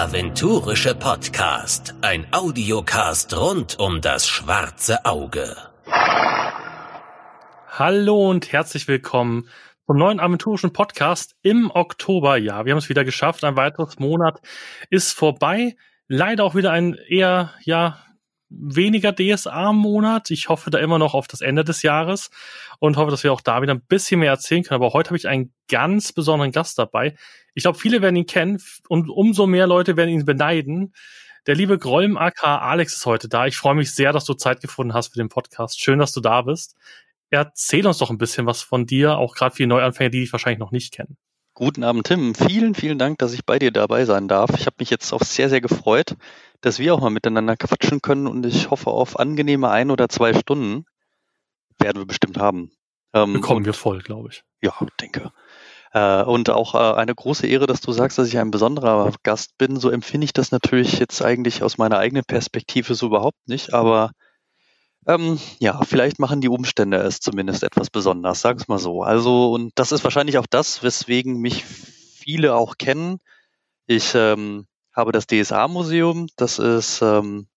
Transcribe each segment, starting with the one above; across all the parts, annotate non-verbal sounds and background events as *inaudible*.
aventurische Podcast. Ein Audiocast rund um das schwarze Auge. Hallo und herzlich willkommen zum neuen aventurischen Podcast im Oktober. Ja, wir haben es wieder geschafft. Ein weiteres Monat ist vorbei. Leider auch wieder ein eher, ja, weniger DSA-Monat. Ich hoffe da immer noch auf das Ende des Jahres und hoffe, dass wir auch da wieder ein bisschen mehr erzählen können. Aber heute habe ich einen ganz besonderen Gast dabei. Ich glaube, viele werden ihn kennen und umso mehr Leute werden ihn beneiden. Der liebe Grolm AK Alex ist heute da. Ich freue mich sehr, dass du Zeit gefunden hast für den Podcast. Schön, dass du da bist. Erzähl uns doch ein bisschen was von dir, auch gerade für die Neuanfänger, die dich wahrscheinlich noch nicht kennen. Guten Abend, Tim. Vielen, vielen Dank, dass ich bei dir dabei sein darf. Ich habe mich jetzt auch sehr, sehr gefreut, dass wir auch mal miteinander quatschen können und ich hoffe auf angenehme ein oder zwei Stunden werden wir bestimmt haben. Ähm, Bekommen wir voll, glaube ich. Ja, denke. Äh, und auch äh, eine große Ehre, dass du sagst, dass ich ein besonderer Gast bin. So empfinde ich das natürlich jetzt eigentlich aus meiner eigenen Perspektive so überhaupt nicht, aber ähm, ja, vielleicht machen die Umstände es zumindest etwas besonders, sag es mal so. Also, und das ist wahrscheinlich auch das, weswegen mich viele auch kennen. Ich ähm, habe das DSA-Museum. Das ist ähm,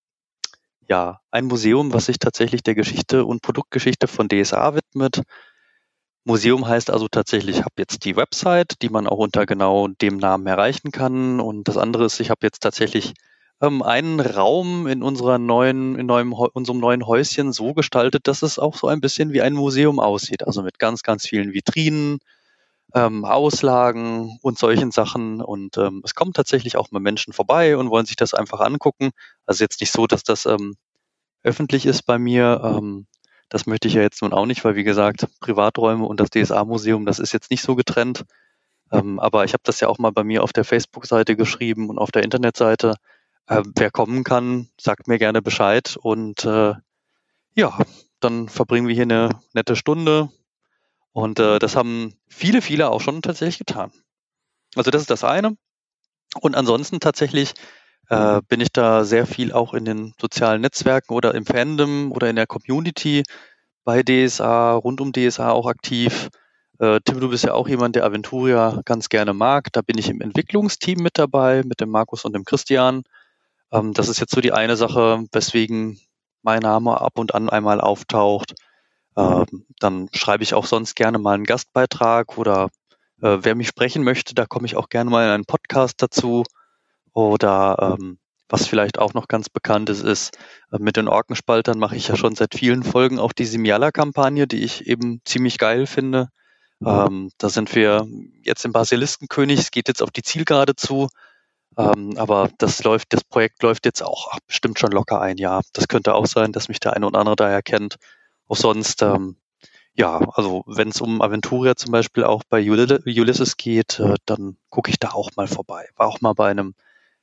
ja ein Museum, was sich tatsächlich der Geschichte und Produktgeschichte von DSA widmet. Museum heißt also tatsächlich, ich habe jetzt die Website, die man auch unter genau dem Namen erreichen kann. Und das andere ist, ich habe jetzt tatsächlich ähm, einen Raum in unserer neuen, in neuem, unserem neuen Häuschen so gestaltet, dass es auch so ein bisschen wie ein Museum aussieht. Also mit ganz, ganz vielen Vitrinen, ähm, Auslagen und solchen Sachen. Und ähm, es kommen tatsächlich auch mal Menschen vorbei und wollen sich das einfach angucken. Also jetzt nicht so, dass das ähm, öffentlich ist bei mir. Ähm, das möchte ich ja jetzt nun auch nicht, weil wie gesagt, Privaträume und das DSA-Museum, das ist jetzt nicht so getrennt. Ähm, aber ich habe das ja auch mal bei mir auf der Facebook-Seite geschrieben und auf der Internetseite. Äh, wer kommen kann, sagt mir gerne Bescheid. Und äh, ja, dann verbringen wir hier eine nette Stunde, und äh, das haben viele, viele auch schon tatsächlich getan. Also das ist das eine. Und ansonsten tatsächlich äh, bin ich da sehr viel auch in den sozialen Netzwerken oder im Fandom oder in der Community bei DSA, rund um DSA auch aktiv. Äh, Tim, du bist ja auch jemand, der Aventuria ganz gerne mag. Da bin ich im Entwicklungsteam mit dabei, mit dem Markus und dem Christian. Ähm, das ist jetzt so die eine Sache, weswegen mein Name ab und an einmal auftaucht. Ähm, dann schreibe ich auch sonst gerne mal einen Gastbeitrag oder äh, wer mich sprechen möchte, da komme ich auch gerne mal in einen Podcast dazu. Oder ähm, was vielleicht auch noch ganz bekannt ist, ist, äh, mit den Orkenspaltern mache ich ja schon seit vielen Folgen auch die Simiala-Kampagne, die ich eben ziemlich geil finde. Ähm, da sind wir jetzt im Basiliskenkönig, es geht jetzt auf die Zielgerade zu. Ähm, aber das läuft, das Projekt läuft jetzt auch ach, bestimmt schon locker ein Jahr. Das könnte auch sein, dass mich der eine oder andere da erkennt. Auch sonst, ähm, ja, also wenn es um Aventuria zum Beispiel auch bei Ulysses geht, äh, dann gucke ich da auch mal vorbei. War auch mal bei einem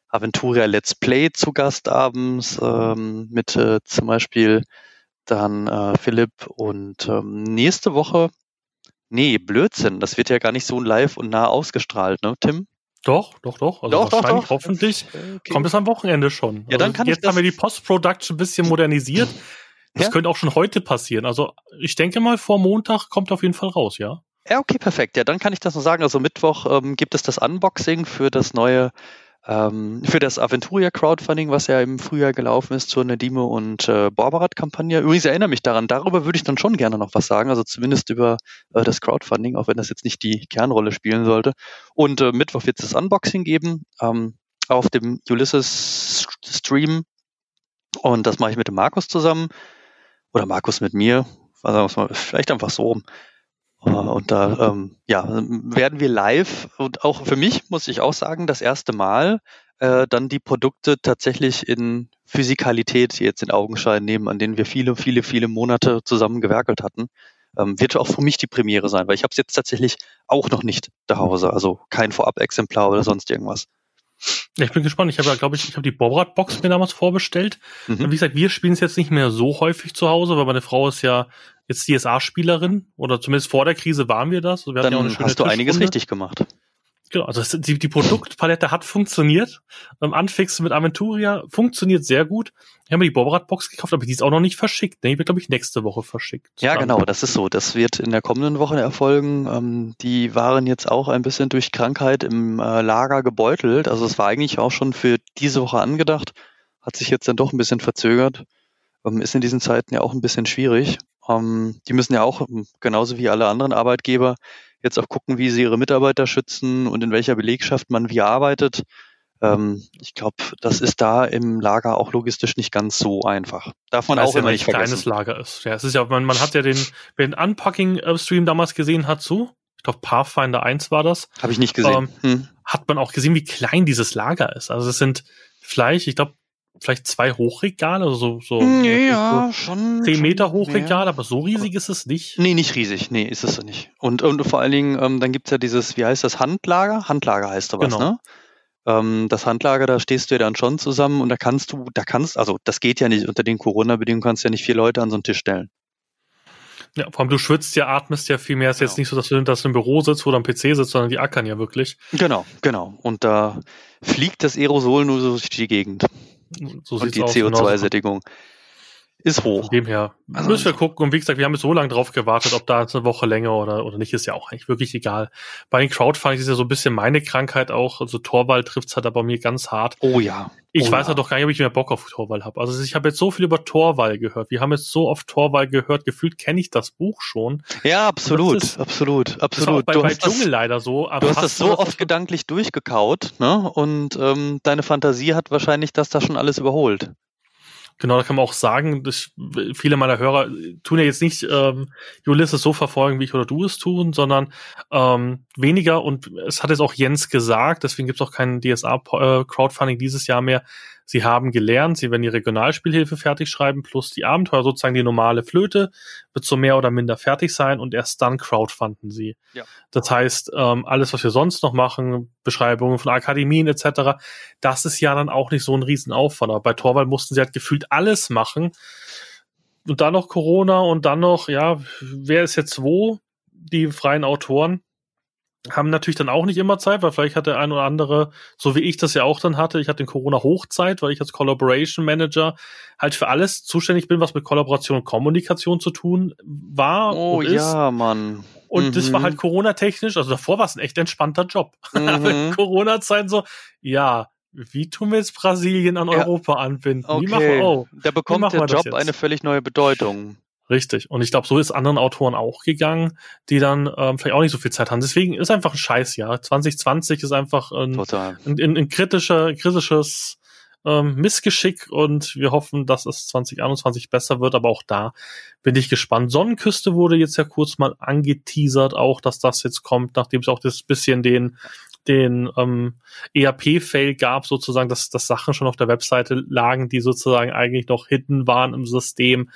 Aventuria Let's Play zu Gast abends ähm, mit äh, zum Beispiel dann äh, Philipp und ähm, nächste Woche, nee, Blödsinn, das wird ja gar nicht so live und nah ausgestrahlt, ne, Tim? Doch, doch, doch. Also doch, wahrscheinlich, doch, doch. hoffentlich okay. kommt es am Wochenende schon. Ja, dann also kann jetzt ich haben wir die Post-Production ein bisschen modernisiert. Das ja? könnte auch schon heute passieren. Also ich denke mal, vor Montag kommt auf jeden Fall raus, ja? Ja, okay, perfekt. Ja, dann kann ich das noch sagen. Also Mittwoch ähm, gibt es das Unboxing für das neue, ähm, für das Aventuria Crowdfunding, was ja im Frühjahr gelaufen ist zur Nedime und äh, Borbarat-Kampagne. Übrigens erinnere mich daran, darüber würde ich dann schon gerne noch was sagen, also zumindest über äh, das Crowdfunding, auch wenn das jetzt nicht die Kernrolle spielen sollte. Und äh, Mittwoch wird es das Unboxing geben ähm, auf dem Ulysses-Stream. Und das mache ich mit dem Markus zusammen oder Markus mit mir, also vielleicht einfach so. Äh, und da ähm, ja, werden wir live und auch für mich muss ich auch sagen, das erste Mal äh, dann die Produkte tatsächlich in Physikalität jetzt in Augenschein nehmen, an denen wir viele, viele, viele Monate zusammen gewerkelt hatten. Ähm, wird auch für mich die Premiere sein, weil ich habe es jetzt tatsächlich auch noch nicht zu Hause, also kein Vorab-Exemplar oder sonst irgendwas. Ich bin gespannt. Ich habe ja, glaube ich, ich habe die Borat-Box mir damals vorbestellt. Mhm. Und wie gesagt, wir spielen es jetzt nicht mehr so häufig zu Hause, weil meine Frau ist ja jetzt DSA-Spielerin oder zumindest vor der Krise waren wir das. Also wir Dann ja hast du einiges richtig gemacht. Genau, also die, die Produktpalette hat funktioniert. Ähm, Anfix mit Aventuria funktioniert sehr gut. Ich habe mir die Bobbrat-Box gekauft, aber die ist auch noch nicht verschickt. Ne? Die wird, glaube ich, nächste Woche verschickt. Ja, genau, das ist so. Das wird in der kommenden Woche erfolgen. Ähm, die waren jetzt auch ein bisschen durch Krankheit im äh, Lager gebeutelt. Also es war eigentlich auch schon für diese Woche angedacht, hat sich jetzt dann doch ein bisschen verzögert. Ähm, ist in diesen Zeiten ja auch ein bisschen schwierig. Ähm, die müssen ja auch, ähm, genauso wie alle anderen Arbeitgeber, jetzt auch gucken, wie sie ihre Mitarbeiter schützen und in welcher Belegschaft man wie arbeitet. Ähm, ich glaube, das ist da im Lager auch logistisch nicht ganz so einfach. Darf man auch es ja immer ein nicht vergessen. kleines Lager ist. Ja, es ist ja, man, man hat ja den, den Unpacking-Stream damals gesehen hat, so, ich glaube Pathfinder 1 war das, Habe ich nicht gesehen. hm. hat man auch gesehen, wie klein dieses Lager ist. Also es sind vielleicht, ich glaube, vielleicht zwei Hochregale, also so, so, Nee, so ja, schon. 10 schon Meter Hochregal, mehr. aber so riesig ist es nicht. Nee, nicht riesig. Nee, ist es nicht. Und, und vor allen Dingen, ähm, dann gibt's ja dieses, wie heißt das, Handlager? Handlager heißt da was, Genau. ne? Ähm, das Handlager, da stehst du ja dann schon zusammen und da kannst du, da kannst, also das geht ja nicht unter den Corona-Bedingungen, kannst ja nicht vier Leute an so einen Tisch stellen. Ja, vor allem du schwitzt ja, atmest ja viel mehr. Es ist jetzt Genau. nicht so, dass du, dass du im Büro sitzt oder am PC sitzt, sondern die ackern ja wirklich. Genau, genau. Und da fliegt das Aerosol nur so durch die Gegend. So und die aus. Genauso CO2-Sättigung ist Von hoch. dem her Also- müssen wir gucken. Und wie gesagt, wir haben jetzt so lange drauf gewartet, ob da jetzt eine Woche länger oder, oder nicht, ist ja auch eigentlich wirklich egal. Bei den Crowdfunding ist ja so ein bisschen meine Krankheit auch. Also Torwald trifft's halt aber bei mir ganz hart. Oh ja. Ich oh weiß ja. halt doch gar nicht, ob ich mehr Bock auf Torwald habe. Also ich habe jetzt so viel über Torwald gehört. Wir haben jetzt so oft Torwald gehört. Gefühlt kenne ich das Buch schon. Ja, absolut, ist- absolut, absolut. bei, du bei hast das, Dschungel leider so. Du hast das so oft gedanklich durchgekaut, ne? Und ähm, deine Fantasie hat wahrscheinlich das da schon alles überholt. Genau, da kann man auch sagen, dass viele meiner Hörer tun ja jetzt nicht ähm, Ulysses so verfolgen, wie ich oder du es tun, sondern ähm, weniger, und es hat jetzt auch Jens gesagt, deswegen gibt es auch kein DSA-Crowdfunding dieses Jahr mehr. Sie haben gelernt, sie werden die Regionalspielhilfe fertig schreiben, plus die Abenteuer, sozusagen die normale Flöte, wird so mehr oder minder fertig sein und erst dann crowdfunden sie. Ja. Das heißt, ähm, alles, was wir sonst noch machen, Beschreibungen von Akademien etc., das ist ja dann auch nicht so ein Riesenaufwand. Aber bei Torwald mussten sie halt gefühlt alles machen. Und dann noch Corona und dann noch, ja, wer ist jetzt wo? Die freien Autoren haben natürlich dann auch nicht immer Zeit, weil vielleicht hat der ein oder andere, so wie ich das ja auch dann hatte, ich hatte in Corona Hochzeit, weil ich als Collaboration Manager halt für alles zuständig bin, was mit Kollaboration und Kommunikation zu tun war Oh und ist. ja, Mann. Und das war Mhm. halt Corona-technisch, also davor war es ein echt entspannter Job. *laughs* Aber in Mhm. Corona-Zeiten so, ja, wie tun wir jetzt Brasilien an Ja. Europa anbinden? Wie machen Okay, wir, oh, da bekommt der Job eine völlig neue Bedeutung. Richtig. Und ich glaube, so ist anderen Autoren auch gegangen, die dann ähm, vielleicht auch nicht so viel Zeit haben. Deswegen ist einfach ein Scheißjahr. 2020 ist einfach ein, Total. ein, ein, ein kritischer, kritisches ähm, Missgeschick und wir hoffen, dass es 2021 besser wird, aber auch da bin ich gespannt. Sonnenküste wurde jetzt ja kurz mal angeteasert, auch dass das jetzt kommt, nachdem es auch das bisschen den den ähm, ERP-Fail gab, sozusagen, dass, dass Sachen schon auf der Webseite lagen, die sozusagen eigentlich noch hidden waren im System.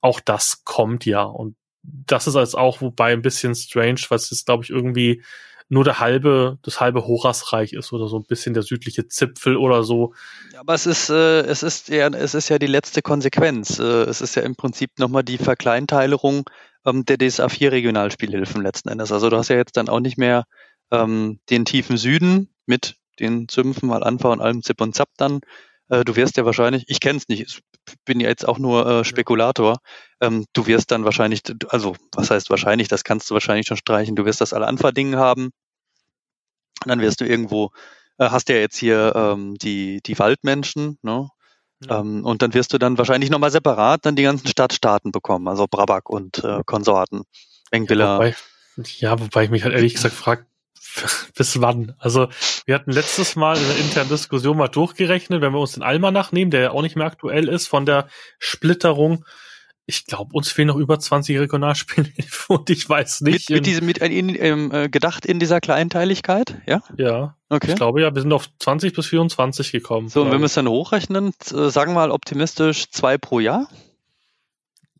Auch das kommt ja. Und das ist als auch, wobei ein bisschen strange, weil es jetzt, glaube ich, irgendwie nur der halbe, das halbe Horasreich ist oder so ein bisschen der südliche Zipfel oder so. Aber es ist, äh, es ist ja, es ist ja die letzte Konsequenz. Äh, es ist ja im Prinzip nochmal die Verkleinteilung ähm, der DSA 4 Regionalspielhilfen letzten Endes. Also du hast ja jetzt dann auch nicht mehr ähm, den tiefen Süden mit den Sümpfen, Al-Anfa und allem Zip und Zap dann. Äh, du wirst ja wahrscheinlich, ich kenne es nicht, ich bin ja jetzt auch nur äh, Spekulator, ähm, du wirst dann wahrscheinlich, also was heißt wahrscheinlich, das kannst du wahrscheinlich schon streichen, du wirst das Al-Anfa-Ding haben. Und dann wirst du irgendwo, äh, hast ja jetzt hier ähm, die, die Waldmenschen, ne? Ja. Ähm, und dann wirst du dann wahrscheinlich nochmal separat dann die ganzen Stadtstaaten bekommen, also Brabak und äh, Konsorten. Engvilla. Wobei, ja, wobei ich mich halt ehrlich gesagt frage, *laughs* bis wann? Also wir hatten letztes Mal in der internen Diskussion mal durchgerechnet, wenn wir uns den Almanach nehmen, der ja auch nicht mehr aktuell ist, von der Splitterung. Ich glaube, uns fehlen noch über 20 Regionalspiele und ich weiß mit, nicht. mit in- diesem, mit in, ähm, äh, gedacht in dieser Kleinteiligkeit, ja? ja, Okay. ich glaube ja, wir sind auf 20 bis 24 gekommen. So, und wenn wir es dann hochrechnen, äh, sagen wir mal optimistisch zwei pro Jahr.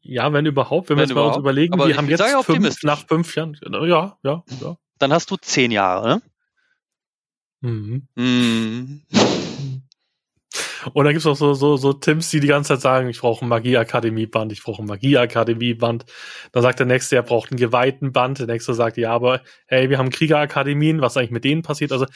ja, wenn überhaupt, wenn, Wenn wir jetzt mal uns überlegen, Aber wir haben jetzt fünf, nach fünf Jahren, ja, ja, ja. Dann hast du zehn Jahre, ne? Mhm. Mm. Und dann gibt's auch so, so, so Tims, die die ganze Zeit sagen, ich brauche ein Magieakademie-Band, ich brauche ein Magieakademie-Band. Dann sagt der Nächste, er braucht einen geweihten Band. Der Nächste sagt, ja, aber hey, wir haben Kriegerakademien, was eigentlich mit denen passiert? Also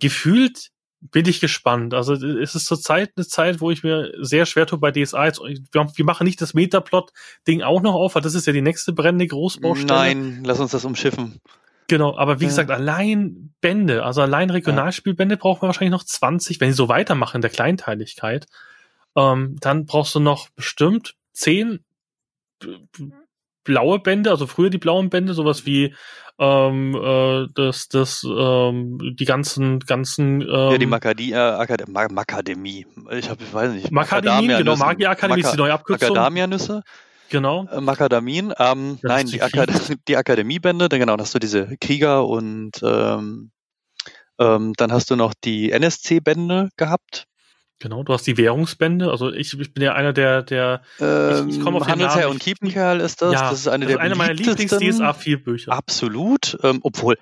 gefühlt bin ich gespannt. Also es ist zurzeit eine Zeit, wo ich mir sehr schwer tue bei DSA. Jetzt, wir machen nicht das Metaplot-Ding auch noch auf, weil das ist ja die nächste brennende Großbaustelle. Nein, lass uns das umschiffen. Genau, aber wie ja. gesagt, allein Bände, also allein Regionalspielbände brauchen wir wahrscheinlich noch 20, wenn sie so weitermachen in der Kleinteiligkeit. Ähm, dann brauchst du noch bestimmt 10 blaue Bände, also früher die blauen Bände, sowas wie ähm, äh, das, das, ähm, die ganzen, ganzen. Ähm, ja, die Makadie, äh, Akad Makademie. Ich habe, ich weiß nicht. Makademien, genau, Magierakademie ist die neue Abkürzung. Macadamianüsse. Genau. Äh, Makadamien. Ähm, nein, die, Akad *laughs* die Akademiebände, dann genau, dann hast du diese Krieger und ähm, ähm, dann hast du noch die NSC-Bände gehabt. Genau, du hast die Währungsbände. Also ich, ich bin ja einer der, der ähm, ich, ich komme auf Handelsherr und Kiepenkerl ist das. Ja, das ist eine das der ist eine meiner Lieblings-DSA-4-Bücher. Absolut. Ähm, obwohl,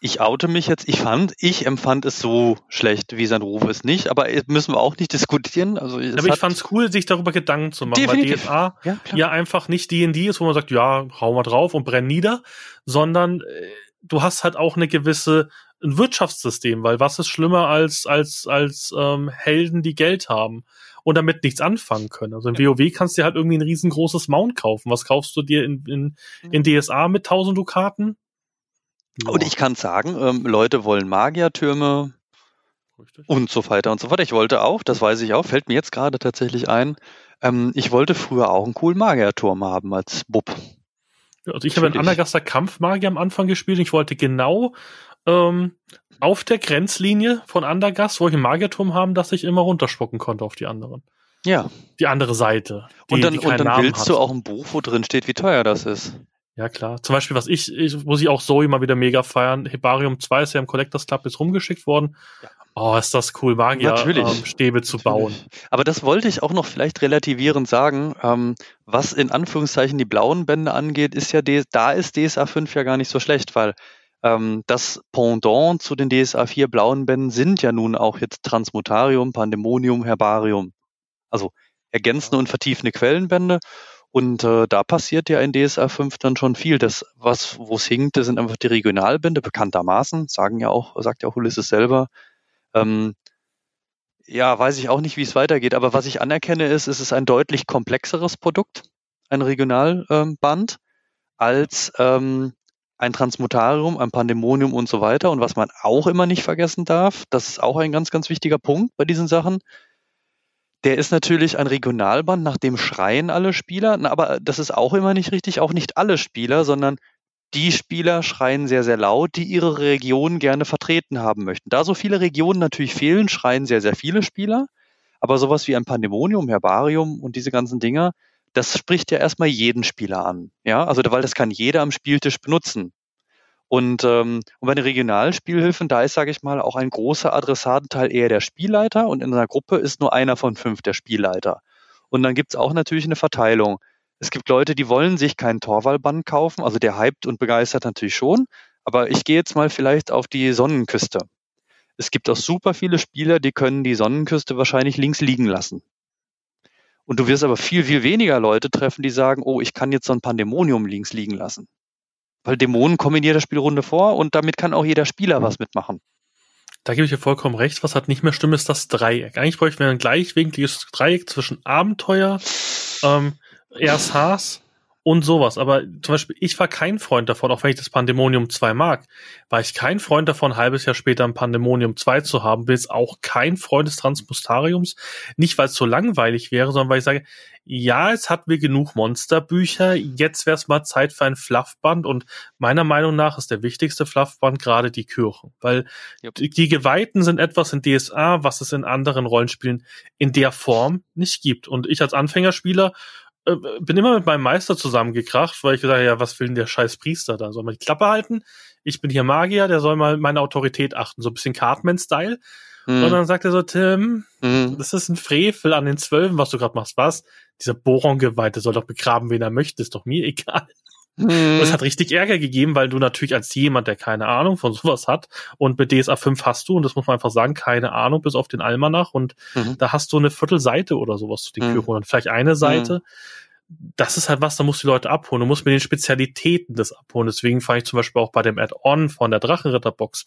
ich oute mich jetzt, ich fand, ich empfand es so schlecht, wie sein Ruf ist nicht, aber müssen wir auch nicht diskutieren. Also aber ich fand es cool, sich darüber Gedanken zu machen, definitiv. weil DSA ja, ja, einfach nicht D&D ist, wo man sagt, ja, hau mal drauf und brenn nieder, sondern äh, du hast halt auch eine gewisse ein Wirtschaftssystem, weil was ist schlimmer als als als ähm, Helden, die Geld haben und damit nichts anfangen können. Also in ja. WoW kannst du dir halt irgendwie ein riesengroßes Mount kaufen. Was kaufst du dir in, in, in DSA mit 1000 Dukaten? Ja. Und ich kann sagen, ähm, Leute wollen Magiertürme Richtig. und so weiter und so fort. Ich wollte auch, das weiß ich auch, fällt mir jetzt gerade tatsächlich ein, ähm, ich wollte früher auch einen coolen Magierturm haben als Bub. Also ich habe einen Andergaster Kampfmagier am Anfang gespielt. Ich wollte genau ähm, auf der Grenzlinie von Andergast, wo ich einen Magierturm haben, dass ich immer runterspucken konnte auf die anderen. Ja. Die andere Seite. Die, und dann, und dann willst hat. du auch ein Buch, wo drin steht, wie teuer das ist. Ja, klar. Zum Beispiel, was ich, ich muss ich auch Zoe mal wieder mega feiern. Hebarium 2 ist ja im Collectors Club jetzt rumgeschickt worden. Ja. Oh, ist das cool, Magier Natürlich. Ähm, Stäbe zu Natürlich. bauen. Aber das wollte ich auch noch vielleicht relativierend sagen. Ähm, was in Anführungszeichen die blauen Bände angeht, ist ja, da ist DSA 5 ja gar nicht so schlecht, weil ähm, das Pendant zu den DSA 4 blauen Bänden sind ja nun auch jetzt Transmutarium, Pandemonium, Herbarium. Also ergänzende und vertiefende Quellenbände. Und äh, da passiert ja in DSA 5 dann schon viel. Das, was, wo es hinkt, das sind einfach die Regionalbände, bekanntermaßen, sagen ja auch, sagt ja auch Ulysses selber. Ähm, ja, weiß ich auch nicht, wie es weitergeht, aber was ich anerkenne, ist, es ist ein deutlich komplexeres Produkt, ein Regionalband, ähm, als ähm, ein Transmutarium, ein Pandemonium und so weiter. Und was man auch immer nicht vergessen darf, das ist auch ein ganz, ganz wichtiger Punkt bei diesen Sachen, der ist natürlich ein Regionalband, nach dem schreien alle Spieler, aber das ist auch immer nicht richtig, auch nicht alle Spieler, sondern die Spieler schreien sehr, sehr laut, die ihre Region gerne vertreten haben möchten. Da so viele Regionen natürlich fehlen, schreien sehr, sehr viele Spieler. Aber sowas wie ein Pandemonium, Herbarium und diese ganzen Dinger, das spricht ja erstmal jeden Spieler an. Ja, also weil das kann jeder am Spieltisch benutzen. Und, ähm, und bei den Regionalspielhilfen, da ist, sage ich mal, auch ein großer Adressatenteil eher der Spielleiter und in einer Gruppe ist nur einer von fünf der Spielleiter. Und dann gibt's auch natürlich eine Verteilung. Es gibt Leute, die wollen sich keinen Torwallband kaufen, also der hypt und begeistert natürlich schon, aber ich gehe jetzt mal vielleicht auf die Sonnenküste. Es gibt auch super viele Spieler, die können die Sonnenküste wahrscheinlich links liegen lassen. Und du wirst aber viel, viel weniger Leute treffen, die sagen, oh, ich kann jetzt so ein Pandemonium links liegen lassen. Weil Dämonen kommen in jeder Spielrunde vor und damit kann auch jeder Spieler was mitmachen. Da gebe ich dir vollkommen recht. Was halt nicht mehr stimmt, ist das Dreieck. Eigentlich bräuchten wir ein gleichwinkliges Dreieck zwischen Abenteuer, ähm, RSHs und sowas. Aber zum Beispiel, ich war kein Freund davon, auch wenn ich das Pandemonium 2 mag, war ich kein Freund davon, ein halbes Jahr später ein Pandemonium 2 zu haben. Bin jetzt auch kein Freund des Transmustariums. Nicht, weil es so langweilig wäre, sondern weil ich sage, ja, jetzt hatten wir genug Monsterbücher, jetzt wäre es mal Zeit für ein Fluffband und meiner Meinung nach ist der wichtigste Fluffband gerade die Kirchen, weil yep. die, die Geweihten sind etwas in DSA, was es in anderen Rollenspielen in der Form nicht gibt. Und ich als Anfängerspieler äh, bin immer mit meinem Meister zusammengekracht, weil ich gesagt habe, ja, was will denn der scheiß Priester da? Soll man die Klappe halten? Ich bin hier Magier, der soll mal meine Autorität achten, so ein bisschen Cartman-Style. Mhm. Und dann sagt er so, Tim, mhm. das ist ein Frevel an den Zwölfen, was du gerade machst. Was? Dieser Boron-Geweihte soll doch begraben, wen er möchte, ist doch mir *laughs* egal. Und es hat richtig Ärger gegeben, weil du natürlich als jemand, der keine Ahnung von sowas hat, und mit DSA 5 hast du, und das muss man einfach sagen, keine Ahnung, bis auf den Almanach, und mhm. da hast du eine Viertelseite oder sowas zu den mhm. Kyronen, vielleicht eine Seite. Mhm. Das ist halt was, da musst du die Leute abholen. Du musst mit den Spezialitäten das abholen. Deswegen fand ich zum Beispiel auch bei dem Add-on von der Drachenritterbox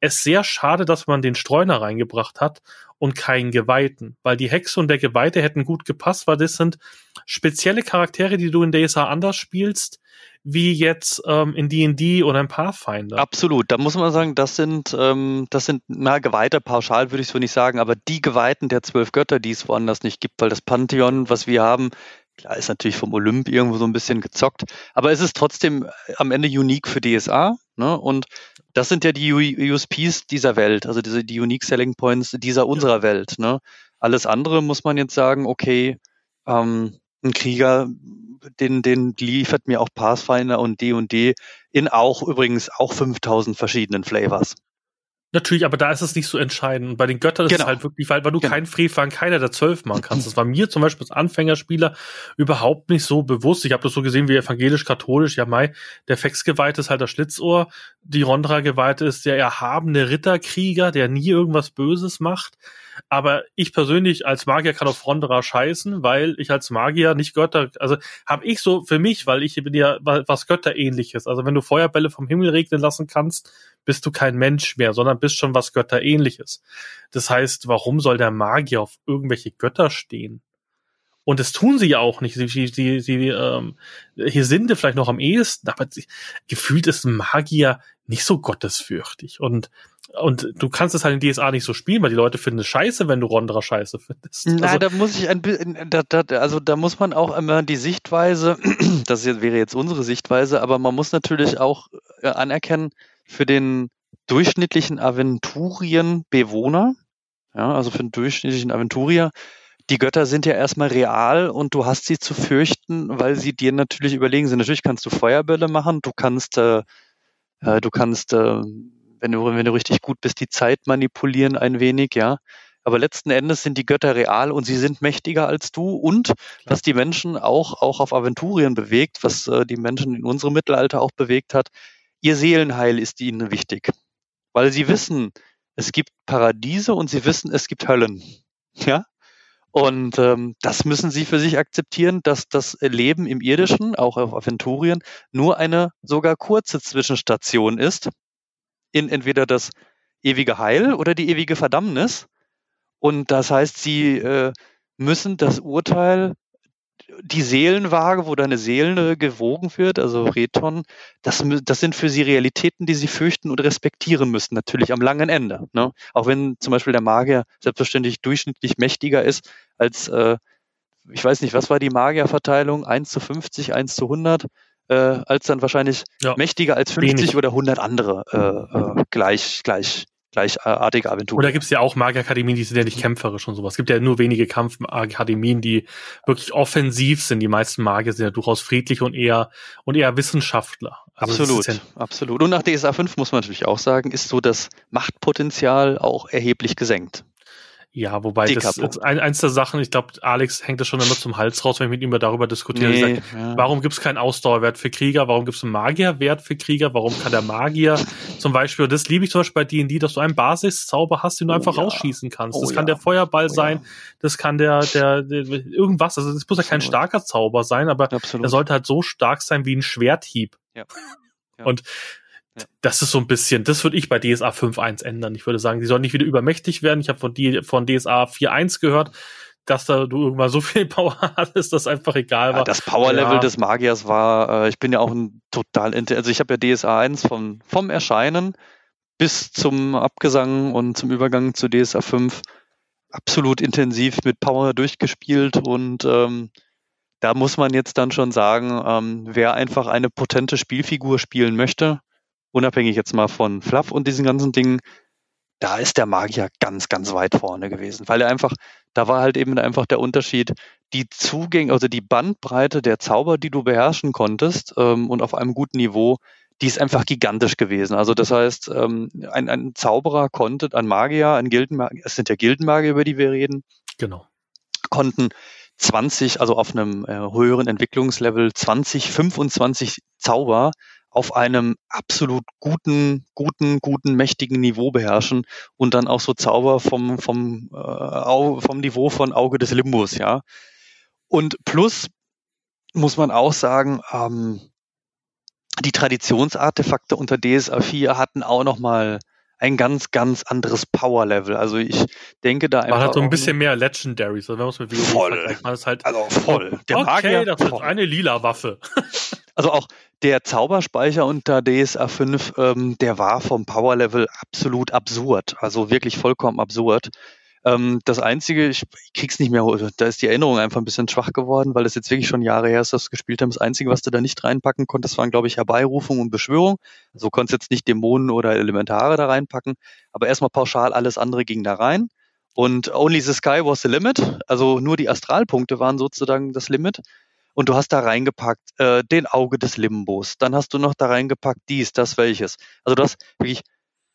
es sehr schade, dass man den Streuner reingebracht hat und keinen Geweihten, weil die Hexe und der Geweihte hätten gut gepasst, weil das sind spezielle Charaktere, die du in DSA anders spielst, wie jetzt ähm, in D&D oder in Pathfinder. Absolut, da muss man sagen, das sind, ähm, das sind, na, Geweihte pauschal würde ich so nicht sagen, aber die Geweihten der zwölf Götter, die es woanders nicht gibt, weil das Pantheon, was wir haben, klar ist natürlich vom Olymp irgendwo so ein bisschen gezockt, aber es ist trotzdem am Ende unique für DSA, ne, und das sind ja die USPs dieser Welt, also diese, die Unique Selling Points dieser unserer Welt, ne. Alles andere muss man jetzt sagen, okay, ähm, ein Krieger den, den liefert mir auch Pathfinder und D&D in auch übrigens auch 5000 verschiedenen Flavors. Natürlich, aber da ist es nicht so entscheidend. Bei den Göttern genau. ist es halt wirklich, weil, weil du genau. keinen Freefang, keiner der zwölf machen kannst. Das war mir zum Beispiel als Anfängerspieler überhaupt nicht so bewusst. Ich habe das so gesehen wie evangelisch-katholisch. Ja, Mai, der Fex-Geweihte ist halt der Schlitzohr. Die Rondra-Geweihte ist der erhabene Ritterkrieger, der nie irgendwas Böses macht. Aber ich persönlich als Magier kann auf Rondra scheißen, weil ich als Magier nicht Götter, also habe ich so für mich, weil ich bin ja was Götterähnliches. Also wenn du Feuerbälle vom Himmel regnen lassen kannst, bist du kein Mensch mehr, sondern bist schon was Götterähnliches. Das heißt, warum soll der Magier auf irgendwelche Götter stehen? Und das tun sie ja auch nicht. Sie, sie, sie, ähm, hier sind sie vielleicht noch am ehesten, aber sie, gefühlt ist Magier nicht so gottesfürchtig. Und, und du kannst es halt in DSA nicht so spielen, weil die Leute finden es scheiße, wenn du Rondra scheiße findest. Nein, also, da muss ich ein bisschen, da, da, also da muss man auch immer die Sichtweise, *clears throat* das wäre jetzt unsere Sichtweise, aber man muss natürlich auch äh, anerkennen, für den durchschnittlichen Aventurien-Bewohner, ja, also für den durchschnittlichen Aventurier, die Götter sind ja erstmal real und du hast sie zu fürchten, weil sie dir natürlich überlegen sind. Natürlich kannst du Feuerbälle machen, du kannst, äh, äh, du kannst, äh, wenn du, wenn du richtig gut bist, die Zeit manipulieren ein wenig, ja. Aber letzten Endes sind die Götter real und sie sind mächtiger als du und was die Menschen auch, auch auf Aventurien bewegt, was äh, die Menschen in unserem Mittelalter auch bewegt hat, ihr Seelenheil ist ihnen wichtig, weil sie wissen, es gibt Paradiese und sie wissen, es gibt Höllen. Ja? Und ähm, das müssen sie für sich akzeptieren, dass das Leben im Irdischen, auch auf Aventurien, nur eine sogar kurze Zwischenstation ist in entweder das ewige Heil oder die ewige Verdammnis. Und das heißt, sie äh, müssen das Urteil die Seelenwaage, wo deine Seele gewogen wird, also Reton, das, das sind für sie Realitäten, die sie fürchten und respektieren müssen, natürlich am langen Ende. Ne? Auch wenn zum Beispiel der Magier selbstverständlich durchschnittlich mächtiger ist als, äh, ich weiß nicht, was war die Magierverteilung? 1 zu 50, 1 zu 100, äh, als dann wahrscheinlich ja, mächtiger als 50 wenig. oder 100 andere äh, äh, gleich, gleich gleichartige Aventuren. Oder gibt es ja auch Magakademien, die sind ja nicht kämpferisch und sowas. Es gibt ja nur wenige Kampfakademien, die wirklich offensiv sind. Die meisten Magier sind ja durchaus friedlich und eher und eher Wissenschaftler. Also absolut, ja absolut. Und nach DSA 5 muss man natürlich auch sagen, ist so das Machtpotenzial auch erheblich gesenkt. Ja, wobei das ist ein, eins der Sachen, ich glaube, Alex hängt das schon immer zum Hals raus, wenn ich mit ihm darüber diskutiere. Nee, sag, ja. Warum gibt es keinen Ausdauerwert für Krieger? Warum gibt es einen Magierwert für Krieger? Warum kann der Magier zum Beispiel, das liebe ich zum Beispiel bei D&D, dass du einen Basiszauber hast, den du oh, einfach ja. rausschießen kannst. Oh, das kann ja. der Feuerball oh, sein, das kann der, der, der, irgendwas, also das muss ja kein starker Zauber sein, aber Absolut. er sollte halt so stark sein wie ein Schwerthieb. Ja. *laughs* Und das ist so ein bisschen, das würde ich bei DSA 5.1 ändern. Ich würde sagen, die sollen nicht wieder übermächtig werden. Ich habe von, von DSA 4.1 gehört, dass da du irgendwann so *laughs* viel Power hattest, dass einfach egal war. Ja, das Power-Level ja. des Magiers war, äh, ich bin ja auch ein total, also ich habe ja DSA 1 von, vom Erscheinen bis zum Abgesang und zum Übergang zu DSA 5 absolut intensiv mit Power durchgespielt und ähm, da muss man jetzt dann schon sagen, ähm, wer einfach eine potente Spielfigur spielen möchte, unabhängig jetzt mal von Fluff und diesen ganzen Dingen, da ist der Magier ganz, ganz weit vorne gewesen, weil er einfach, da war halt eben einfach der Unterschied, die Zugänge, also die Bandbreite der Zauber, die du beherrschen konntest ähm, und auf einem guten Niveau, die ist einfach gigantisch gewesen. Also das heißt, ähm, ein, ein Zauberer konnte, ein Magier, ein Gildenmagier, es sind ja Gildenmagier, über die wir reden, genau. konnten 20, also auf einem äh, höheren Entwicklungslevel 20, 25 Zauber auf einem absolut guten, guten, guten, mächtigen Niveau beherrschen und dann auch so Zauber vom, vom, äh, vom Niveau von Auge des Limbus, ja. Und plus muss man auch sagen, ähm, die Traditionsartefakte unter DSA 4 hatten auch nochmal ein ganz, ganz anderes Power-Level. Also ich denke da einfach. Man hat so ein bisschen mehr Legendaries, also wenn man es mit WoW voll. man ist halt also voll. Der okay, Magier, das ist eine lila Waffe. *laughs* also auch der Zauberspeicher unter DSA 5, ähm, der war vom Power-Level absolut absurd. Also wirklich vollkommen absurd. Ähm, das Einzige, ich, ich krieg's nicht mehr, da ist die Erinnerung einfach ein bisschen schwach geworden, weil das jetzt wirklich schon Jahre her ist, dass wir gespielt haben. Das Einzige, was du da nicht reinpacken konntest, waren, glaube ich, Herbeirufung und Beschwörung. Also konntest jetzt nicht Dämonen oder Elementare da reinpacken, aber erstmal pauschal alles andere ging da rein. Und only the sky was the limit. Also nur die Astralpunkte waren sozusagen das Limit. Und du hast da reingepackt äh, den Auge des Limbos. Dann hast du noch da reingepackt dies, das, welches. Also du hast wirklich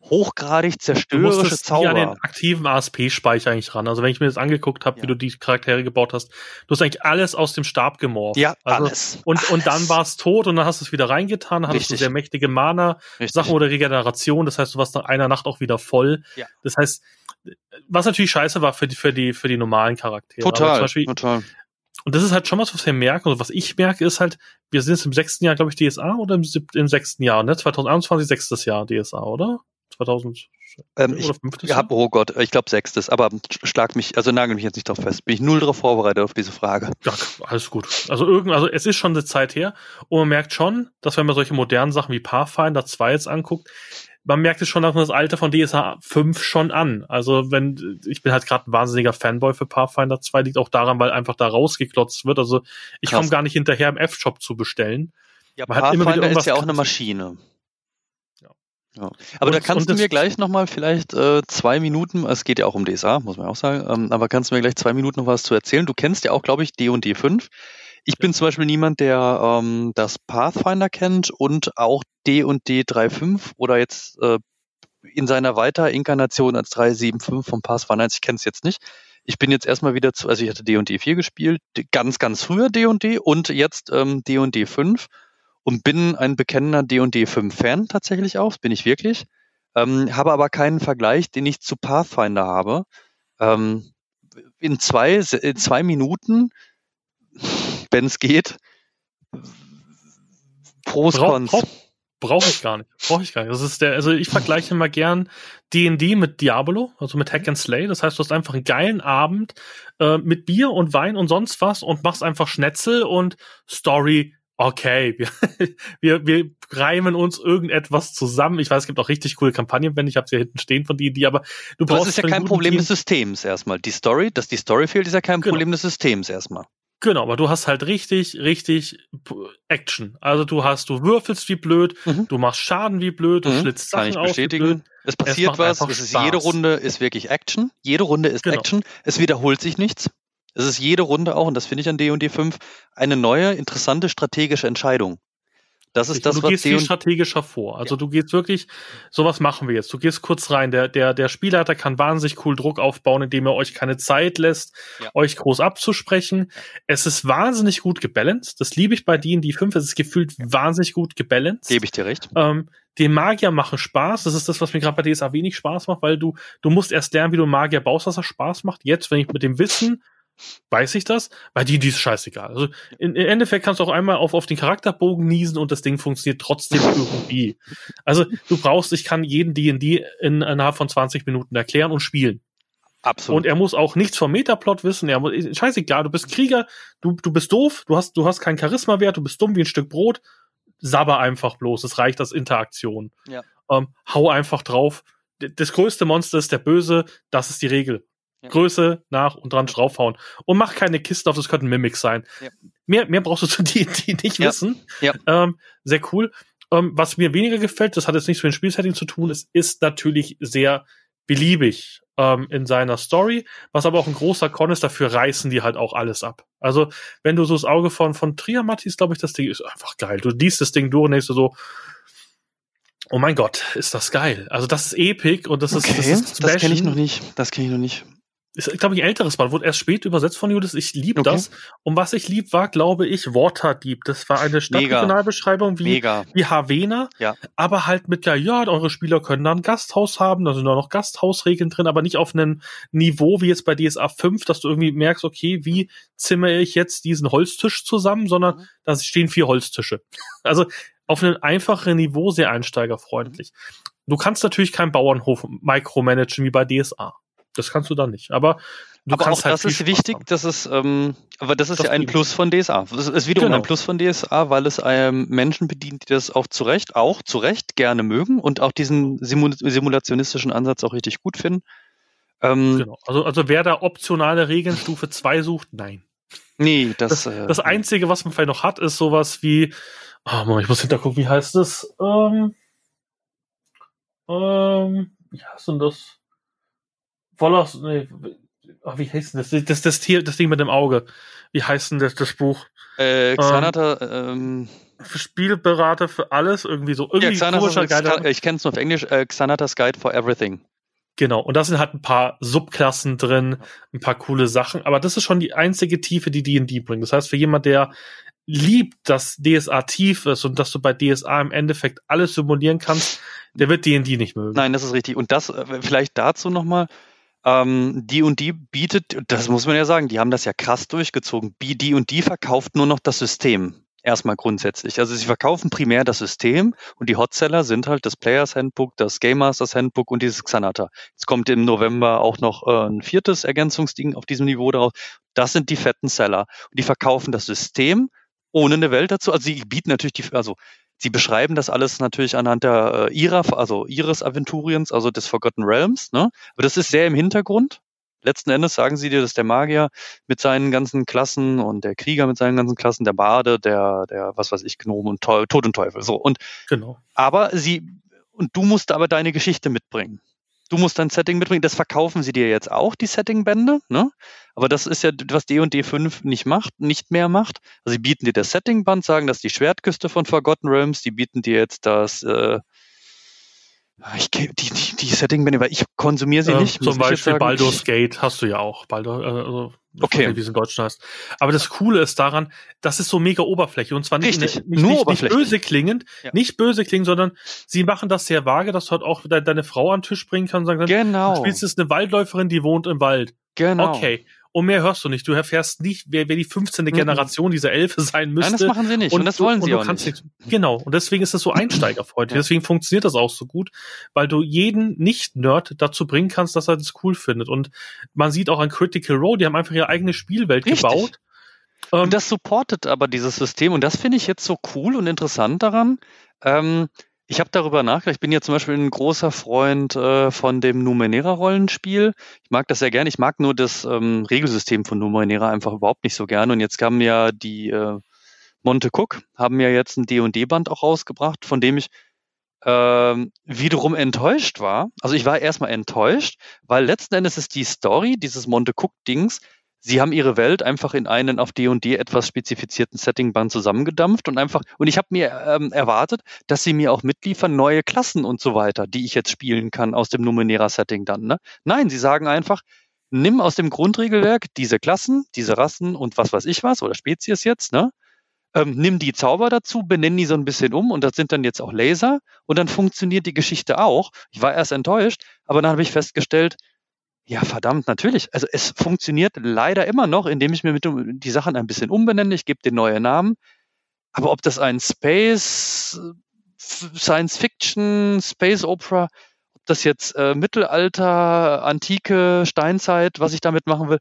hochgradig zerstörerische Zauber. an den aktiven ASP-Speicher eigentlich ran. Also wenn ich mir das angeguckt habe, ja. wie du die Charaktere gebaut hast, du hast eigentlich alles aus dem Stab gemorpht. Ja, also, alles. Und, alles. und dann war es tot und dann hast du es wieder reingetan, hattest Richtig. du sehr mächtige Mana-Sachen oder Regeneration. Das heißt, du warst nach einer Nacht auch wieder voll. Ja. Das heißt, was natürlich scheiße war für die, für die, für die normalen Charaktere. Total, Beispiel, total. Und das ist halt schon was, was wir merken. Also was ich merke, ist halt, wir sind jetzt im sechsten Jahr, glaube ich, DSA oder im, im sechsten Jahr, ne? 2021, sechstes Jahr DSA, oder? 2000 ähm, ich, ja, oh Gott, ich glaube sechstes, aber schlag mich, also nagel mich jetzt nicht drauf fest. Bin ich null darauf vorbereitet auf diese Frage. Ja, alles gut. Also irgend, also es ist schon eine Zeit her und man merkt schon, dass wenn man solche modernen Sachen wie Pathfinder 2 jetzt anguckt, man merkt es schon nach das Alter von DSA 5 schon an. Also wenn, ich bin halt gerade ein wahnsinniger Fanboy für Pathfinder 2, liegt auch daran, weil einfach da rausgeklotzt wird. Also ich komme gar nicht hinterher im F-Shop zu bestellen. Ja, man Pathfinder ist ja auch eine Maschine. Ja. Aber und, da kannst du mir gleich nochmal vielleicht äh, zwei Minuten, es geht ja auch um DSA, muss man auch sagen, ähm, aber kannst du mir gleich zwei Minuten noch was zu erzählen? Du kennst ja auch, glaube ich, D&D 5. Ich bin zum Beispiel niemand, der ähm, das Pathfinder kennt und auch D&D 3.5 oder jetzt äh, in seiner Weiterinkarnation als 3.7.5 vom Pathfinder, ich kenne es jetzt nicht. Ich bin jetzt erstmal wieder zu, also ich hatte D&D 4 gespielt, ganz, ganz früher D&D und jetzt ähm, D&D 5 und bin ein bekennender D&D 5 Fan tatsächlich auch, bin ich wirklich. Ähm, habe aber keinen Vergleich, den ich zu Pathfinder habe. Ähm, in zwei, in zwei Minuten, wenn es geht, Pros, Brauch, Cons. Brauch, Brauche ich gar nicht. Brauche ich gar nicht. Das ist der, also ich vergleiche immer gern D&D mit Diablo, also mit Hack and Slay. Das heißt, du hast einfach einen geilen Abend äh, mit Bier und Wein und sonst was und machst einfach Schnetzel und Story okay, *laughs* wir, wir, wir reimen uns irgendetwas zusammen. Ich weiß, es gibt auch richtig coole Kampagnen, wenn ich habe sie ja hinten stehen von die, die, aber du brauchst. Das ist ja kein Problem Team. des Systems erstmal. Die Story, dass die Story fehlt, ist ja kein genau. Problem des Systems erstmal. Genau, aber du hast halt richtig, richtig Action. Also du hast, du würfelst wie blöd, mhm. du machst Schaden wie blöd, du mhm. schlitzt Sachen Kann ich bestätigen. Wie blöd. Es passiert es was, es ist jede Runde ist wirklich Action. Jede Runde ist genau. Action. Es wiederholt sich nichts. Es ist jede Runde auch, und das finde ich an D&D 5, eine neue, interessante strategische Entscheidung. Das ist das, du was gehst viel strategischer vor. Also ja. du gehst wirklich, sowas machen wir jetzt. Du gehst kurz rein. Der, der, der Spielleiter kann wahnsinnig cool Druck aufbauen, indem er euch keine Zeit lässt, ja. euch groß abzusprechen. Es ist wahnsinnig gut gebalanced. Das liebe ich bei D&D 5. Es ist gefühlt wahnsinnig gut gebalanced. Gebe ich dir recht. Ähm, die Magier machen Spaß. Das ist das, was mir gerade bei DSA wenig Spaß macht, weil du, du musst erst lernen, wie du Magier baust, dass er Spaß macht. Jetzt, wenn ich mit dem Wissen weiß ich das, weil die, die ist scheißegal. Also im Endeffekt kannst du auch einmal auf, auf den Charakterbogen niesen und das Ding funktioniert trotzdem irgendwie. Also du brauchst, ich kann jeden D&D in, innerhalb von 20 Minuten erklären und spielen. Absolut. Und er muss auch nichts vom Metaplot wissen. Er muss, scheißegal, du bist Krieger, du, du bist doof, du hast, du hast keinen Charisma-Wert, du bist dumm wie ein Stück Brot. Sabber einfach bloß. Es reicht als Interaktion. Ja. Ähm, hau einfach drauf. Das größte Monster ist der Böse, das ist die Regel. Ja. Größe nach und dran draufhauen. Und mach keine Kisten auf, das könnte ein Mimik sein. Ja. Mehr, mehr brauchst du zu die, die nicht ja. wissen. Ja. Ähm, sehr cool. Ähm, was mir weniger gefällt, das hat jetzt nichts mit dem Spielsetting zu tun, es ist natürlich sehr beliebig ähm, in seiner Story, was aber auch ein großer Con ist, dafür reißen die halt auch alles ab. Also, wenn du so das Auge von, von Triamat ist, glaube ich, das Ding ist einfach geil. Du liest das Ding durch und denkst du so, oh mein Gott, ist das geil. Also, das ist epic und das okay, ist, das ist Das kenne ich noch nicht. Das kenne ich noch nicht. Ist, glaube ich, ein älteres Band, wurde erst spät übersetzt von Judas. Ich liebe Okay. das. Und was ich lieb war, glaube ich, Waterdeep. Das war eine Stadtregionalbeschreibung wie, Mega. wie Havena, Ja. aber halt mit, ja, ja, eure Spieler können da ein Gasthaus haben, da sind da noch Gasthausregeln drin, aber nicht auf einem Niveau wie jetzt bei DSA 5, dass du irgendwie merkst, okay, wie zimmere ich jetzt diesen Holztisch zusammen, sondern Mhm. da stehen vier Holztische. Also auf einem einfachen Niveau sehr einsteigerfreundlich. Du kannst natürlich keinen Bauernhof micromanagen wie bei DSA. Das kannst du da nicht. Aber du aber kannst auch halt das ist wichtig, haben. das ist, ähm, aber das ist Das ja ein. Plus von DSA. Das ist wiederum Genau. ein Plus von DSA, weil es ähm, Menschen bedient, die das auch zu Recht, auch zu Recht gerne mögen und auch diesen simu simulationistischen Ansatz auch richtig gut finden. Ähm, Genau. Also, also wer da optionale Regeln Stufe 2 sucht, nein. Nee, das, Das, äh, das Einzige, was man vielleicht noch hat, ist sowas wie, oh Moment, ich muss hintergucken, wie heißt das? Ähm, ähm, wie heißt denn das? Wollers, nee, ach, wie heißt denn das? Das, das Tier, das Ding mit dem Auge. Wie heißt denn das, das Buch? äh, Xanata, ähm, Für Spielberater für alles, irgendwie so. Irgendwie ja, komischer, geiler. ich kenne es nur auf Englisch, äh, Xanatas Guide for Everything. Genau. Und da sind halt ein paar Subklassen drin, ein paar coole Sachen. Aber das ist schon die einzige Tiefe, die D&D bringt. Das heißt, für jemand, der liebt, dass DSA tief ist und dass du bei DSA im Endeffekt alles simulieren kannst, der wird D&D nicht mögen. Nein, das ist richtig. Und das äh, vielleicht dazu nochmal. Ähm, die und die bietet, das muss man ja sagen, die haben das ja krass durchgezogen. Die und die verkauft nur noch das System. Erstmal grundsätzlich. Also sie verkaufen primär das System und die Hotseller sind halt das Players Handbook, das Game Masters Handbook und dieses Xanata. Jetzt kommt im November auch noch äh, ein viertes Ergänzungsding auf diesem Niveau daraus. Das sind die fetten Seller. Und die verkaufen das System ohne eine Welt dazu. Also sie bieten natürlich die, also Sie beschreiben das alles natürlich anhand der äh, ihrer, also ihres Aventuriens, also des Forgotten Realms, ne? Aber das ist sehr im Hintergrund. Letzten Endes sagen sie dir, dass der Magier mit seinen ganzen Klassen und der Krieger mit seinen ganzen Klassen, der Bade, der, der, was weiß ich, Gnome und Tod und Teufel. So. Und Genau. aber sie, und du musst aber deine Geschichte mitbringen. Du musst dein Setting mitbringen. Das verkaufen sie dir jetzt auch, die Settingbände, ne? Aber das ist ja, was D und D5 nicht macht, nicht mehr macht. Also sie bieten dir das Settingband, sagen, das ist die Schwertküste von Forgotten Realms, die bieten dir jetzt das, äh, ich kenn- die, die, die Settingbände, weil ich konsumiere sie Ähm, nicht. muss zum ich Beispiel. Baldur's Gate hast du ja auch. Baldur, äh, also, ich Okay. nicht, wie es in Deutsch heißt. Aber das Coole ist daran, das ist so mega Oberfläche. Und zwar nicht, Richtig, nicht, nicht, nur nicht, oberflächlich. böse klingend, Ja. nicht böse klingend, sondern sie machen das sehr vage, dass du halt auch de deine Frau an den Tisch bringen kannst und sagen, dann, Genau. du spielst jetzt eine Waldläuferin, die wohnt im Wald. genau. Okay. Und mehr hörst du nicht. Du erfährst nicht, wer, wer die 15. Mhm. Generation dieser Elfe sein müsste. Nein, das machen sie nicht. Und, das du- wollen sie du auch nicht. nichts- *laughs* Genau. Und deswegen ist es so einsteigerfreundlich. Ja. Deswegen funktioniert das auch so gut, weil du jeden Nicht-Nerd dazu bringen kannst, dass er das cool findet. Und man sieht auch an Critical Role, die haben einfach ihre eigene Spielwelt Richtig. gebaut. Ähm, Und das supportet aber dieses System und das finde ich jetzt so cool und interessant daran. Ähm, ich habe darüber nachgedacht. Ich bin ja zum Beispiel ein großer Freund äh, von dem Numenera-Rollenspiel. Ich mag das sehr gerne. Ich mag nur das ähm, Regelsystem von Numenera einfach überhaupt nicht so gerne. Und jetzt kamen ja die äh, Monte Cook, haben ja jetzt ein D&D-Band auch rausgebracht, von dem ich ähm, wiederum enttäuscht war. Also ich war erstmal enttäuscht, weil letzten Endes ist die Story dieses Monte Cook-Dings Sie haben ihre Welt einfach in einen auf D&D etwas spezifizierten Settingband zusammengedampft und einfach, und ich habe mir ähm, erwartet, dass sie mir auch mitliefern neue Klassen und so weiter, die ich jetzt spielen kann aus dem Numenera-Setting dann. Ne? Nein, sie sagen einfach, nimm aus dem Grundregelwerk diese Klassen, diese Rassen und was weiß ich was, oder Spezies jetzt, ne? Ähm, nimm die Zauber dazu, benenn die so ein bisschen um und das sind dann jetzt auch Laser und dann funktioniert die Geschichte auch. Ich war erst enttäuscht, aber dann habe ich festgestellt, ja, verdammt, natürlich. Also es funktioniert leider immer noch, indem ich mir mit die Sachen ein bisschen umbenenne. Ich gebe den neue Namen. Aber ob das ein Space, F- Science Fiction, Space Opera, ob das jetzt äh, Mittelalter, Antike, Steinzeit, was ich damit machen will,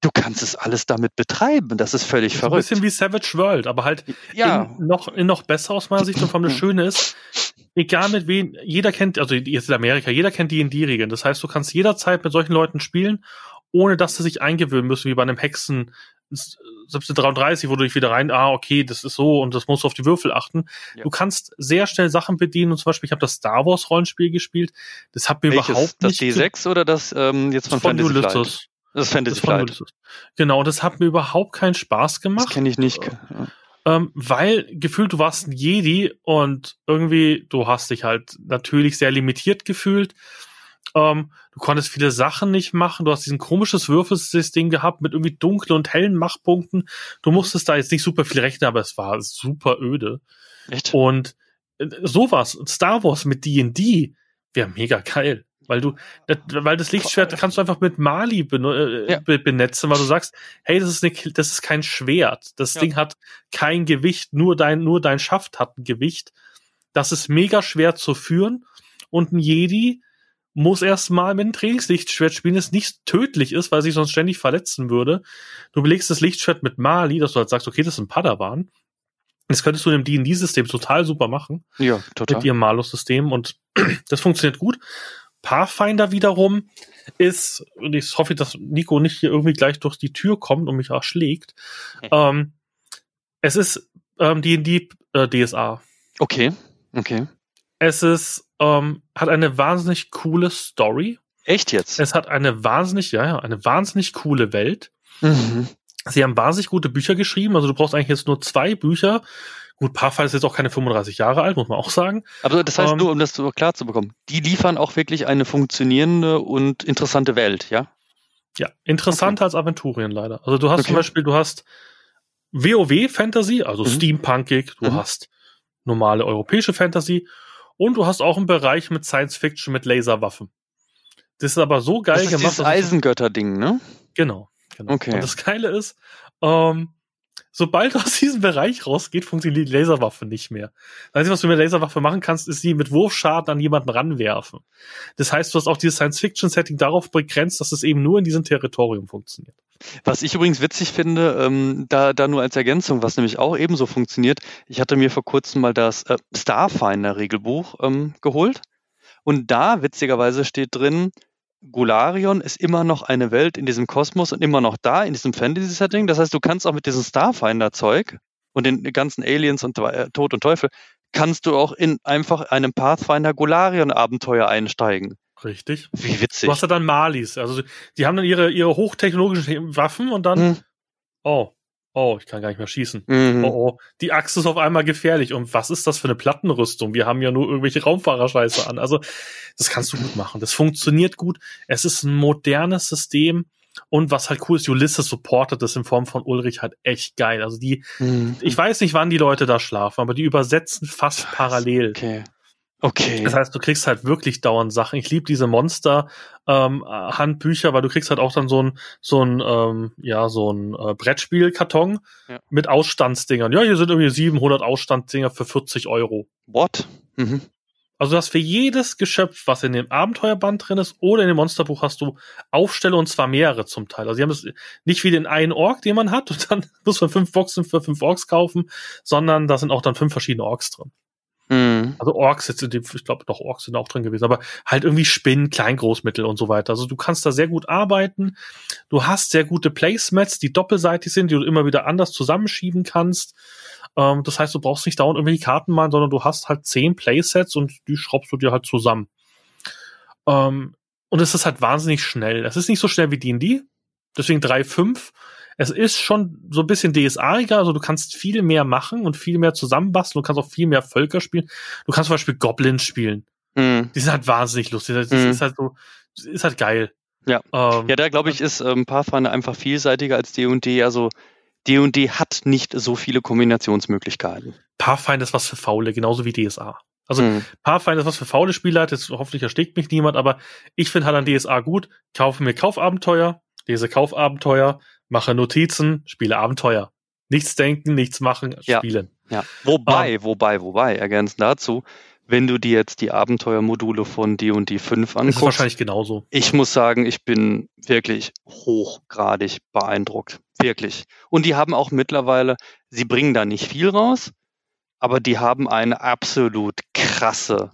du kannst es alles damit betreiben. Das ist völlig so ein verrückt. bisschen wie Savage World, aber halt ja, in noch, in noch besser aus meiner Sicht. Und vor allem das *clears throat* Schöne ist, egal mit wem, jeder kennt, also jetzt in Amerika, jeder kennt die D&D-Regeln. Das heißt, du kannst jederzeit mit solchen Leuten spielen, ohne dass sie sich eingewöhnen müssen, wie bei einem Hexen 1733, wo du dich wieder rein, ah, okay, das ist so und das musst du auf die Würfel achten. Ja. Du kannst sehr schnell Sachen bedienen und zum Beispiel, ich habe das Star Wars Rollenspiel gespielt. Das hat mir welches? überhaupt Das nicht D6 oder das ähm, jetzt von, von? Ulysses. Das Fantasy Das Flight. Ulysses. Genau, das hat mir überhaupt keinen Spaß Das gemacht. kenne ich nicht. Ähm, weil gefühlt du warst ein Jedi und irgendwie du hast dich halt natürlich sehr limitiert gefühlt. Ähm, du konntest viele Sachen nicht machen. Du hast diesen komisches Würfelsystem gehabt mit irgendwie dunklen und hellen Machpunkten. Du musstest da jetzt nicht super viel rechnen, aber es war super öde. Echt? Und äh, sowas, Star Wars mit D&D wäre mega geil. Weil du, das, weil das Lichtschwert kannst du einfach mit Mali äh, Ja. be benetzen, weil du sagst, hey, das ist, eine, das ist kein Schwert. Das Ja. Ding hat kein Gewicht, nur dein, nur dein Schaft hat ein Gewicht. Das ist mega schwer zu führen. Und ein Jedi muss erstmal mit einem Trainingslichtschwert spielen, das nicht tödlich ist, weil sich sonst ständig verletzen würde. Du belegst das Lichtschwert mit Mali, dass du halt sagst, okay, das ist ein Padawan. Das könntest du in dem D&D-System total super machen Ja, total. mit ihrem Malus-System und *clears throat* das funktioniert gut. Pathfinder wiederum ist, und ich hoffe, dass Nico nicht hier irgendwie gleich durch die Tür kommt und mich erschlägt. Hm. ähm, es ist ähm, D&D äh, DSA. Okay, okay. Es ist, ähm, hat eine wahnsinnig coole Story. Echt jetzt? Es hat eine wahnsinnig, ja, ja, eine wahnsinnig coole Welt. Mhm. Sie haben wahnsinnig gute Bücher geschrieben. Also du brauchst eigentlich jetzt nur zwei Bücher. Gut, Pathfinder ist jetzt auch keine 35 Jahre alt, muss man auch sagen. Aber das heißt Ähm, nur, um das so klar zu bekommen, die liefern auch wirklich eine funktionierende und interessante Welt, ja? Ja, interessanter als Aventurien leider. Also du hast Okay. zum Beispiel, du hast WoW Fantasy, also Mhm. Steampunkig, du Mhm. hast normale europäische Fantasy und du hast auch einen Bereich mit Science Fiction mit Laserwaffen. Das ist aber so geil Das ist gemacht. es- Eisengötter-Ding, ne? Genau, genau. Okay. Und das Geile ist, ähm, sobald du aus diesem Bereich rausgeht, funktioniert die Laserwaffe nicht mehr. Das Einzige, was du mit der Laserwaffe machen kannst, ist sie mit Wurfschaden an jemanden ranwerfen. Das heißt, du hast auch dieses Science-Fiction-Setting darauf begrenzt, dass es eben nur in diesem Territorium funktioniert. Was ich übrigens witzig finde, ähm, da, da nur als Ergänzung, was nämlich auch ebenso funktioniert, ich hatte mir vor kurzem mal das äh, Starfinder-Regelbuch ähm, geholt und da witzigerweise steht drin, Golarion ist immer noch eine Welt in diesem Kosmos und immer noch da, in diesem Fantasy-Setting. Das heißt, du kannst auch mit diesem Starfinder-Zeug und den ganzen Aliens und äh, Tod und Teufel, kannst du auch in einfach einem Pathfinder Golarion-Abenteuer einsteigen. Richtig. Wie witzig. Du hast ja dann Malis. Also die haben dann ihre, ihre hochtechnologischen Waffen und dann, Hm. oh, oh, ich kann gar nicht mehr schießen. Mhm. Oh, oh, die Axt ist auf einmal gefährlich. Und was ist das für eine Plattenrüstung? Wir haben ja nur irgendwelche Raumfahrerscheiße an. Also, das kannst du gut machen. Das funktioniert gut. Es ist ein modernes System. Und was halt cool ist, Ulysses supportet das in Form von Ulrich halt echt geil. Also die, Mhm. ich weiß nicht, wann die Leute da schlafen, aber die übersetzen fast parallel. Okay. Okay. Das heißt, du kriegst halt wirklich dauernd Sachen. Ich liebe diese Monster ähm, Handbücher, weil du kriegst halt auch dann so ein so ein ähm, ja so ein äh, Brettspielkarton Ja. mit Ausstandsdingern. Ja, hier sind irgendwie 700 Ausstandsdinger für 40 Euro. What? Mhm. Also du hast für jedes Geschöpf, was in dem Abenteuerband drin ist oder in dem Monsterbuch, hast du Aufstelle und zwar mehrere zum Teil. Also sie haben es nicht wie den einen Ork, den man hat *laughs* und dann muss man fünf Boxen für fünf Orks kaufen, sondern da sind auch dann fünf verschiedene Orks drin. Mhm. Also Orks jetzt in dem, ich glaube doch Orks sind auch drin gewesen, aber halt irgendwie Spinnen, Kleingroßmittel und so weiter. Also du kannst da sehr gut arbeiten. Du hast sehr gute Placemats, die doppelseitig sind, die du immer wieder anders zusammenschieben kannst. Ähm, das heißt, du brauchst nicht dauernd irgendwelche Karten malen, sondern du hast halt zehn Playsets und die schraubst du dir halt zusammen. Ähm, und es ist halt wahnsinnig schnell. Es ist nicht so schnell wie D&D, deswegen 3.5. Es ist schon so ein bisschen DSA-iger, also du kannst viel mehr machen und viel mehr zusammenbasteln. Du kannst auch viel mehr Völker spielen. Du kannst zum Beispiel Goblins spielen. Mhm. Die sind halt wahnsinnig lustig. Das Mhm. ist halt so, ist halt geil. Ja. Ähm, Ja, da glaube ich, ist ähm, Pathfinder einfach vielseitiger als D&D. Also D&D hat nicht so viele Kombinationsmöglichkeiten. Pathfinder ist was für Faule, genauso wie DSA. Also Mhm. Pathfinder ist was für faule Spieler, jetzt hoffentlich erschlägt mich niemand, aber ich finde halt an DSA gut, kaufe mir Kaufabenteuer, lese Kaufabenteuer, mache Notizen, spiele Abenteuer. Nichts denken, nichts machen, Ja. spielen. Ja. Wobei, wobei, wobei, ergänzend dazu, wenn du dir jetzt die Abenteuermodule von D&D 5 Das ist anguckst, wahrscheinlich genauso. ich muss sagen, ich bin wirklich hochgradig beeindruckt. Wirklich. Und die haben auch mittlerweile, sie bringen da nicht viel raus, aber die haben eine absolut krasse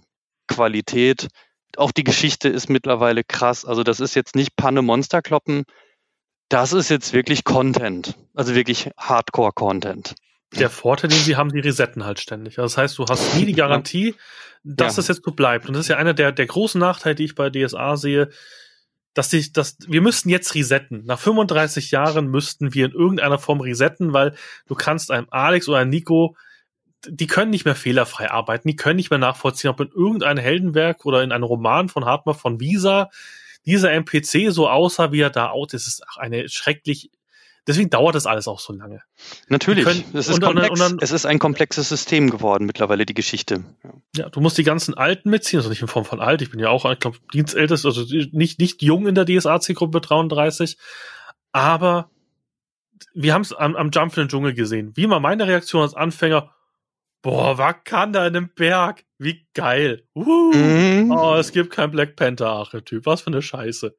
Qualität. Auch die Geschichte ist mittlerweile krass. Also das ist jetzt nicht Panne Monsterkloppen. Das ist jetzt wirklich Content. Also wirklich Hardcore-Content. Der Vorteil, den sie haben, die resetten halt ständig. Also das heißt, du hast nie die Garantie, dass Ja. es jetzt so bleibt. Und das ist ja einer der, der großen Nachteile, die ich bei DSA sehe, dass ich, dass, wir müssten jetzt resetten. Nach 35 Jahren müssten wir in irgendeiner Form resetten, weil du kannst einem Alex oder einem Nico die können nicht mehr fehlerfrei arbeiten, die können nicht mehr nachvollziehen, ob in irgendein Heldenwerk oder in einem Roman von Hartmann von Visa dieser NPC so aussah, wie er da out ist. Es ist eine schrecklich Deswegen dauert das alles auch so lange. Natürlich. Können, es, ist und, komplex. Und dann, es ist ein komplexes System geworden mittlerweile, die Geschichte. Ja. du musst die ganzen Alten mitziehen, also nicht in Form von alt. Ich bin ja auch, ich glaube, dienstältest, also nicht, nicht jung in der DSAC-Gruppe 33. Aber wir haben es am, am Jump in den Dschungel gesehen. Wie immer meine Reaktion als Anfänger, Boah, Wakanda in einem Berg. Wie geil. Uh, mhm. Oh, es gibt kein Black Panther-Archetyp. Was für eine Scheiße.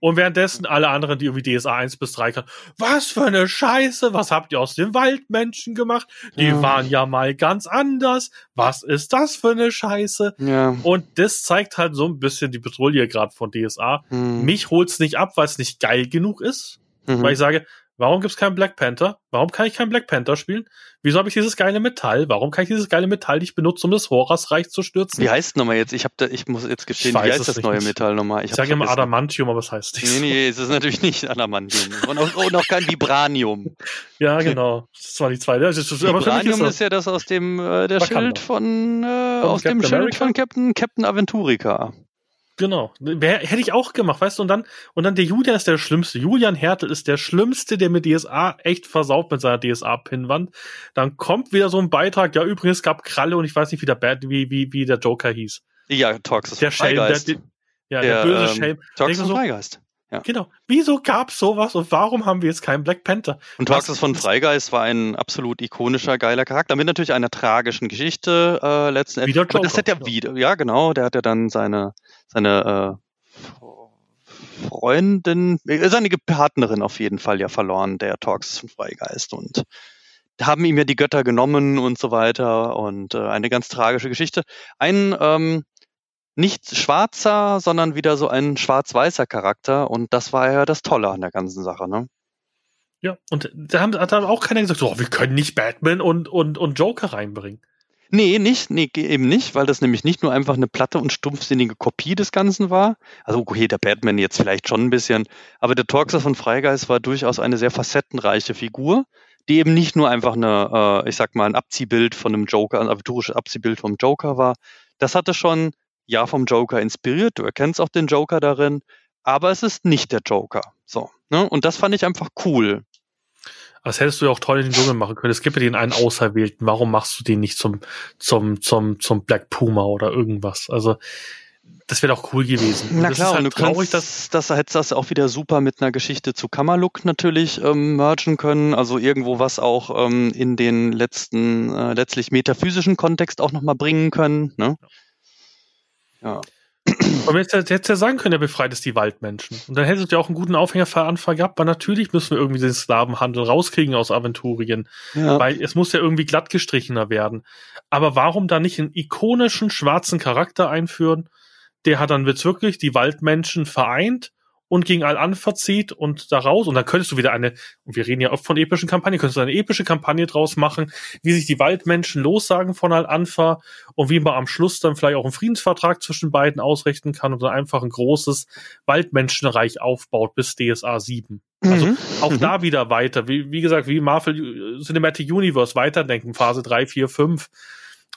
Und währenddessen alle anderen, die irgendwie DSA 1 bis 3 kann. Was für eine Scheiße. Was habt ihr aus den Waldmenschen gemacht? Die ja. waren ja mal ganz anders. Was ist das für eine Scheiße? Ja. Und das zeigt halt so ein bisschen die Patrouille gerade von DSA. Mhm. Mich holt's nicht ab, weil es nicht geil genug ist. Mhm. Weil ich sage, Warum gibt's keinen Black Panther? Warum kann ich keinen Black Panther spielen? Wieso habe ich dieses geile Metall? Warum kann ich dieses geile Metall nicht benutzen, um das Horasreich zu stürzen? Wie heißt nochmal jetzt? Ich, hab da, ich muss jetzt gestehen, wie heißt das neue nicht. Metall nochmal? Ich, ich sage immer Adamantium, aber es heißt nicht. Nee, nee, es ist natürlich nicht Adamantium. und, auch, und auch kein Vibranium. ja, genau. Das war die zweite. Das ist, Vibranium ist, ist, ja das aus dem äh, der Schild von, äh, aus Captain dem Schild America? von Captain, Captain Aventurica. Genau. Wär, hätte ich auch gemacht, weißt du, und dann, und dann der Julian ist der Schlimmste. Julian Hertel ist der Schlimmste, der mit DSA echt versaut mit seiner DSA-Pinwand. Dann kommt wieder so ein Beitrag, ja, übrigens gab Kralle und ich weiß nicht, wie der Bad, wie, wie, wie der Joker hieß. Ja, Tox der Schelm, der, der, ja, der, der böse ähm, Schelm. Tox so, Freigeist. Ja. Genau. Wieso gab's sowas und warum haben wir jetzt keinen Black Panther? Und Toxis von Freigeist war ein absolut ikonischer, geiler Charakter mit natürlich einer tragischen Geschichte äh, letzten Endes. Aber das hat ja wieder, ja genau, der hat ja dann seine seine äh, Freundin, äh, seine Partnerin auf jeden Fall ja verloren, der Torx von Freigeist und haben ihm ja die Götter genommen und so weiter und äh, eine ganz tragische Geschichte. Ein ähm, nicht schwarzer, sondern wieder so ein schwarz-weißer Charakter. Und das war ja das Tolle an der ganzen Sache, ne? Ja, und da haben, hat dann auch keiner gesagt, so, wir können nicht Batman und, und, und Joker reinbringen. Nee, nicht, nee, eben nicht, weil das nämlich nicht nur einfach eine platte und stumpfsinnige Kopie des Ganzen war. Also, okay, der Batman jetzt vielleicht schon ein bisschen, aber der Torxer von Freigeist war durchaus eine sehr facettenreiche Figur, die eben nicht nur einfach eine, äh, ich sag mal, ein Abziehbild von einem Joker, ein aventurisches Abziehbild vom Joker war. Das hatte schon ja vom Joker inspiriert, du erkennst auch den Joker darin, aber es ist nicht der Joker. So, ne? Und das fand ich einfach cool. Das hättest du ja auch toll in den Dschungel machen können. Es gibt ja den einen Auserwählten. Warum machst du den nicht zum, zum, zum, zum Black Puma oder irgendwas? Also, das wäre doch cool gewesen. Na das klar, ist halt und du traurig, dass das hättest das auch wieder super mit einer Geschichte zu Kammerlook natürlich ähm, mergen können. Also irgendwo was auch ähm, in den letzten, äh, letztlich metaphysischen Kontext auch nochmal bringen können. Ne? Ja. Ja. Aber jetzt hättest ja sagen können, er befreit es die Waldmenschen. Und dann hättest du ja auch einen guten Aufhänger für Anfang gehabt, weil natürlich müssen wir irgendwie den Slavenhandel rauskriegen aus Aventurien. Ja. Weil es muss ja irgendwie glatt gestrichener werden. Aber warum da nicht einen ikonischen schwarzen Charakter einführen? Der hat dann jetzt wirklich die Waldmenschen vereint und gegen Al-Anfa zieht und da raus. Und dann könntest du wieder eine, und wir reden ja oft von epischen Kampagnen, könntest du eine epische Kampagne draus machen, wie sich die Waldmenschen lossagen von Al-Anfa und wie man am Schluss dann vielleicht auch einen Friedensvertrag zwischen beiden ausrichten kann und dann einfach ein großes Waldmenschenreich aufbaut bis DSA 7. Also mhm. auch mhm. da wieder weiter, wie, wie gesagt, wie Marvel Cinematic Universe weiterdenken, Phase 3, 4, 5.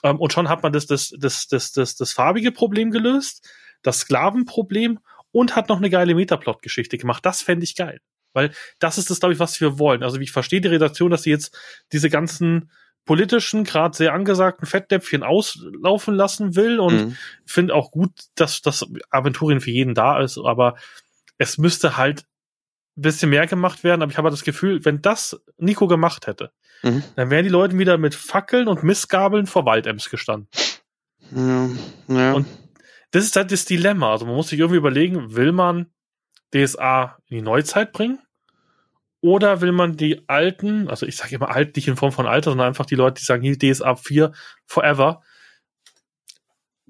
Ähm, und schon hat man das, das, das, das, das, das farbige Problem gelöst, das Sklavenproblem und hat noch eine geile Metaplot-Geschichte gemacht. Das fände ich geil. Weil das ist das, glaube ich, was wir wollen. Also ich verstehe die Redaktion, dass sie jetzt diese ganzen politischen, gerade sehr angesagten Fettdäpfchen auslaufen lassen will und mhm. finde auch gut, dass das Aventurien für jeden da ist, aber es müsste halt ein bisschen mehr gemacht werden, aber ich habe das Gefühl, wenn das Nico gemacht hätte, mhm. dann wären die Leute wieder mit Fackeln und Missgabeln vor Waldems gestanden. Ja, ja. Und das ist halt das Dilemma. Also man muss sich irgendwie überlegen, will man DSA in die Neuzeit bringen? Oder will man die alten, also ich sage immer alt, nicht in Form von Alter, sondern einfach die Leute, die sagen, hier DSA 4 forever.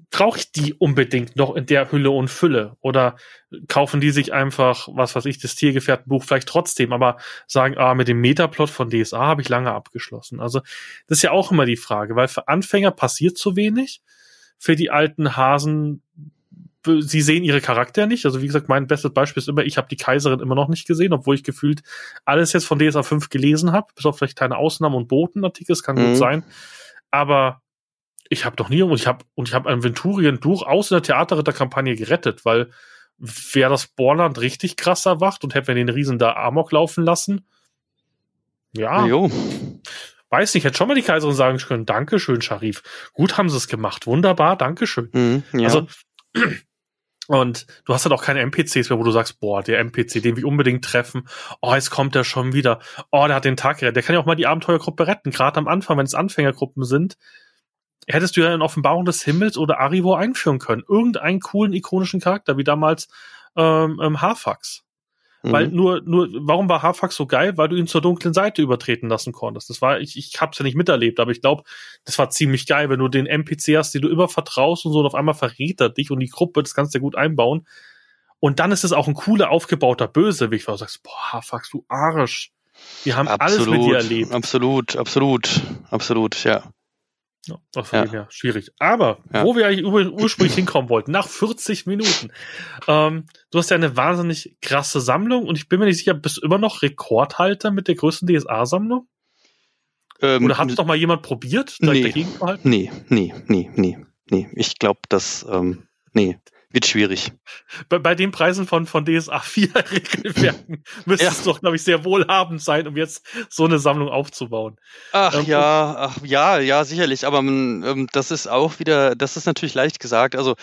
Brauche ich die unbedingt noch in der Hülle und Fülle? Oder kaufen die sich einfach, was weiß ich, das Tiergefährtenbuch vielleicht trotzdem, aber sagen, ah, mit dem Metaplot von DSA habe ich lange abgeschlossen. Also das ist ja auch immer die Frage, weil für Anfänger passiert zu wenig für die alten Hasen. Sie sehen ihre Charakter nicht. Also wie gesagt, mein bestes Beispiel ist immer, ich habe die Kaiserin immer noch nicht gesehen, obwohl ich gefühlt alles jetzt von DSA 5 gelesen habe, bis auf vielleicht kleine Ausnahmen und Botenartikel, es kann mhm. gut sein. Aber ich habe doch nie und ich habe und ich habe ein Venturien durchaus in der Theaterritterkampagne gerettet, weil wäre das Borland richtig krass erwacht und hätten wir den Riesen da Amok laufen lassen. Ja. Jo. Weiß nicht, hätte schon mal die Kaiserin sagen können, Dankeschön, Sharif. Gut haben sie es gemacht. Wunderbar, Dankeschön. Mhm, ja. Also, *clears throat* und du hast halt auch keine NPCs mehr, wo du sagst, boah, der NPC, den wir unbedingt treffen. Oh, jetzt kommt der schon wieder. Oh, der hat den Tag gerettet. Der kann ja auch mal die Abenteuergruppe retten. Gerade am Anfang, wenn es Anfängergruppen sind, hättest du ja in Offenbarung des Himmels oder Arrivo einführen können. Irgendeinen coolen, ikonischen Charakter, wie damals ähm, ähm, Harfax. Mhm. Weil nur, nur, warum war Harfax so geil? Weil du ihn zur dunklen Seite übertreten lassen konntest. Das war, ich, ich hab's ja nicht miterlebt, aber ich glaube, das war ziemlich geil, wenn du den NPC hast, den du immer vertraust und so und auf einmal verrät er dich und die Gruppe, das kannst du ja gut einbauen. Und dann ist es auch ein cooler, aufgebauter Bösewicht, weil du sagst, boah, Harfax, du Arsch. Wir haben absolut, alles mit dir erlebt. Absolut, absolut, absolut, ja. Ja, das ja. her schwierig. Aber ja. wo wir eigentlich ur ursprünglich *clears throat* hinkommen wollten, nach 40 Minuten. Ähm, du hast ja eine wahnsinnig krasse Sammlung und ich bin mir nicht sicher, bist du immer noch Rekordhalter mit der größten DSA-Sammlung? Ähm, Oder hat es doch mal jemand probiert, nee, dagegen zu halten? Nee, nee, nee, nee, nee. Ich glaube, dass, ähm, nee wird schwierig. Bei, bei den Preisen von, von DSA 4 *laughs* Regelwerken müsste ja. es doch, glaube ich, sehr wohlhabend sein, um jetzt so eine Sammlung aufzubauen. Ach ähm, ja, ach ja, ja, sicherlich. Aber ähm, das ist auch wieder, das ist natürlich leicht gesagt. Also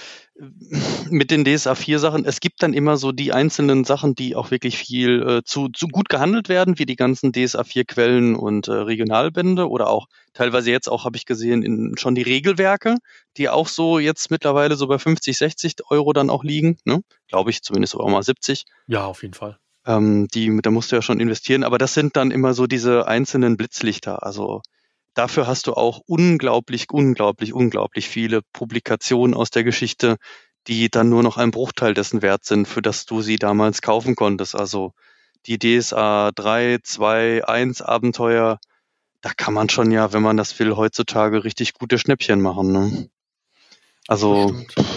mit den DSA 4 Sachen, es gibt dann immer so die einzelnen Sachen, die auch wirklich viel äh, zu, zu gut gehandelt werden, wie die ganzen DSA 4 Quellen und äh, Regionalbände oder auch teilweise jetzt auch, habe ich gesehen, in, schon die Regelwerke, die auch so jetzt mittlerweile so bei 50, 60 Euro dann auch liegen, ne? Glaube ich, zumindest auch mal 70. Ja, auf jeden Fall. Ähm, die, da musst du ja schon investieren, aber das sind dann immer so diese einzelnen Blitzlichter. Also Dafür hast du auch unglaublich, unglaublich, unglaublich viele Publikationen aus der Geschichte, die dann nur noch ein Bruchteil dessen wert sind, für das du sie damals kaufen konntest. Also die DSA 3, 2, 1 Abenteuer, da kann man schon ja, wenn man das will, heutzutage richtig gute Schnäppchen machen. Ne? Also,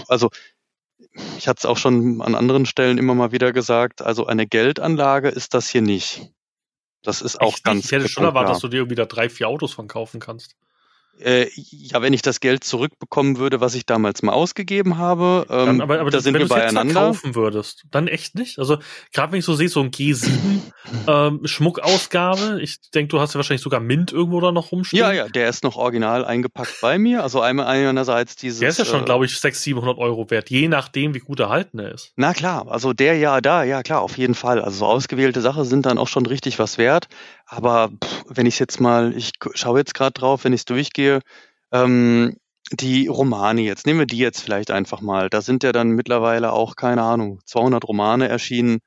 also ich hatte es auch schon an anderen Stellen immer mal wieder gesagt, also eine Geldanlage ist das hier nicht. Das ist auch Echt ganz. Ich hätte schon erwartet, dass du dir wieder drei, vier Autos von kaufen kannst. Äh, ja, wenn ich das Geld zurückbekommen würde, was ich damals mal ausgegeben habe, ähm, dann, aber, aber da sind wenn wir beieinander. Wenn du kaufen würdest, dann echt nicht. Also gerade wenn ich so sehe, so ein G7 ähm, Schmuckausgabe, ich denke, du hast ja wahrscheinlich sogar Mint irgendwo da noch rumstehen. Ja, ja, der ist noch original eingepackt bei mir. Also einmal einerseits dieses. Der ist ja schon, äh, glaube ich, 600, 700 Euro wert, je nachdem, wie gut erhalten er ist. Na klar, also der ja da, ja klar, auf jeden Fall. Also so ausgewählte Sachen sind dann auch schon richtig was wert. Aber pff, wenn ich jetzt mal, ich schaue jetzt gerade drauf, wenn ich es durchgehe, ähm, die Romane jetzt, nehmen wir die jetzt vielleicht einfach mal. Da sind ja dann mittlerweile auch, keine Ahnung, 200 Romane erschienen,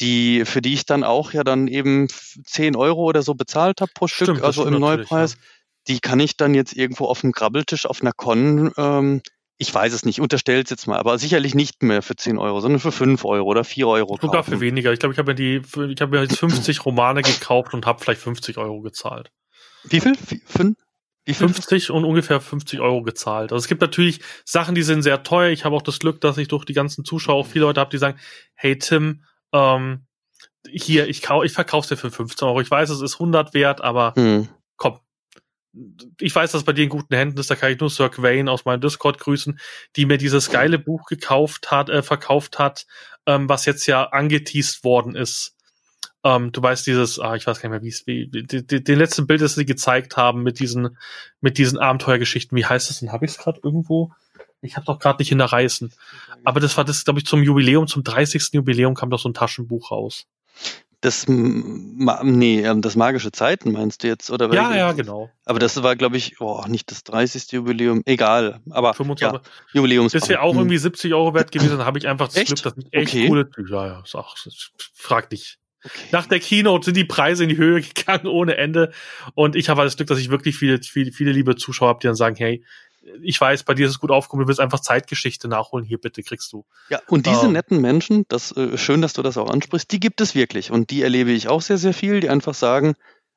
die, für die ich dann auch ja dann eben 10 Euro oder so bezahlt habe pro Stück, stimmt, also im Neupreis. Ja. Die kann ich dann jetzt irgendwo auf dem Grabbeltisch auf einer Con ähm, ich weiß es nicht, unterstellt es jetzt mal, aber sicherlich nicht mehr für 10 Euro, sondern für 5 Euro oder 4 Euro. Sogar für weniger. Ich glaube, ich habe mir die, ich habe mir jetzt 50 *clears throat* Romane gekauft und habe vielleicht 50 Euro gezahlt. Wie viel? Fünf? Wie 50 und ungefähr 50 Euro gezahlt. Also es gibt natürlich Sachen, die sind sehr teuer. Ich habe auch das Glück, dass ich durch die ganzen Zuschauer auch viele Leute habe, die sagen, hey Tim, ähm, hier, ich, kau ich verkaufe dir für 15 Euro. Ich weiß, es ist 100 wert, aber hm. Ich weiß, dass bei dir in guten Händen ist, da kann ich nur Sir Quayne aus meinem Discord grüßen, die mir dieses geile Buch gekauft hat, äh, verkauft hat, ähm, was jetzt ja angeteased worden ist. Ähm, du weißt dieses, ah, ich weiß gar nicht mehr, wie es, wie, den letzten Bild, das sie gezeigt haben mit diesen, mit diesen Abenteuergeschichten. Wie heißt das denn? Habe ich es gerade irgendwo? Ich habe doch gerade nicht in der Reißen. Aber das war das, glaube ich, zum Jubiläum, zum 30. Jubiläum kam doch so ein Taschenbuch raus. Das, nee, ähm, das magische Zeiten meinst du jetzt, oder? Ja, ja, genau. Aber das war, glaube ich, oh, nicht das 30. Jubiläum, egal, aber 25, ja, Jubiläums. Das wäre auch irgendwie 70 Euro wert gewesen, dann habe ich einfach das echt? Glück, dass ich echt okay. coole, ja, ja, sag, frag dich. Okay. Nach der Keynote sind die Preise in die Höhe *laughs* gegangen ohne Ende. Und ich habe halt das Glück, dass ich wirklich viele, viele, viele liebe Zuschauer habe, die dann sagen, hey, ich weiß, bei dir ist es gut aufgekommen, du willst einfach Zeitgeschichte nachholen, hier bitte kriegst du. Ja, und diese ähm, netten Menschen, das äh, schön, dass du das auch ansprichst, die gibt es wirklich und die erlebe ich auch sehr, sehr viel, die einfach sagen,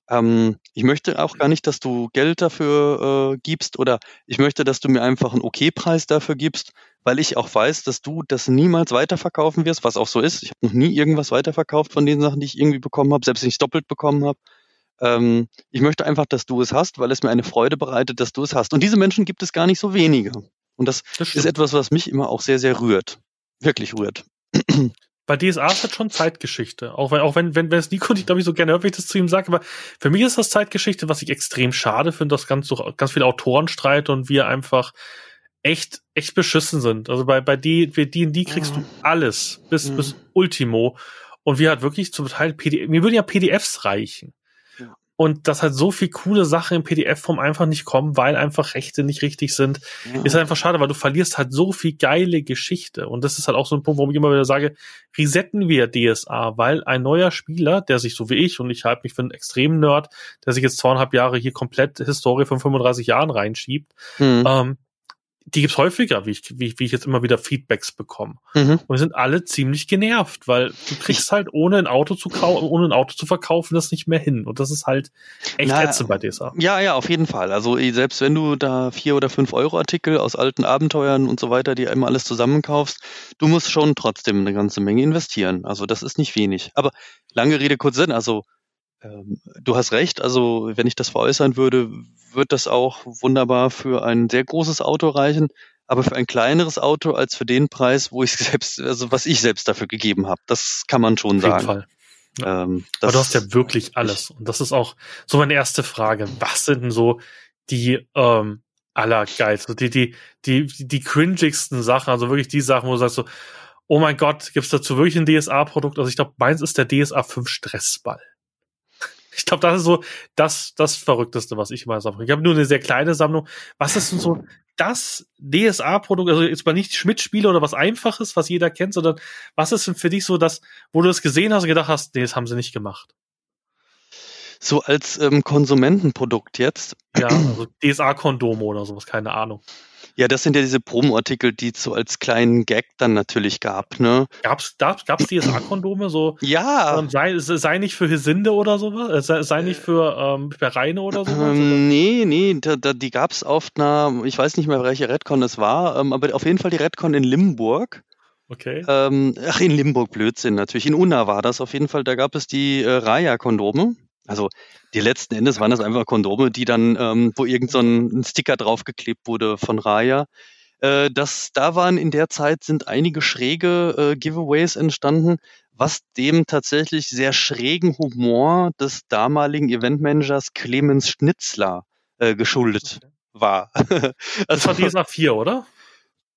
ähm, ich möchte auch gar nicht, dass du Geld dafür äh, gibst oder ich möchte, dass du mir einfach einen Okay-Preis dafür gibst, weil ich auch weiß, dass du das niemals weiterverkaufen wirst, was auch so ist. Ich habe noch nie irgendwas weiterverkauft von den Sachen, die ich irgendwie bekommen habe, selbst wenn ich es doppelt bekommen habe. Ähm, ich möchte einfach, dass du es hast, weil es mir eine Freude bereitet, dass du es hast. Und diese Menschen gibt es gar nicht so wenige. Und das, das ist etwas, was mich immer auch sehr, sehr rührt. Wirklich rührt. Bei DSA ist das schon Zeitgeschichte. Auch wenn, auch wenn, wenn, wenn es Nico nicht, glaube ich, so gerne hört, wenn ich das zu ihm sage, aber für mich ist das Zeitgeschichte, was ich extrem schade finde, dass ganz, so, ganz viele Autoren streiten und wir einfach echt, echt beschissen sind. Also bei, bei die, bei die kriegst du mhm. alles bis, mhm. bis Ultimo. Und wir halt wirklich zum Teil PDF, mir würden ja PDFs reichen. Und dass halt so viel coole Sachen im PDF-Form einfach nicht kommen, weil einfach Rechte nicht richtig sind, ja. ist halt einfach schade, weil du verlierst halt so viel geile Geschichte. Und das ist halt auch so ein Punkt, warum ich immer wieder sage, resetten wir DSA, weil ein neuer Spieler, der sich so wie ich, und ich halte mich für einen extremen Nerd, der sich jetzt zweieinhalb Jahre hier komplett Historie von 35 Jahren reinschiebt, mhm. ähm, die gibt's häufiger, wie ich, wie, wie ich jetzt immer wieder Feedbacks bekomme. Mhm. Und wir sind alle ziemlich genervt, weil du kriegst halt ohne ein Auto zu kaufen, ohne ein Auto zu verkaufen, das nicht mehr hin. Und das ist halt echt Na, ätzend bei DSA. Ja, ja, auf jeden Fall. Also selbst wenn du da vier oder fünf Euro Artikel aus alten Abenteuern und so weiter, die immer alles zusammenkaufst, du musst schon trotzdem eine ganze Menge investieren. Also das ist nicht wenig. Aber lange Rede, kurz Sinn. Also du hast recht, also wenn ich das veräußern würde, wird das auch wunderbar für ein sehr großes Auto reichen, aber für ein kleineres Auto als für den Preis, wo ich *laughs* selbst, also was ich selbst dafür gegeben habe, das kann man schon Auf sagen. Jeden Fall. Ja. Ähm, aber du hast ja wirklich alles. Und das ist auch so meine erste Frage. Was sind denn so die ähm, allergeilsten, die, die, die, die cringigsten Sachen, also wirklich die Sachen, wo du sagst so, oh mein Gott, gibt's dazu wirklich ein DSA-Produkt? Also ich glaube, meins ist der DSA 5 Stressball. Ich glaube, das ist so das, das Verrückteste, was ich mal sage. Ich habe nur eine sehr kleine Sammlung. Was ist denn so das DSA-Produkt, also jetzt mal nicht Schmidt-Spiele oder was Einfaches, was jeder kennt, sondern was ist denn für dich so das, wo du es gesehen hast und gedacht hast, nee, das haben sie nicht gemacht? So als ähm, Konsumentenprodukt jetzt? Ja, also DSA-Kondome oder sowas, keine Ahnung. Ja, das sind ja diese Promo-Artikel, die es so als kleinen Gag dann natürlich gab, ne? Gab's, gab's, gab's DSA-Kondome so? Ja. Ähm, sei, sei nicht für Hesinde oder sowas? Äh, sei, sei nicht für, ähm, für Reine oder sowas? Ähm, nee, nee, da, da, die gab's auf einer, ich weiß nicht mehr, welche Redcon es war, ähm, aber auf jeden Fall die Redcon in Limburg. Okay. Ähm, ach, in Limburg Blödsinn natürlich. In Unna war das auf jeden Fall. Da gab es die äh, Raya-Kondome. Also die letzten Endes waren das einfach Kondome, die dann, ähm, wo irgend so ein, Sticker draufgeklebt wurde von Raya. Äh, das, da waren in der Zeit sind einige schräge äh, Giveaways entstanden, was dem tatsächlich sehr schrägen Humor des damaligen Eventmanagers Clemens Schnitzler äh, geschuldet okay. war. also, *laughs* das war DSA 4, oder?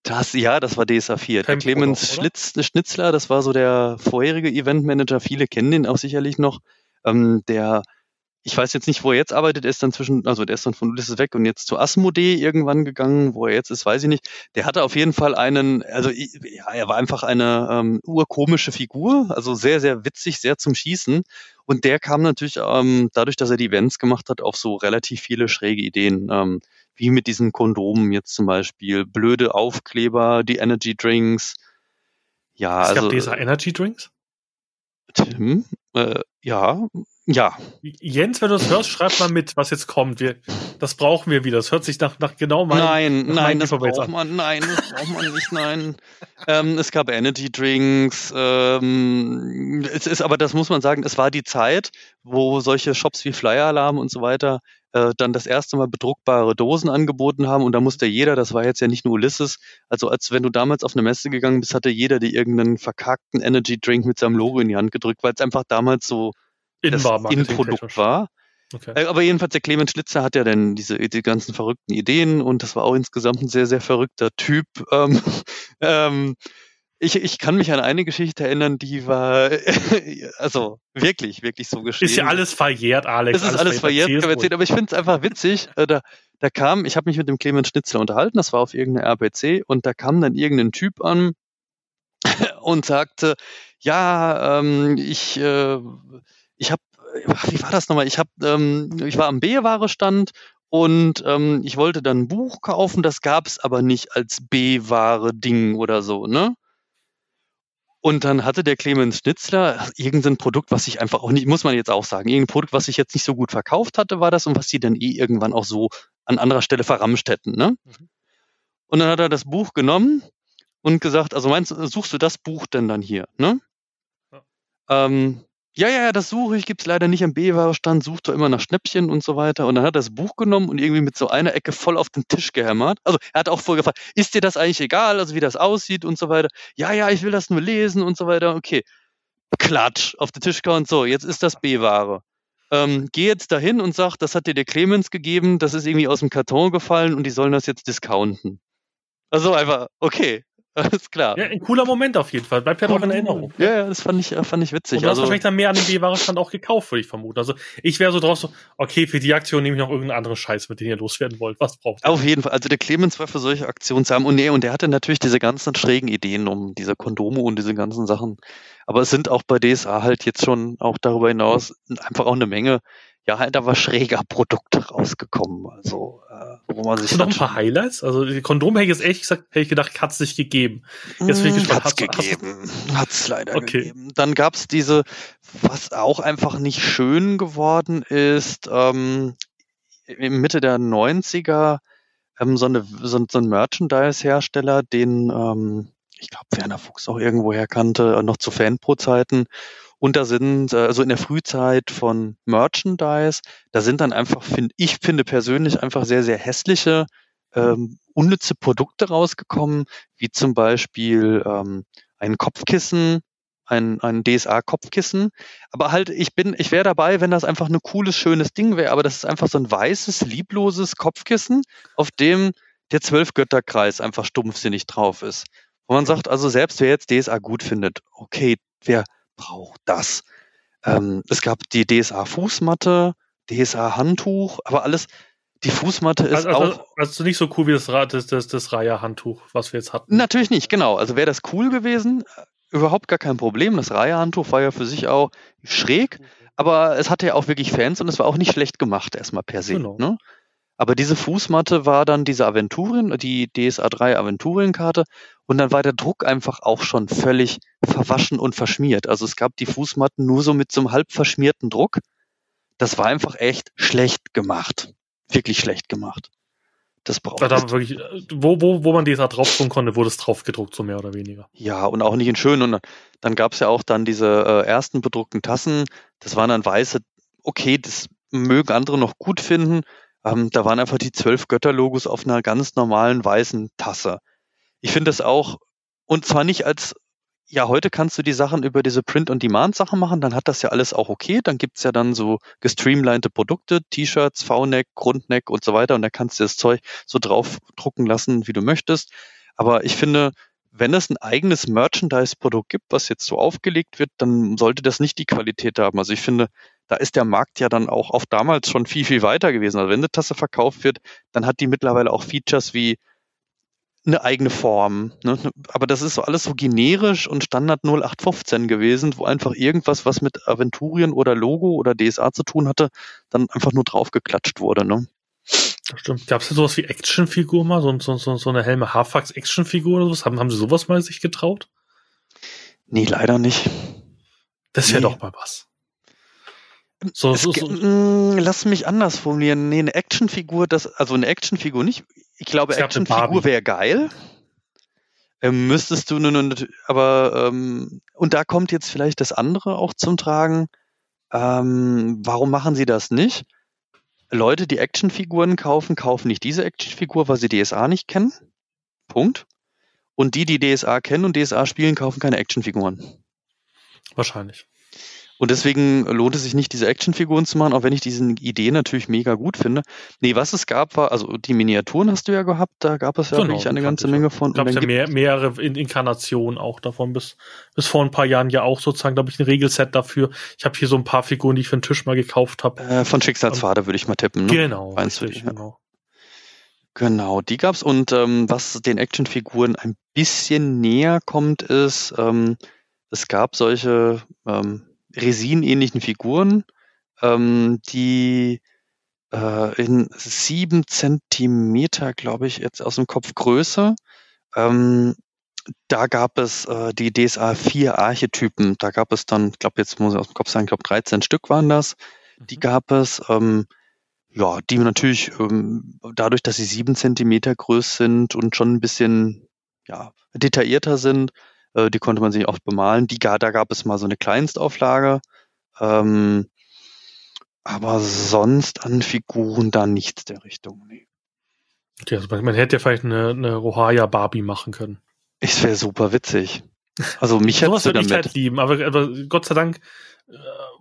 Das, ja, das war DSA 4. Der Clemens Schlitz, Schnitzler, das war so der vorherige Eventmanager. Viele kennen den auch sicherlich noch. Ähm, der, ich weiß jetzt nicht, wo er jetzt arbeitet, er ist dann zwischen, also der ist dann von Ulysses weg und jetzt zu Asmodee irgendwann gegangen, wo er jetzt ist, weiß ich nicht. Der hatte auf jeden Fall einen, also ja, er war einfach eine ähm, urkomische Figur, also sehr, sehr witzig, sehr zum Schießen. Und der kam natürlich ähm, dadurch, dass er die Events gemacht hat, auf so relativ viele schräge Ideen. Ähm, wie mit diesen Kondomen jetzt zum Beispiel, blöde Aufkleber, die Energy Drinks. Ja, es also. Gab dieser Energy Drinks? Tim, äh, ja, ja. Jens, wenn du das hörst, schreib mal mit, was jetzt kommt. Wir, das brauchen wir wieder. Das hört sich nach, nach genau meinem Nein, nach nein, das braucht man, nein, das braucht man nicht, nein. *laughs* ähm, es gab Energy Drinks. Ähm, es ist, aber das muss man sagen, es war die Zeit, wo solche Shops wie Flyer Alarm und so weiter äh, dann das erste Mal bedruckbare Dosen angeboten haben und da musste jeder, das war jetzt ja nicht nur Ulysses, also als wenn du damals auf eine Messe gegangen bist, hatte jeder dir irgendeinen verkackten Energy Drink mit seinem Logo in die Hand gedrückt, weil es einfach damals so in das In-Produkt war. Okay. Äh, aber jedenfalls der Clemens Schlitzer hat ja dann diese die ganzen verrückten Ideen und das war auch insgesamt ein sehr, sehr verrückter Typ. Ähm, *laughs* ähm, ich, ich kann mich an eine Geschichte erinnern, die war *laughs* also wirklich, wirklich so geschehen. Ist ja alles verjährt, Alex. Das ist alles, verjährt, erzählt, aber ich finde es einfach witzig. Äh, da, da kam, ich habe mich mit dem Clemens Schnitzler unterhalten, das war auf irgendeiner RPC, und da kam dann irgendein Typ an *laughs* und sagte, ja, ähm, ich, äh, ich habe, wie war das nochmal? Ich habe, ähm, ich war am B-Ware-Stand und ähm, ich wollte dann ein Buch kaufen, das gab es aber nicht als B-Ware-Ding oder so, ne? Und dann hatte der Clemens Schnitzler irgendein Produkt, was ich einfach auch nicht, muss man jetzt auch sagen, irgendein Produkt, was ich jetzt nicht so gut verkauft hatte, war das und was sie dann eh irgendwann auch so an anderer Stelle verramscht hätten. Ne? Mhm. Und dann hat er das Buch genommen und gesagt, also meinst suchst du das Buch denn dann hier? Ne? Ja. Ähm, ja, ja, ja, das suche ich, gibt's leider nicht am B-Ware-Stand, sucht doch immer nach Schnäppchen und so weiter. Und dann hat er das Buch genommen und irgendwie mit so einer Ecke voll auf den Tisch gehämmert. Also er hat auch vorher gefragt, ist dir das eigentlich egal, also wie das aussieht und so weiter. Ja, ja, ich will das nur lesen und so weiter. Okay. Klatsch, auf den Tisch gehauen. So, jetzt ist das B-Ware. Ähm, geh jetzt dahin und sag, das hat dir der Clemens gegeben, das ist irgendwie aus dem Karton gefallen und die sollen das jetzt discounten. Also einfach, okay, alles klar. Ja, ein cooler Moment auf jeden Fall. Bleibt ja noch in Erinnerung. Ja, ja, das fand ich, fand ich witzig. Und du also, hast wahrscheinlich dann mehr an dem B-Ware-Stand auch gekauft, würde ich vermuten. Also ich wäre so drauf so, okay, für die Aktion nehme ich noch irgendeinen anderen Scheiß, mit dem ihr loswerden wollt. Was braucht ihr? Auf jeden Fall. Also der Clemens war für solche Aktionen zu haben. Und nee, und der hatte natürlich diese ganzen schrägen Ideen um diese Kondome und diese ganzen Sachen. Aber es sind auch bei DSA halt jetzt schon auch darüber hinaus einfach auch eine Menge ja, halt da war schräger Produkte rausgekommen. Also, äh, wo man sich. Hast noch ein paar Highlights? Also, die Kondome hätte ich jetzt ehrlich gesagt, hätte ich gedacht, hat's nicht gegeben. Jetzt bin ich gespannt. Hat's hast, gegeben. Hat's leider okay. gegeben. Dann gab's diese, was auch einfach nicht schön geworden ist, ähm, in Mitte der 90er, ähm, so, eine, so, so ein Merchandise-Hersteller, den, ähm, ich glaube, Werner Fuchs auch irgendwo herkannte, noch zu Fanpro-Zeiten und da sind, äh, also in der Frühzeit von Merchandise, da sind dann einfach, finde ich finde persönlich einfach sehr, sehr hässliche, ähm, unnütze Produkte rausgekommen, wie zum Beispiel ähm, ein Kopfkissen, ein, ein DSA-Kopfkissen. Aber halt, ich bin, ich wäre dabei, wenn das einfach ein cooles, schönes Ding wäre, aber das ist einfach so ein weißes, liebloses Kopfkissen, auf dem der Zwölfgötterkreis einfach stumpfsinnig drauf ist. Wo man sagt, also selbst wer jetzt DSA gut findet, okay, wer braucht das. Ähm, es gab die DSA-Fußmatte, DSA-Handtuch, aber alles, die Fußmatte ist also, also, auch. Also nicht so cool wie das, das, das, das Reiher-Handtuch, was wir jetzt hatten. Natürlich nicht, genau. Also wäre das cool gewesen, überhaupt gar kein Problem. Das Reiher-Handtuch war ja für sich auch schräg, aber es hatte ja auch wirklich Fans und es war auch nicht schlecht gemacht, erstmal per se. Genau. Ne? Aber diese Fußmatte war dann diese Aventurin, die DSA 3 Aventurin-Karte und dann war der Druck einfach auch schon völlig verwaschen und verschmiert. Also es gab die Fußmatten nur so mit so einem halb verschmierten Druck. Das war einfach echt schlecht gemacht. Wirklich schlecht gemacht. Das braucht da wirklich, wo, wo, wo man DSA drauf tun konnte, wurde es drauf gedruckt, so mehr oder weniger. Ja, und auch nicht in schön. Und dann gab es ja auch dann diese äh, ersten bedruckten Tassen. Das waren dann weiße, okay, das mögen andere noch gut finden. Ähm, da waren einfach die zwölf Götterlogos auf einer ganz normalen weißen Tasse. Ich finde das auch, und zwar nicht als, ja, heute kannst du die Sachen über diese Print-on-Demand-Sachen machen, dann hat das ja alles auch okay. Dann gibt's ja dann so gestreamlinete Produkte, T-Shirts, V-Neck, Grundneck und so weiter. Und da kannst du das Zeug so drauf drucken lassen, wie du möchtest. Aber ich finde, wenn es ein eigenes Merchandise-Produkt gibt, was jetzt so aufgelegt wird, dann sollte das nicht die Qualität haben. Also ich finde, da ist der Markt ja dann auch auf damals schon viel, viel weiter gewesen. Also wenn eine Tasse verkauft wird, dann hat die mittlerweile auch Features wie eine eigene Form. Ne? Aber das ist so alles so generisch und Standard 0815 gewesen, wo einfach irgendwas, was mit Aventurien oder Logo oder DSA zu tun hatte, dann einfach nur draufgeklatscht wurde. Ne? Stimmt. Gab es da sowas wie Actionfigur mal? So, so, so, so eine Helme Haarfax Actionfigur oder sowas? Haben, haben sie sowas mal sich getraut? Nee, leider nicht. Das wäre nee. doch mal was. So, so, so. Mm, lass mich anders formulieren. Nee, eine Actionfigur, das, also eine Actionfigur nicht. Ich glaube, Actionfigur wäre geil. Ähm, müsstest du nun, aber ähm, und da kommt jetzt vielleicht das andere auch zum Tragen. Ähm, warum machen sie das nicht? Leute, die Actionfiguren kaufen, kaufen nicht diese Actionfigur, weil sie DSA nicht kennen. Punkt. Und die, die DSA kennen und DSA spielen, kaufen keine Actionfiguren. Wahrscheinlich. Und deswegen lohnt es sich nicht, diese Actionfiguren zu machen, auch wenn ich diese Idee natürlich mega gut finde. Nee, was es gab, war, also die Miniaturen hast du ja gehabt, da gab es ja genau, wirklich eine ganze Menge von. Gab es ja mehr, mehrere Inkarnationen auch davon, bis, bis vor ein paar Jahren ja auch sozusagen, glaube ich, ein Regelset dafür. Ich habe hier so ein paar Figuren, die ich für den Tisch mal gekauft habe. Äh, von Schicksalsvater würde ich mal tippen, ne? Genau. Richtig, ja. genau. Genau, die gab's und ähm, was den Actionfiguren ein bisschen näher kommt, ist, ähm, es gab solche ähm, Resin-ähnlichen Figuren, ähm, die äh, in sieben Zentimeter, glaube ich, jetzt aus dem Kopf Größe. Ähm, da gab es äh, die DSA 4 Archetypen. Da gab es dann, ich glaube, jetzt muss ich aus dem Kopf sagen, ich glaube 13 Stück waren das. Die mhm. gab es. Ähm, ja, die natürlich ähm, dadurch, dass sie sieben Zentimeter groß sind und schon ein bisschen ja, detaillierter sind, äh, die konnte man sich auch bemalen. Die, da gab es mal so eine Kleinstauflage. Ähm, aber sonst an Figuren da nichts der Richtung. Nee. Okay, also man, man hätte ja vielleicht eine, eine Rohaya Barbie machen können. Es wäre super witzig. Also mich würde ich damit. halt lieben, aber, aber Gott sei Dank äh,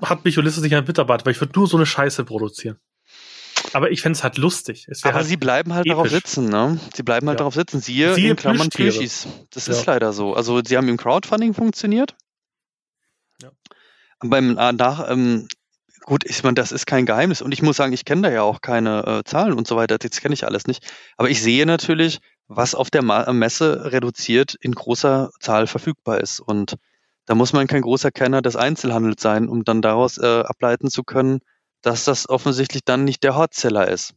hat mich Ulysses nicht ein Mitarbeiter, weil ich würde nur so eine Scheiße produzieren. Aber ich fände es halt lustig. Aber halt, sie bleiben halt darauf episch. sitzen, ne? Sie bleiben halt Ja. darauf sitzen. Siehe, Siehe in Klammern. Plüschis. Das Ja. ist leider so. Also sie haben im Crowdfunding funktioniert. Ja. Beim äh, nach, ähm, gut, ich meine, das ist kein Geheimnis. Und ich muss sagen, ich kenne da ja auch keine äh, Zahlen und so weiter. Das kenne ich alles nicht. Aber ich sehe natürlich, was auf der Ma Messe reduziert in großer Zahl verfügbar ist. Und da muss man kein großer Kenner des Einzelhandels sein, um dann daraus äh, ableiten zu können, dass das offensichtlich dann nicht der Hotseller ist.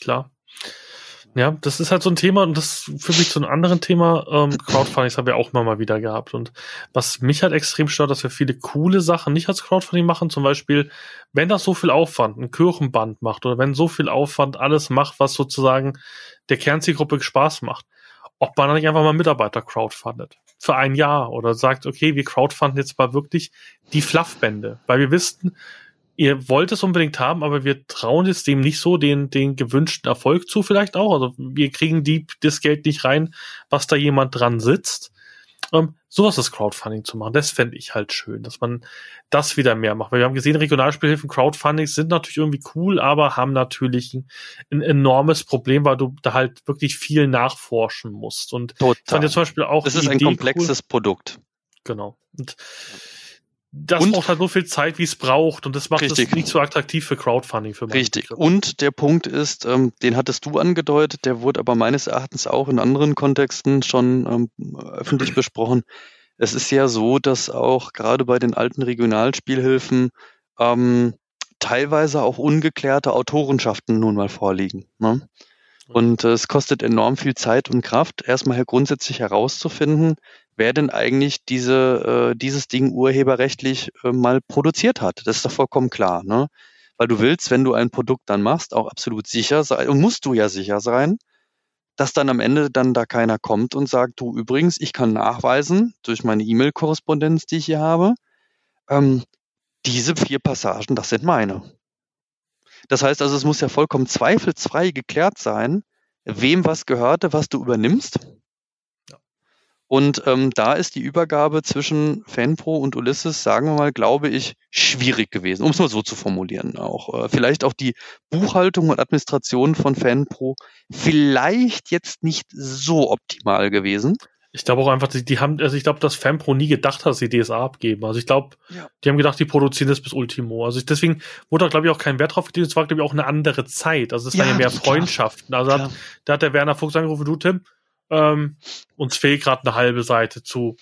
klar. Ja, das ist halt so ein Thema und das führt mich zu einem anderen Thema. Ähm, Crowdfundings haben wir auch immer mal wieder gehabt. Und was mich halt extrem stört, dass wir viele coole Sachen nicht als Crowdfunding machen. Zum Beispiel, wenn das so viel Aufwand, ein Kirchenband macht oder wenn so viel Aufwand alles macht, was sozusagen der Kernzielgruppe Spaß macht, ob man dann nicht einfach mal Mitarbeiter crowdfundet. Für ein Jahr oder sagt, okay, wir crowdfunden jetzt mal wirklich die Fluffbände. Weil wir wissen, ihr wollt es unbedingt haben, aber wir trauen jetzt dem nicht so den, den gewünschten Erfolg zu, vielleicht auch. Also wir kriegen die, das Geld nicht rein, was da jemand dran sitzt. Ähm, sowas ist Crowdfunding zu machen. Das fände ich halt schön, dass man das wieder mehr macht. Weil wir haben gesehen, Regionalspielhilfen, Crowdfundings sind natürlich irgendwie cool, aber haben natürlich ein, ein enormes Problem, weil du da halt wirklich viel nachforschen musst. Und ich fand Total. jetzt zum Beispiel auch Das ist ein Idee komplexes Produkt. Cool. Genau. Und das Und- braucht halt so viel Zeit, wie es braucht. Und das macht Richtig. es nicht so attraktiv für Crowdfunding. Für Richtig. Begriffe. Und der Punkt ist, ähm, den hattest du angedeutet, der wurde aber meines Erachtens auch in anderen Kontexten schon ähm, öffentlich besprochen. Es ist ja so, dass auch gerade bei den alten Regionalspielhilfen ähm, teilweise auch ungeklärte Autorenschaften nun mal vorliegen. Ne? Und äh, es kostet enorm viel Zeit und Kraft, erstmal grundsätzlich herauszufinden, wer denn eigentlich diese, äh, dieses Ding urheberrechtlich äh, mal produziert hat. Das ist doch vollkommen klar, ne? Weil du willst, wenn du ein Produkt dann machst, auch absolut sicher sein, und musst du ja sicher sein, dass dann am Ende dann da keiner kommt und sagt, du übrigens, ich kann nachweisen, durch meine E-Mail-Korrespondenz, die ich hier habe, ähm, diese vier Passagen, das sind meine. Das heißt also, es muss ja vollkommen zweifelsfrei geklärt sein, wem was gehörte, was du übernimmst. Ja. Und ähm, da ist die Übergabe zwischen FanPro und Ulysses, sagen wir mal, glaube ich, schwierig gewesen, um es mal so zu formulieren. Auch äh, vielleicht auch die Buchhaltung und Administration von FanPro vielleicht jetzt nicht so optimal gewesen. Ich glaube auch einfach, die, die haben, also ich glaube, dass FanPro nie gedacht hat, dass sie DSA abgeben. Also ich glaube, Ja. die haben gedacht, die produzieren das bis Ultimo. Also ich, deswegen wurde da, glaube ich, auch kein Wert drauf gelegt. Es war, glaube ich, auch eine andere Zeit. Also es waren Ja, ja mehr. Freundschaften. Also hat, da hat der Werner Fuchs angerufen, du Tim, ähm, uns fehlt gerade eine halbe Seite zu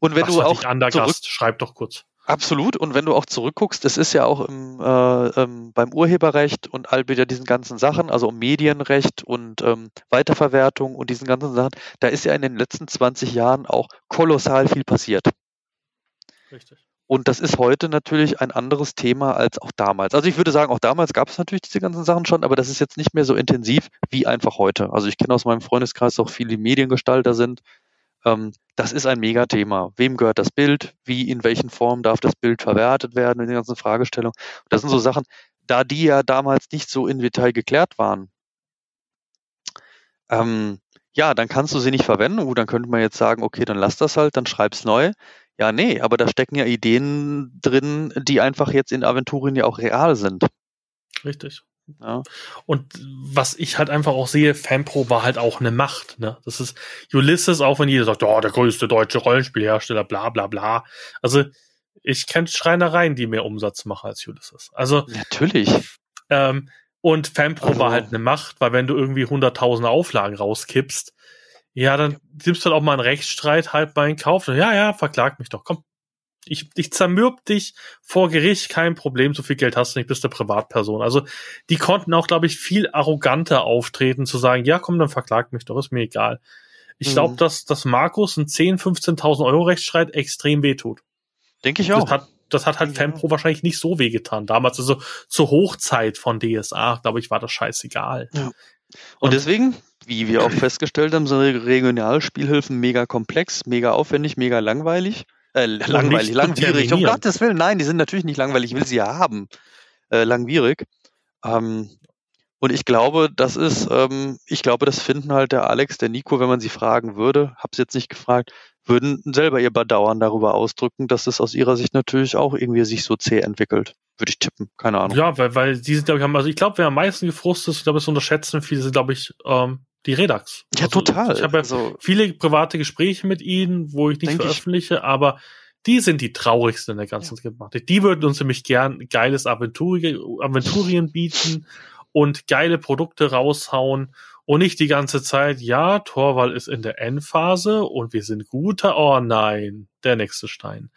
Und wenn du auch zurück, schreib doch kurz. Absolut. Und wenn du auch zurückguckst, es ist ja auch im, äh, ähm, beim Urheberrecht und all wieder diesen ganzen Sachen, also um Medienrecht und ähm, Weiterverwertung und diesen ganzen Sachen, da ist ja in den letzten 20 Jahren auch kolossal viel passiert. Richtig. Und das ist heute natürlich ein anderes Thema als auch damals. Also ich würde sagen, auch damals gab es natürlich diese ganzen Sachen schon, aber das ist jetzt nicht mehr so intensiv wie einfach heute. Also ich kenne aus meinem Freundeskreis auch viele die Mediengestalter sind. Ähm, das ist ein Megathema. Wem gehört das Bild? Wie, in welchen Formen darf das Bild verwertet werden? Die ganzen Fragestellungen. Das sind so Sachen, da die ja damals nicht so in Detail geklärt waren. Ähm, ja, dann kannst du sie nicht verwenden. Gut, dann könnte man jetzt sagen, okay, dann lass das halt, dann schreib's neu. Ja, nee, aber da stecken ja Ideen drin, die einfach jetzt in Aventurien ja auch real sind. Richtig. Ja. Und was ich halt einfach auch sehe, FanPro war halt auch eine Macht. Ne? Das ist Ulysses, auch wenn jeder sagt, oh, der größte deutsche Rollenspielhersteller, bla bla bla. Also ich kenne Schreinereien, die mehr Umsatz machen als Ulysses. Also Natürlich. ähm, und FanPro Also- war halt eine Macht, weil wenn du irgendwie 100.000 Auflagen rauskippst, ja, dann nimmst du halt auch mal einen Rechtsstreit halt mal in Kauf. Ja, ja, verklag mich doch, komm. Ich, ich zermürb dich vor Gericht, kein Problem, so viel Geld hast du nicht, bist eine Privatperson. Also die konnten auch, glaube ich, viel arroganter auftreten, zu sagen, ja, komm, dann verklag mich doch, ist mir egal. Ich Mhm. glaube, dass, dass Markus ein 10.000, 15.000 Euro Rechtsstreit extrem wehtut. Denke ich auch. Das hat, das hat halt Ja. FanPro wahrscheinlich nicht so wehgetan. Damals, also zur Hochzeit von DSA, glaube ich, war das scheißegal. Und deswegen, wie wir auch festgestellt haben, sind Regionalspielhilfen mega komplex, mega aufwendig, mega langweilig. Äh, langweilig, langwierig. Um Gottes Willen, nein, die sind natürlich nicht langweilig. Ich will sie ja haben. Äh, langwierig. Ähm, und ich glaube, das ist, ähm, ich glaube, das finden halt der Alex, der Nico, wenn man sie fragen würde, hab's jetzt nicht gefragt, würden selber ihr Bedauern darüber ausdrücken, dass es aus ihrer Sicht natürlich auch irgendwie sich so zäh entwickelt. Würde ich tippen, keine Ahnung. Ja, weil, weil die sind, glaube ich, haben, also ich glaube, wer am meisten gefrustet ist, ich glaube, es unterschätzen viele, sind, glaube ich, ähm, die Redax. Ja, also, total. Ich habe ja also, viele private Gespräche mit ihnen, wo ich nicht veröffentliche, ich. aber die sind die traurigsten in der ganzen ja. Thematik. Die würden uns nämlich gern geiles Aventurien, Aventurien bieten und geile Produkte raushauen und nicht die ganze Zeit, ja, Torwall ist in der Endphase und wir sind guter, oh nein, der nächste Stein.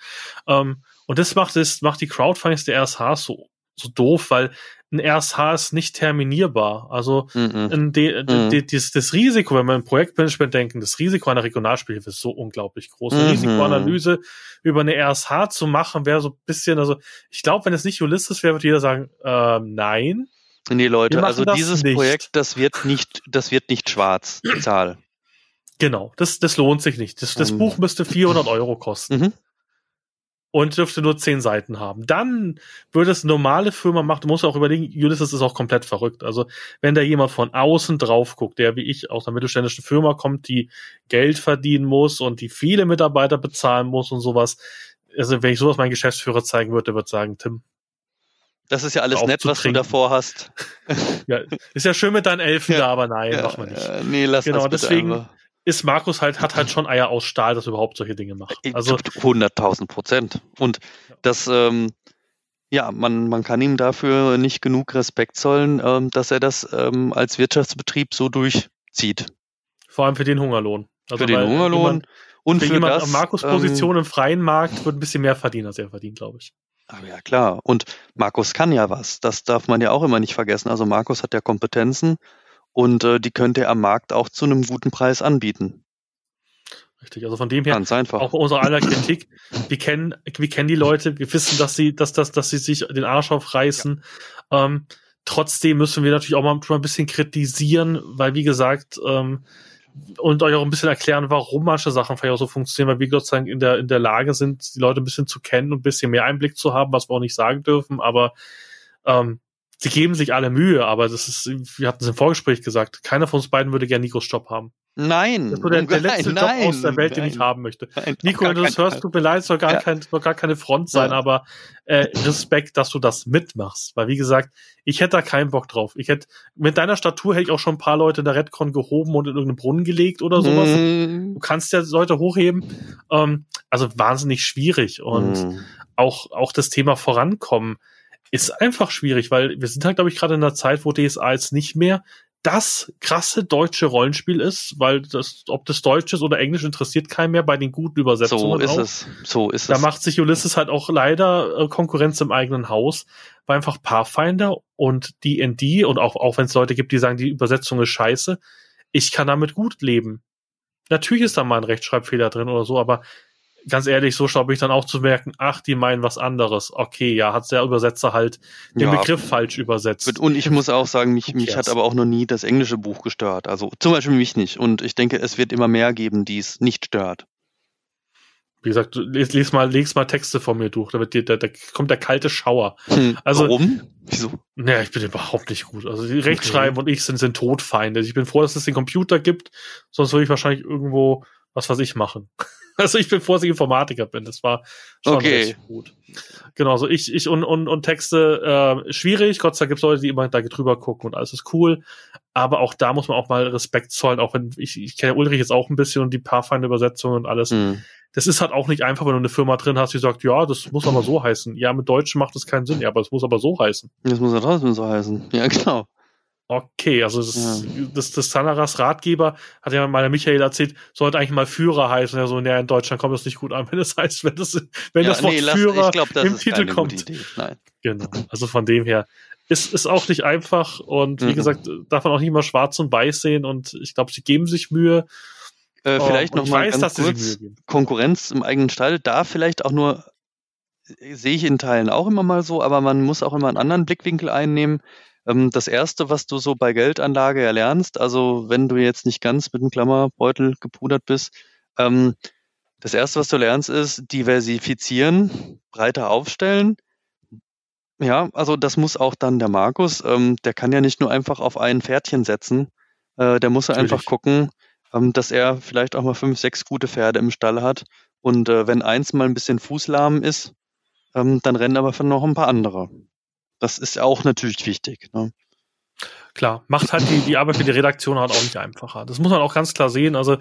Ähm, und das macht, das macht die Crowdfundings der RSH so, so doof, weil ein RSH ist nicht terminierbar. Also mm -mm. De, de, de, das, das Risiko, wenn wir im Projektmanagement denken, das Risiko einer Regionalspielhilfe ist so unglaublich groß. Eine mm -hmm. Risikoanalyse über eine RSH zu machen, wäre so ein bisschen, also ich glaube, wenn es nicht Ulysses wäre, würde jeder sagen, äh, nein. Nee, Leute, also dieses nicht. Projekt, das wird nicht, das wird nicht schwarz, die Zahl. Genau, das, das lohnt sich nicht. Das, das mhm. Buch müsste 400 Euro kosten. Mhm. Und dürfte nur 10 Seiten haben. Dann würde es normale Firma machen. Du musst auch überlegen, Ulysses ist auch komplett verrückt. Also, wenn da jemand von außen drauf guckt, der wie ich aus einer mittelständischen Firma kommt, die Geld verdienen muss und die viele Mitarbeiter bezahlen muss und sowas. Also, wenn ich sowas meinem Geschäftsführer zeigen würde, der würde sagen, Tim, das ist ja alles nett, was trinken. du davor hast. ja, ist ja schön mit deinen Elfen *laughs* ja, da, aber nein, ja, mach mal nicht. Ja, nee, lass genau, das deswegen einfach. Ist Markus halt, hat halt schon Eier aus Stahl, dass er überhaupt solche Dinge macht. Also 100.000 Prozent. Und das, ähm, ja, man, man kann ihm dafür nicht genug Respekt zollen, ähm, dass er das ähm, als Wirtschaftsbetrieb so durchzieht. Vor allem für den Hungerlohn. Also für den Hungerlohn. Jemand, und für, für jemand das, Markus Position ähm, im freien Markt wird ein bisschen mehr verdienen, als er verdient, glaube ich. Aber ja, klar. Und Markus kann ja was. Das darf man ja auch immer nicht vergessen. Also Markus hat ja Kompetenzen und äh, die könnte er am Markt auch zu einem guten Preis anbieten. Richtig, also von dem her Ganz einfach. auch unsere aller Kritik. wir kennen, wir kennen die Leute, wir wissen, dass sie, dass, dass, dass sie sich den Arsch aufreißen. Ja. Ähm, trotzdem müssen wir natürlich auch mal, mal ein bisschen kritisieren, weil wie gesagt, ähm, und euch auch ein bisschen erklären, warum manche Sachen vielleicht auch so funktionieren, weil wir Gott sei Dank in der, in der Lage sind, die Leute ein bisschen zu kennen und ein bisschen mehr Einblick zu haben, was wir auch nicht sagen dürfen, aber ähm, sie geben sich alle Mühe, aber das ist, wir hatten es im Vorgespräch gesagt, keiner von uns beiden würde gerne Nikos Job haben. Nein. Das ist nur der, der letzte nein, Job aus der Welt, nein, den ich haben möchte. Nico, wenn du das hörst, tut mir leid, soll gar, ja. kein, soll gar keine Front sein, ja. aber äh, Respekt, dass du das mitmachst. Weil wie gesagt, ich hätte da keinen Bock drauf. Ich hätte, mit deiner Statur hätte ich auch schon ein paar Leute in der Redcon gehoben und in irgendeinen Brunnen gelegt oder sowas. Mm. Du kannst ja Leute hochheben. Ähm, also wahnsinnig schwierig. Und mm. auch, auch das Thema vorankommen ist einfach schwierig, weil wir sind halt, glaube ich, gerade in einer Zeit, wo DSA jetzt nicht mehr das krasse deutsche Rollenspiel ist, weil das, ob das Deutsch ist oder Englisch interessiert keinen mehr bei den guten Übersetzungen. So ist auch. es. So ist da es. Da macht sich Ulysses halt auch leider äh, Konkurrenz im eigenen Haus, weil einfach Pathfinder und D&D und auch, auch wenn es Leute gibt, die sagen, die Übersetzung ist scheiße, ich kann damit gut leben. Natürlich ist da mal ein Rechtschreibfehler drin oder so, aber ganz ehrlich, so schlau bin ich dann auch zu merken, ach, die meinen was anderes. Okay, ja, hat der Übersetzer halt den ja. Begriff falsch übersetzt. Und ich muss auch sagen, mich, mich hat aber auch noch nie das englische Buch gestört. Also zum Beispiel mich nicht. Und ich denke, es wird immer mehr geben, die es nicht stört. Wie gesagt, les, les mal, legst mal Texte von mir durch, da, wird dir, da, da kommt der kalte Schauer. Hm, also, warum? Wieso? Naja, ich bin überhaupt nicht gut. Also die Rechtschreiben okay. und ich sind, sind Todfeinde. Ich bin froh, dass es den Computer gibt, sonst würde ich wahrscheinlich irgendwo was was ich machen. *laughs* Also ich bin ich Informatiker bin. Das war schon okay. gut. Genau, so ich, ich und, und, und Texte äh, schwierig. Gott sei Dank gibt es Leute, die immer da drüber gucken und alles ist cool. Aber auch da muss man auch mal Respekt zollen, auch wenn ich, ich kenne Ulrich jetzt auch ein bisschen und die Pathfinder-Übersetzung und alles. Mhm. Das ist halt auch nicht einfach, wenn du eine Firma drin hast, die sagt, ja, das muss aber *clears throat* so heißen. Ja, mit Deutsch macht das keinen Sinn. Ja, aber es muss aber so heißen. Das muss ja trotzdem so heißen. Ja, genau. Okay, also das, ja. das, das Sanaras Ratgeber hat ja mal der Michael erzählt, sollte eigentlich mal Führer heißen. Ja, so, ja, in Deutschland kommt das nicht gut an, *laughs* wenn das heißt, wenn das, wenn ja, das Wort nee, lass, Führer glaub, das im Titel kommt. Nein. Genau. Also von dem her ist, ist auch nicht einfach und wie mhm. gesagt, darf man auch nicht immer schwarz und weiß sehen und ich glaube, sie geben sich Mühe. Äh, vielleicht noch mal weiß, ganz kurz Konkurrenz im eigenen Stall, da vielleicht auch nur sehe ich in Teilen auch immer mal so, aber man muss auch immer einen anderen Blickwinkel einnehmen ähm, das erste, was du so bei Geldanlage erlernst, also wenn du jetzt nicht ganz mit dem Klammerbeutel gepudert bist, ähm, Das erste, was du lernst, ist diversifizieren, breiter aufstellen. Ja, also das muss auch dann der Markus, ähm, der kann ja nicht nur einfach auf ein Pferdchen setzen, äh, der muss Natürlich. einfach gucken, ähm, dass er vielleicht auch mal fünf, sechs gute Pferde im Stall hat. Und äh, wenn eins mal ein bisschen fußlahm ist, ähm, dann rennen aber noch ein paar andere. Das ist auch natürlich wichtig. Ne? Klar, macht halt die, die Arbeit für die Redaktion halt auch nicht einfacher. Das muss man auch ganz klar sehen. Also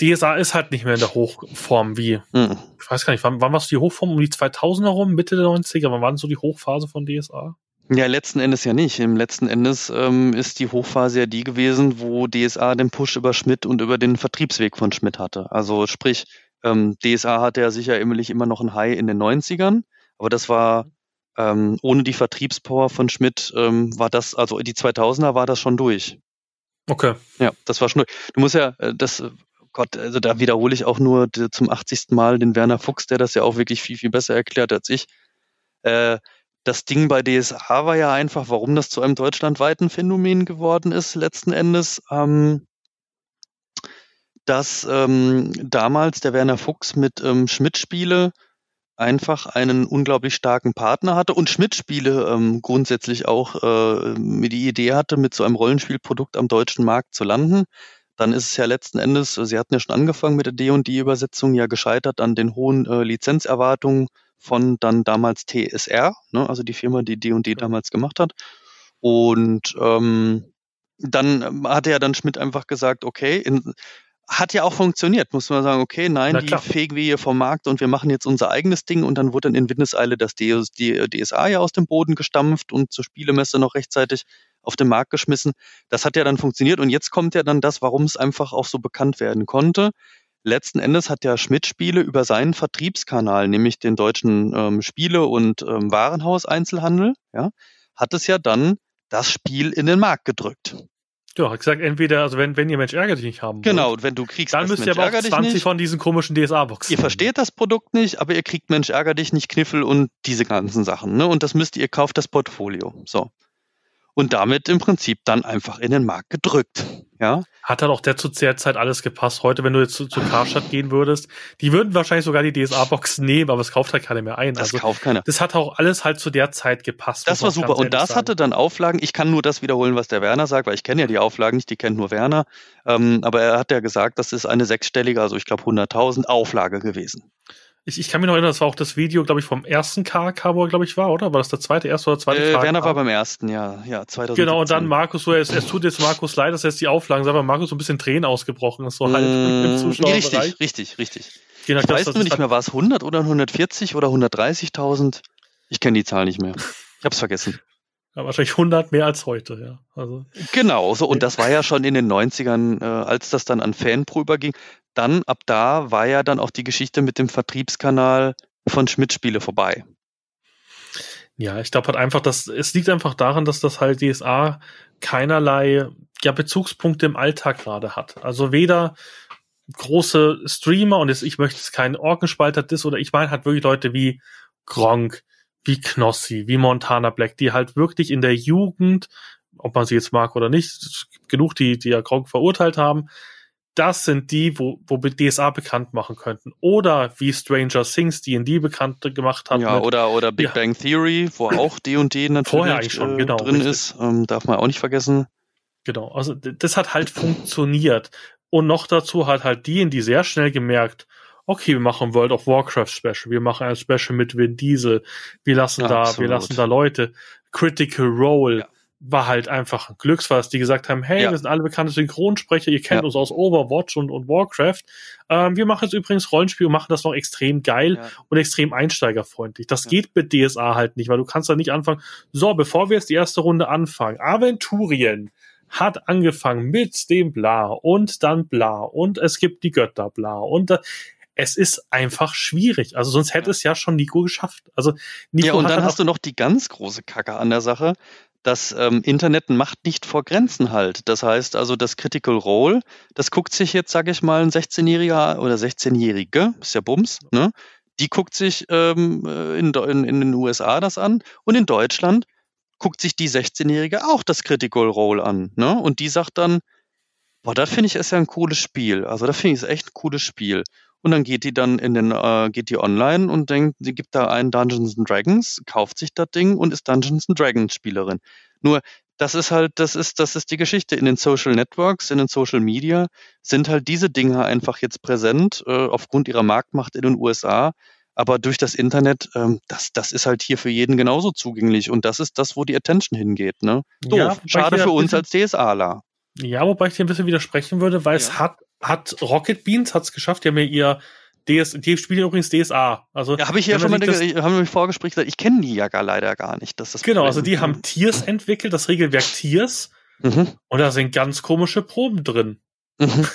DSA ist halt nicht mehr in der Hochform wie, Mhm. ich weiß gar nicht, wann, wann war es die Hochform? Um die 2000er rum, Mitte der 90er? Wann war denn so die Hochphase von DSA? Ja, letzten Endes ja nicht. Im letzten Endes ähm, ist die Hochphase ja die gewesen, wo DSA den Push über Schmidt und über den Vertriebsweg von Schmidt hatte. Also sprich, ähm, DSA hatte ja sicher immer immer noch ein High in den 90ern, aber das war ähm, ohne die Vertriebspower von Schmidt ähm, war das, also die 2000er war das schon durch. Okay. Ja, das war schon durch. Du musst ja, äh, das, äh, Gott, also da wiederhole ich auch nur die- zum 80. Mal den Werner Fuchs, der das ja auch wirklich viel, viel besser erklärt als ich. Äh, das Ding bei DSA war ja einfach, warum das zu einem deutschlandweiten Phänomen geworden ist, letzten Endes, ähm, dass ähm, damals der Werner Fuchs mit ähm, Schmidt-Spiele einfach einen unglaublich starken Partner hatte und Schmidt-Spiele ähm, grundsätzlich auch äh, die Idee hatte, mit so einem Rollenspielprodukt am deutschen Markt zu landen. Dann ist es ja letzten Endes, Sie hatten ja schon angefangen mit der D&D-Übersetzung, ja gescheitert an den hohen äh, Lizenzerwartungen von dann damals TSR, ne, also die Firma, die D&D damals gemacht hat. Und ähm, dann hatte ja dann Schmidt einfach gesagt, okay, in, hat ja auch funktioniert, muss man sagen, okay, nein, die fegen wir hier vom Markt und wir machen jetzt unser eigenes Ding und dann wurde dann in Windeseile das DSA ja aus dem Boden gestampft und zur Spielemesse noch rechtzeitig auf den Markt geschmissen. Das hat ja dann funktioniert und jetzt kommt ja dann das, warum es einfach auch so bekannt werden konnte. Letzten Endes hat ja Schmidt Spiele über seinen Vertriebskanal, nämlich den deutschen ähm, Spiele- und ähm, Warenhaus-Einzelhandel, ja, hat es ja dann das Spiel in den Markt gedrückt. Ja, hat gesagt, entweder, also wenn, wenn ihr Mensch ärgert dich nicht haben wollt, Genau, und wenn du kriegst dann müsst ihr aber auch dich 20 nicht, von diesen komischen DSA-Boxen. ihr versteht das Produkt nicht, aber ihr kriegt Mensch ärger dich nicht, Kniffel und diese ganzen Sachen. Ne? Und das müsst ihr, ihr kauft das Portfolio. So. Und damit im Prinzip dann einfach in den Markt gedrückt. Ja. Hat halt auch der zu der Zeit alles gepasst. Heute, wenn du jetzt zu, zu Karstadt gehen würdest, die würden wahrscheinlich sogar die DSA-Boxen nehmen, aber es kauft halt keiner mehr ein. Das Also kauft keiner. das hat auch alles halt zu der Zeit gepasst. Das war super. Und das sagen. hatte dann Auflagen. Ich kann nur das wiederholen, was der Werner sagt, weil ich kenne ja die Auflagen nicht, die kennt nur Werner. Ähm, aber er hat ja gesagt, das ist eine sechsstellige, also ich glaube 100.000 Auflage gewesen. Ich, ich kann mich noch erinnern, das war auch das Video, glaube ich, vom ersten KK, wo er, glaube ich, war, oder? War das der zweite, erste oder zweite Äh, KK? Werner war beim ersten, ja, ja, 2017. Genau, und dann Markus, so, es, es tut jetzt Markus leid, dass jetzt die Auflagen, aber Markus so ein bisschen Tränen ausgebrochen ist, so halb im Mm, Zuschauerbereich. richtig, richtig, richtig. Genau, Ich weiß nur nicht hat- mehr, war es 100 oder 140 oder 130.000? Ich kenne die Zahl nicht mehr. Ich habe es vergessen. Ja, wahrscheinlich 100 mehr als heute, ja. Also, Genau, so und das war ja schon in den 90ern, äh, als das dann an Fanpro überging. Dann, ab da war ja dann auch die Geschichte mit dem Vertriebskanal von Schmidt Spiele vorbei. ja, ich glaube halt einfach, dass es liegt einfach daran, dass das halt DSA keinerlei ja, Bezugspunkte im Alltag gerade hat. Also weder große Streamer und jetzt, ich möchte jetzt keinen Orkenspalter dis oder ich meine halt wirklich Leute wie Gronk, wie Knossi, wie Montana Black, die halt wirklich in der Jugend, ob man sie jetzt mag oder nicht, genug, die, die ja Gronk verurteilt haben, das sind die, wo, wo DSA bekannt machen könnten. Oder wie Stranger Things, die in die bekannt gemacht hat. Ja, mit- oder, oder Big Ja. Bang Theory, wo *clears throat* auch D&D natürlich Vorher eigentlich schon, äh, genau, drin richtig. ist, ähm, darf man auch nicht vergessen. Genau, also das hat halt funktioniert. Und noch dazu hat halt die, die sehr schnell gemerkt, okay, wir machen ein World of Warcraft Special, wir machen ein Special mit Vin Diesel, wir lassen da, wir lassen da Leute. Critical Role Ja. war halt einfach ein Glücksfall, dass die gesagt haben, hey, Ja. wir sind alle bekannte Synchronsprecher, ihr kennt Ja. uns aus Overwatch und, und Warcraft. Ähm, wir machen jetzt übrigens Rollenspiel und machen das noch extrem geil Ja. und extrem einsteigerfreundlich. Das Ja. geht mit DSA halt nicht, weil du kannst da nicht anfangen, so, bevor wir jetzt die erste Runde anfangen, Aventurien hat angefangen mit dem Bla und dann Bla und es gibt die Götter Bla und da, es ist einfach schwierig. Also sonst hätte Ja. es ja schon Nico geschafft. Also Nico Ja, und dann halt hast du noch die ganz große Kacke an der Sache. Das ähm, Internet macht nicht vor Grenzen halt. Das heißt also, das Critical Role, das guckt sich jetzt, sage ich mal, ein 16-Jähriger oder 16-Jährige, ist ja Bums, ne? Die guckt sich ähm, äh, in, in, in den USA das an und in Deutschland guckt sich die 16-Jährige auch das Critical Role an, ne? Und die sagt dann, boah, da finde ich es ja ein cooles Spiel. Also da finde ich es echt ein cooles Spiel. Und dann geht die dann in den, äh, geht die online und denkt, sie gibt da ein Dungeons and Dragons, kauft sich das Ding und ist Dungeons and Dragons Spielerin. Nur, das ist halt, das ist, das ist die Geschichte. In den Social Networks, in den Social Media sind halt diese Dinge einfach jetzt präsent, äh, aufgrund ihrer Marktmacht in den USA. Aber durch das Internet, ähm, das, das ist halt hier für jeden genauso zugänglich. Und das ist das, wo die Attention hingeht, ne? Doof. Ja, Schade für uns als DSAler. Ja, wobei ich dir ein bisschen widersprechen würde, weil Ja. es hat, hat Rocket Beans hat's geschafft, die haben ja ihr DS, die spielen übrigens DSA. Also, Ja, habe ich ja schon mal, das- haben wir Vorgespräch gesagt, ich kenne die ja gar leider gar nicht. Das ist Genau, also die haben Tiers entwickelt, das Regelwerk Tiers, Mhm. und da sind ganz komische Proben drin. Mhm.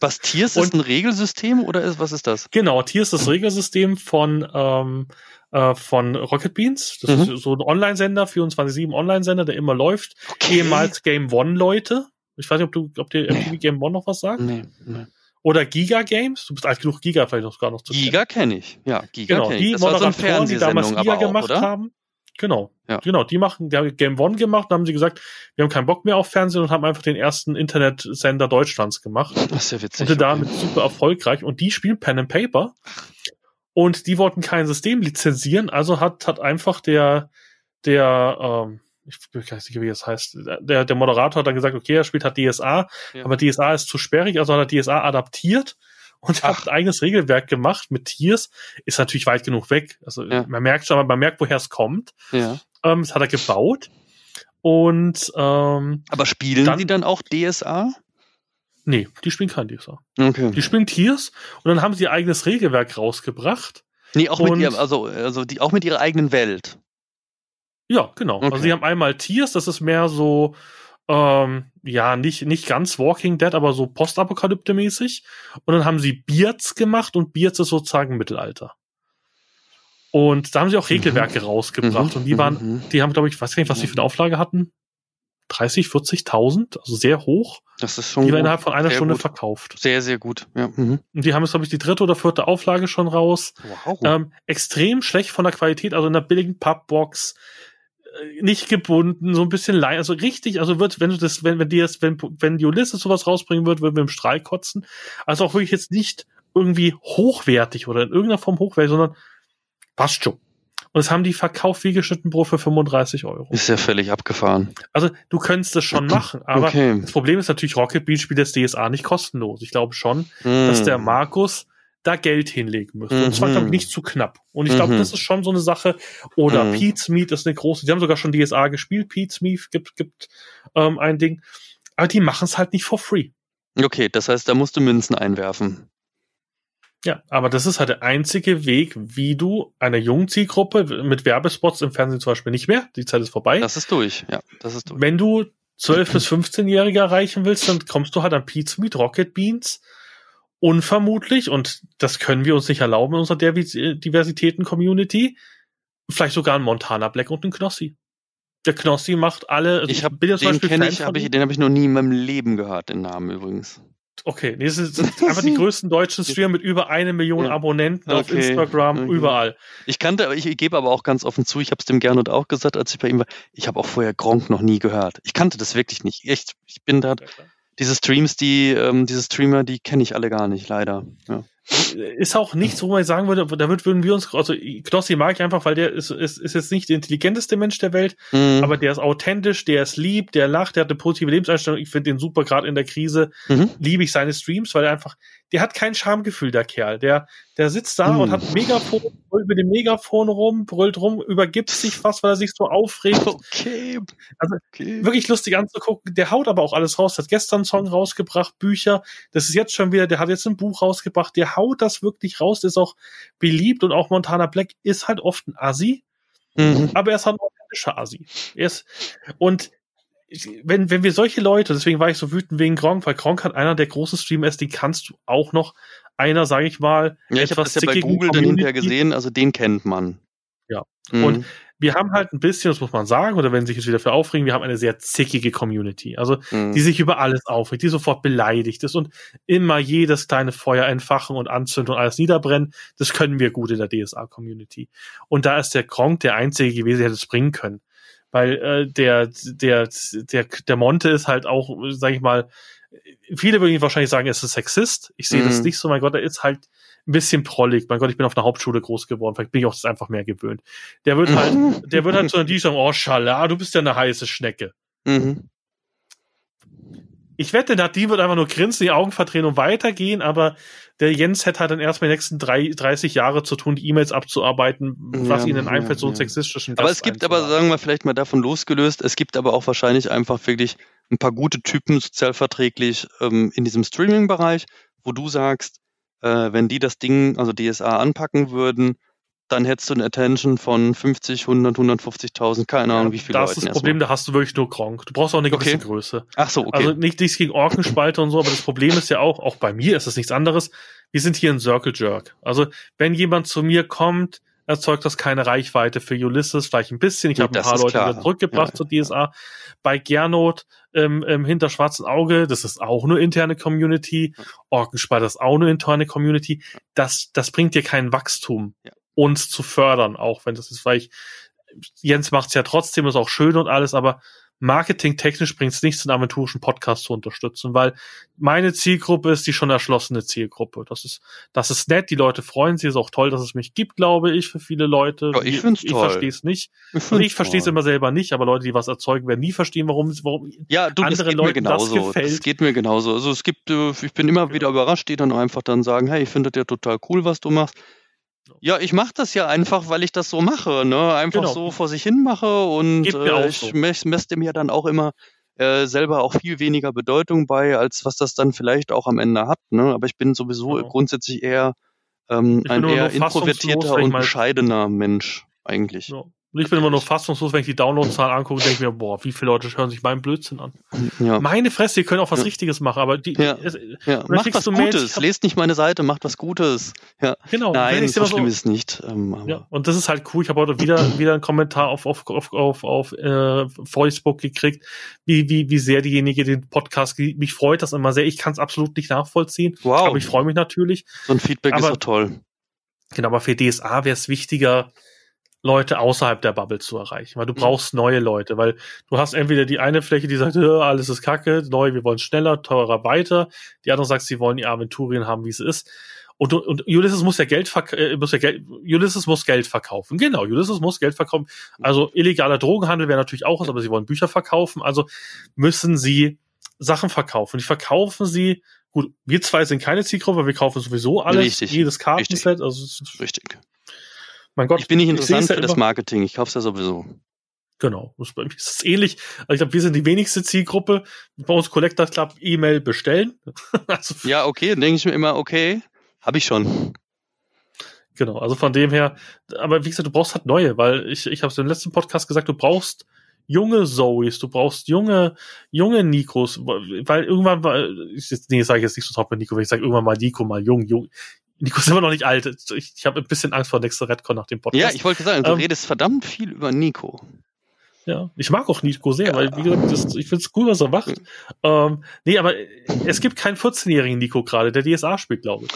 Was Tiers ist Und- ein Regelsystem oder ist, was ist das? Genau, Tiers ist das Regelsystem von, ähm, äh, von Rocket Beans. Das Mhm. ist so ein Online-Sender, 24-7 Online-Sender, der immer läuft. Ehemals Game One-Leute. Ich weiß nicht, ob du, ob dir MTV Game One noch was sagt. Nee, nee. Oder Giga Games. Du bist alt genug, Giga vielleicht noch gar noch zu kennen. Giga kenne ich. Ja, Giga Genau, kenne die war so Moderatoren, die damals Giga auch, gemacht oder? haben. Genau. Ja. Genau, die machen, die haben Game One gemacht, dann haben sie gesagt, wir haben keinen Bock mehr auf Fernsehen und haben einfach den ersten Internetsender Deutschlands gemacht. Das ist ja witzig. und sind okay. damit super erfolgreich. Und die spielen Pen and Paper. Und die wollten kein System lizenzieren, also hat, hat einfach der, der, ähm, ich bin gar nicht sicher, wie das heißt, der, der Moderator hat dann gesagt, okay, er spielt halt DSA, Ja. aber DSA ist zu sperrig, also hat er DSA adaptiert und Ach. hat ein eigenes Regelwerk gemacht mit Tiers, ist natürlich weit genug weg. Also Ja. man merkt schon, man merkt, woher es kommt. Ja. Ähm, das hat er gebaut. Und ähm, Aber spielen Dann- die dann auch DSA? nee, die spielen kein DSA. Okay. Die spielen Tiers und dann haben sie ihr eigenes Regelwerk rausgebracht. Nee, auch Und- mit ihrem, also, also die, auch mit ihrer eigenen Welt. Ja, genau. Okay. Also sie haben einmal Tiers, das ist mehr so, ähm, ja, nicht, nicht ganz Walking Dead, aber so Postapokalypte-mäßig. Und dann haben sie Beards gemacht und Beards ist sozusagen Mittelalter. Und da haben sie auch Regelwerke rausgebracht Mhm, und die waren, mhm. die haben, glaube ich, weiß gar nicht, was die für eine Auflage hatten. 30, 40.000, also sehr hoch. Das ist schon Die war gut. innerhalb von einer Stunde gut. verkauft. Sehr, sehr gut. Ja. Mhm. Und die haben jetzt, glaube ich, die dritte oder vierte Auflage schon raus. Wow. Ähm, extrem schlecht von der Qualität, also in der billigen Pappbox, äh, nicht gebunden, so ein bisschen leid, also richtig, also wird, wenn du das, wenn, wenn dir das, wenn, wenn die Ulysses sowas rausbringen wird, würden wir im Strahl kotzen. Also auch wirklich jetzt nicht irgendwie hochwertig oder in irgendeiner Form hochwertig, sondern passt schon. Und das haben die verkauft wie geschnitten Brot für 35 Euro. ist ja völlig abgefahren. Also du könntest das schon machen, aber okay. das Problem ist natürlich, Rocket Bean spielt das DSA nicht kostenlos. Ich glaube schon, dass Mhm. der Markus da Geld hinlegen müsste. Und zwar, Mhm. glaube ich, nicht zu knapp. Und ich glaube, Mhm. das ist schon so eine Sache. Oder Mhm. Pete's Meat ist eine große, die haben sogar schon DSA gespielt. Pete's Meat gibt, gibt ähm, ein Ding. Aber die machen es halt nicht for free. Okay, das heißt, da musst du Münzen einwerfen. Ja, aber das ist halt der einzige Weg, wie du einer jungen Zielgruppe mit Werbespots im Fernsehen zum Beispiel nicht mehr, die Zeit ist vorbei. Das ist durch. Ja, das ist durch. Wenn du 12- *clears throat* bis 15-Jährige erreichen willst, dann kommst du halt an Pete's Meat, Rocket Beans. Unvermutlich, und das können wir uns nicht erlauben in unserer Divi- Diversitäten-Community, vielleicht sogar ein Montana Black und ein Knossi. Der Knossi macht alle. also Ich hab, bin ja zum den kenne ich, hab ich, den habe ich noch nie in meinem Leben gehört, den Namen übrigens. Okay, nee, das sind einfach die *laughs* größten deutschen Streamer mit über eine Million Ja. Abonnenten auf Okay, Instagram, okay. überall. Ich kannte, ich, ich gebe aber auch ganz offen zu, ich habe es dem Gernot auch gesagt, als ich bei ihm war, ich habe auch vorher Gronk noch nie gehört. Ich kannte das wirklich nicht. Echt, ich bin da, diese Streams, die, ähm, diese Streamer, die kenne ich alle gar nicht, leider. Ja. Ist auch nichts, wo man sagen würde, damit würden wir uns, also Knossi mag ich einfach, weil der ist, ist, ist jetzt nicht der intelligenteste Mensch der Welt, Mhm. aber der ist authentisch, der ist lieb, der lacht, der hat eine positive Lebenseinstellung. Ich finde den super, gerade in der Krise Mhm. liebe ich seine Streams, weil er einfach, der hat kein Schamgefühl, der Kerl. Der, der sitzt da Mhm. und hat ein Megafon, brüllt mit dem Megafon rum, brüllt rum, übergibt sich fast, weil er sich so aufregt. *laughs* Okay. Also, okay. Wirklich lustig anzugucken. Der haut aber auch alles raus. Hat gestern einen Song rausgebracht, Bücher. Das ist jetzt schon wieder, der hat jetzt ein Buch rausgebracht. Der haut das wirklich raus, der ist auch beliebt und auch Montana Black ist halt oft ein Assi Mhm. aber er ist halt ein authentischer Asi. Er ist, und wenn, wenn wir solche Leute, deswegen war ich so wütend wegen Gronk, weil Gronk hat einer der großen Streamer ist, die kannst du auch noch einer, sage ich mal, Ja, ich habe etwas das ja bei Google dann hinterher gesehen, also den kennt man. Ja. Mhm. Und wir haben halt ein bisschen, das muss man sagen, oder wenn sie sich jetzt wieder für aufregen, wir haben eine sehr zickige Community. Also Mhm. die sich über alles aufregt, die sofort beleidigt ist und immer jedes kleine Feuer entfachen und anzünden und alles niederbrennen. Das können wir gut in der DSA-Community. Und da ist der Gronk der Einzige gewesen, der das bringen können. Weil äh, der, der, der, der Monte ist halt auch, sag ich mal, viele würden wahrscheinlich sagen, es ist Sexist. Ich sehe mhm. das nicht so. Mein Gott, er ist halt ein bisschen prollig. Mein Gott, ich bin auf einer Hauptschule groß geworden. Vielleicht bin ich auch das einfach mehr gewöhnt. Der wird halt, *laughs* der wird halt so die sagen, oh, Schala, du bist ja eine heiße Schnecke. Mhm. Ich wette, Nadine wird einfach nur grinsen, die Augen verdrehen und weitergehen, aber der Jens hätte halt dann erstmal die nächsten drei, 30 Jahre zu tun, die E-Mails abzuarbeiten, was ja, ihnen einfällt, ja, so einen sexistischen Aber Gast es gibt aber, sagen wir vielleicht mal davon losgelöst, es gibt aber auch wahrscheinlich einfach wirklich ein paar gute Typen sozialverträglich ähm, in diesem Streaming-Bereich, wo du sagst, äh, wenn die das Ding, also DSA anpacken würden, dann hättest du eine Attention von 50, 100, 150.000, keine Ahnung, ja, wie viele Das Leuten ist das Problem, da hast du wirklich nur Gronk. Du brauchst auch eine gewisse okay. Größe. Ach so, okay. Also nicht nichts gegen Orkenspalte und so, aber das Problem ist ja auch, auch bei mir ist es nichts anderes. Wir sind hier ein Circle Jerk. Also wenn jemand zu mir kommt, erzeugt das keine Reichweite für Ulysses, vielleicht ein bisschen. Ich habe ein paar Leute wieder zurückgebracht ja, zur DSA. Ja. Bei Gernot ähm, ähm, hinter schwarzen Auge, das ist auch nur interne Community. Orkenspalt ist auch nur interne Community. Das, das bringt dir kein Wachstum. Uns zu fördern, auch wenn das ist, weil ich, Jens macht es ja trotzdem, ist auch schön und alles, aber marketingtechnisch bringt es nichts, einen aventurischen Podcast zu unterstützen, weil meine Zielgruppe ist die schon erschlossene Zielgruppe. Das ist, das ist nett, die Leute freuen sich, ist auch toll, dass es mich gibt, glaube ich, für viele Leute. Ja, ich find's ich, ich verstehe es nicht. Ich, ich verstehe es immer selber nicht, aber Leute, die was erzeugen, werden nie verstehen, warum, warum ja, du, andere Leute das gefällt. Das geht mir genauso. Also es gibt, äh, ich bin immer wieder überrascht, die dann einfach dann sagen, hey, ich finde das ja total cool, was du machst. Ja, ich mache das ja einfach, weil ich das so mache, ne? Einfach genau. so vor sich hin mache und äh, ich so. messe dem ja dann auch immer äh, selber auch viel weniger Bedeutung bei, als was das dann vielleicht auch am Ende hat, ne? Aber ich bin sowieso genau. grundsätzlich eher ähm, ein eher introvertierter und bescheidener Mensch eigentlich. Ja. Und ich bin immer nur fassungslos, wenn ich die Downloadzahlen angucke denke mir, boah, wie viele Leute hören sich meinen Blödsinn an. Ja. Meine Fresse, ihr könnt auch was ja. Richtiges machen, aber die, ja. Es, ja. macht was Gutes, hab, lest nicht meine Seite, macht was Gutes. Ja. Genau. Nein, so schlimm ist es nicht. Ähm, ja. Und das ist halt cool. Ich habe heute wieder, wieder einen Kommentar auf, auf, auf, auf, auf äh, Facebook gekriegt, wie, wie, wie sehr diejenige den Podcast, mich freut das immer sehr. Ich kann es absolut nicht nachvollziehen. Wow. Aber ich freue mich natürlich. So ein Feedback aber, ist doch toll. Genau, aber für DSA wäre es wichtiger, Leute außerhalb der Bubble zu erreichen, weil du mhm. brauchst neue Leute, weil du hast entweder die eine Fläche, die sagt, alles ist kacke, neu, wir wollen schneller, teurer, weiter. Die andere sagt, sie wollen die Aventurien haben, wie es ist. Und, und Ulysses muss ja Geld, äh, muss ja Geld, Ulysses muss Geld verkaufen. Genau, Ulysses muss Geld verkaufen. Also illegaler Drogenhandel wäre natürlich auch was, aber sie wollen Bücher verkaufen. Also müssen sie Sachen verkaufen. Die verkaufen sie, gut, wir zwei sind keine Zielgruppe, wir kaufen sowieso alles, Richtig. jedes Kartenset. Richtig. Also Richtig. Mein Gott. Ich bin nicht interessant für ja das Marketing. Ich kauf's ja sowieso. Genau. Bei mir ist es ähnlich. Also ich glaube, wir sind die wenigste Zielgruppe. Bei uns Collector Club E-Mail bestellen. *laughs* also ja, okay. Dann denke ich mir immer, okay, habe ich schon. Genau, also von dem her, aber wie gesagt, du brauchst halt neue, weil ich, ich habe es im letzten Podcast gesagt, du brauchst junge Zoes, du brauchst junge, junge Nikos, weil irgendwann war, ich, nee, sage ich jetzt nicht so top mit Nico, wenn ich sage irgendwann mal Nico, mal jung, jung, Nico ist immer noch nicht alt. Ich, ich habe ein bisschen Angst vor nächster Redcon nach dem Podcast. Ja, ich wollte sagen, du ähm, redest verdammt viel über Nico. Ja, ich mag auch Nico sehr, ja. weil, wie gesagt, das, ich finde es cool, was er macht. Mhm. Ähm, nee, aber es gibt keinen 14-jährigen Nico gerade, der DSA spielt, glaube ich.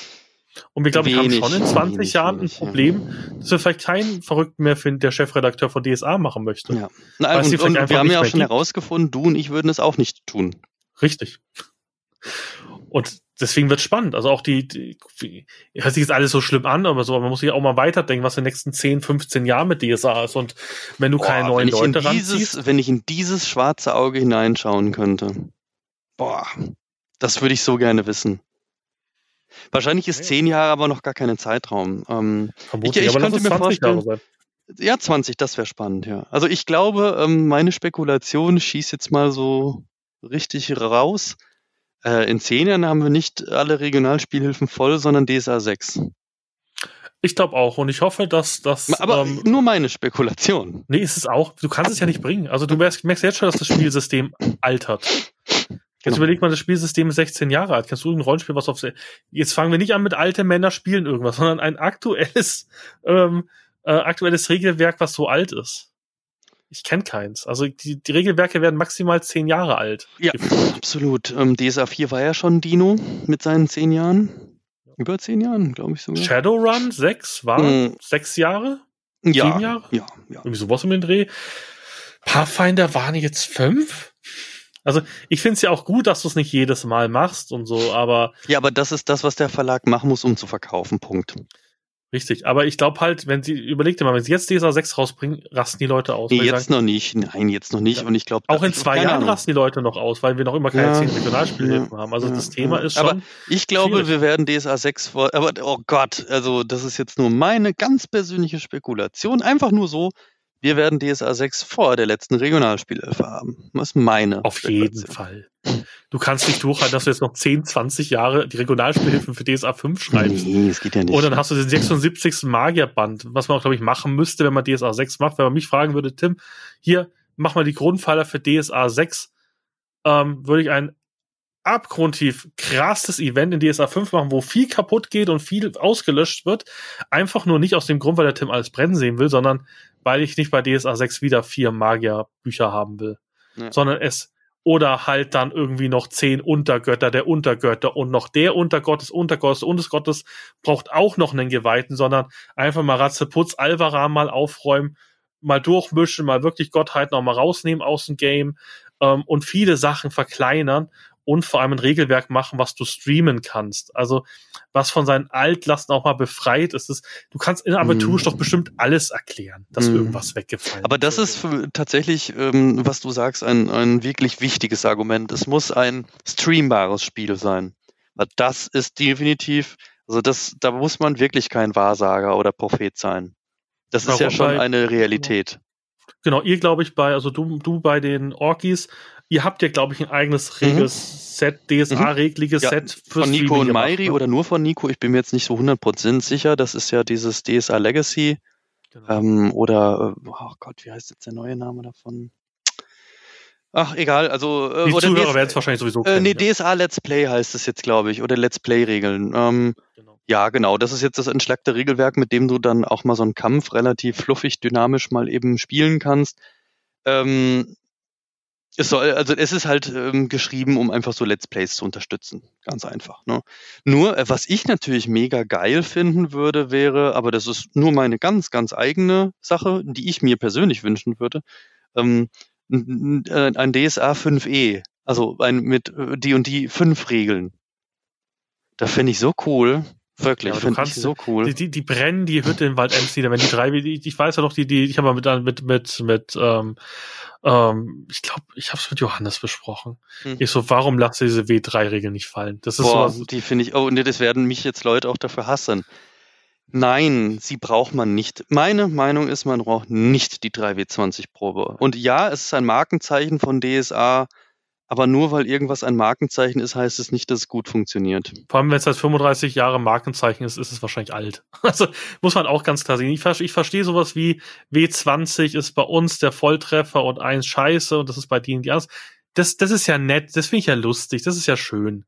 Und wir, glaube ich, haben schon in 20 wenig, Jahren ein Problem, ja. dass wir vielleicht keinen Verrückten mehr finden, der Chefredakteur von DSA machen möchte. Ja. Na, und, und wir haben ja auch schon herausgefunden, du und ich würden es auch nicht tun. Richtig. Und deswegen wird spannend. Also auch die, die hört sich jetzt alles so schlimm an, aber so, man muss sich auch mal weiterdenken, was in den nächsten 10, 15 Jahren mit DSA ist. Und wenn du boah, keine neuen Leute ranziehst. Wenn ich in dieses schwarze Auge hineinschauen könnte. Boah, das würde ich so gerne wissen. Wahrscheinlich ist zehn Jahre aber noch gar kein Zeitraum. Ähm, Vermutlich, ich, ich könnte mir vorstellen. Ja, 20, das wäre spannend, ja. Also ich glaube, ähm, meine Spekulation schießt jetzt mal so richtig raus. Äh, in zehn Jahren haben wir nicht alle Regionalspielhilfen voll, sondern DSA 6. Ich glaube auch und ich hoffe, dass das. Aber ähm, nur meine Spekulation. Nee, ist es auch. Du kannst es ja nicht bringen. Also du merkst, merkst jetzt schon, dass das Spielsystem altert. Jetzt genau. überleg mal, das Spielsystem ist 16 Jahre alt. Kannst du ein Rollenspiel, was auf. Jetzt fangen wir nicht an mit alte Männer spielen irgendwas, sondern ein aktuelles, ähm, äh, aktuelles Regelwerk, was so alt ist. Ich kenne keins. Also die, die Regelwerke werden maximal zehn Jahre alt. Ja, absolut. Ähm, DSA 4 war ja schon Dino mit seinen zehn Jahren. Über zehn Jahren, glaube ich sogar. Shadowrun 6 war mm. sechs Jahre? Ja. Sieben Jahre? Ja, ja. Irgendwie sowas um den Dreh. Pathfinder waren jetzt fünf? Also ich finde es ja auch gut, dass du es nicht jedes Mal machst und so, aber. Ja, aber das ist das, was der Verlag machen muss, um zu verkaufen. Punkt. Richtig, aber ich glaube halt, wenn sie, überleg dir mal, wenn sie jetzt DSA 6 rausbringen, rasten die Leute aus. Nee, jetzt sagen, noch nicht, nein, jetzt noch nicht. Ja. Und ich glaube, auch in zwei Jahren Ahnung. rasten die Leute noch aus, weil wir noch immer keine ja. zehn Regionalspielhilfen ja. haben. Also das Thema ist schon. Aber ich glaube, schwierig. wir werden DSA 6 vor, aber oh Gott, also das ist jetzt nur meine ganz persönliche Spekulation. Einfach nur so, wir werden DSA 6 vor der letzten Regionalspielhilfe haben. Was meine. Auf jeden Fall. Du kannst nicht durchhalten, dass du jetzt noch 10, 20 Jahre die Regionalspielhilfen für DSA 5 schreibst. Nee, es geht ja nicht. Und dann hast du den 76. Magierband, was man auch, glaube ich, machen müsste, wenn man DSA 6 macht. Wenn man mich fragen würde, Tim, hier, mach mal die Grundpfeiler für DSA 6, ähm, würde ich ein abgrundtief krasses Event in DSA 5 machen, wo viel kaputt geht und viel ausgelöscht wird. Einfach nur nicht aus dem Grund, weil der Tim alles brennen sehen will, sondern weil ich nicht bei DSA 6 wieder vier Magierbücher haben will. Ja. Sondern es oder halt dann irgendwie noch zehn Untergötter der Untergötter und noch der Untergott des Untergottes und des Gottes braucht auch noch einen Geweihten, sondern einfach mal Ratzeputz, Alvaran mal aufräumen, mal durchmischen, mal wirklich Gottheiten auch mal rausnehmen aus dem Game ähm, und viele Sachen verkleinern und vor allem ein Regelwerk machen, was du streamen kannst. Also was von seinen Altlasten auch mal befreit ist. ist du kannst in Aventur mm. doch bestimmt alles erklären, dass mm. irgendwas weggefallen ist. Aber das ist tatsächlich, ähm, was du sagst, ein, ein wirklich wichtiges Argument. Es muss ein streambares Spiel sein. Das ist definitiv, also das, da muss man wirklich kein Wahrsager oder Prophet sein. Das ist Warum? ja schon eine Realität. Genau, ihr glaube ich bei, also du, du bei den Orkis Ihr habt ja, glaube ich, ein eigenes mhm. Regelset, DSA-regliges ja, Set für Von Nico und Mairi ne? oder nur von Nico, ich bin mir jetzt nicht so 100% sicher. Das ist ja dieses DSA Legacy. Genau. Ähm, oder, äh, oh Gott, wie heißt jetzt der neue Name davon? Ach, egal, also. Äh, Die oder Zuhörer werden es wahrscheinlich sowieso kennen. Äh, nee, ja. DSA Let's Play heißt es jetzt, glaube ich, oder Let's Play-Regeln. Ähm, genau. Ja, genau, das ist jetzt das entschlackte Regelwerk, mit dem du dann auch mal so einen Kampf relativ fluffig, dynamisch mal eben spielen kannst. Ähm, es soll, also es ist halt ähm, geschrieben, um einfach so Let's Plays zu unterstützen. Ganz einfach. Ne? Nur, äh, was ich natürlich mega geil finden würde, wäre, aber das ist nur meine ganz, ganz eigene Sache, die ich mir persönlich wünschen würde, ähm, äh, ein DSA 5e, also ein mit äh, die fünf Regeln. Da finde ich so cool. Wirklich, ja, finde ich so cool. Die, die, die brennen die Hütte in Wald Emslieder, wenn die drei, ich, ich weiß ja noch, die, die, ich habe mal mit, mit, mit, mit, ähm, ähm, ich glaube, ich habe es mit Johannes besprochen. Hm. Ich so, warum lasst ihr diese W3-Regel nicht fallen? Das ist Boah, so, die finde ich, oh, nee, das werden mich jetzt Leute auch dafür hassen. Nein, sie braucht man nicht. Meine Meinung ist, man braucht nicht die 3W20-Probe. Und ja, es ist ein Markenzeichen von DSA, aber nur weil irgendwas ein Markenzeichen ist, heißt es nicht, dass es gut funktioniert. Vor allem, wenn es seit 35 Jahren Markenzeichen ist, ist es wahrscheinlich alt. *laughs* Also muss man auch ganz klar sehen. Ich, ich verstehe sowas wie W20 ist bei uns der Volltreffer und eins scheiße und das ist bei denen die anders. Das, das ist ja nett, das finde ich ja lustig, das ist ja schön.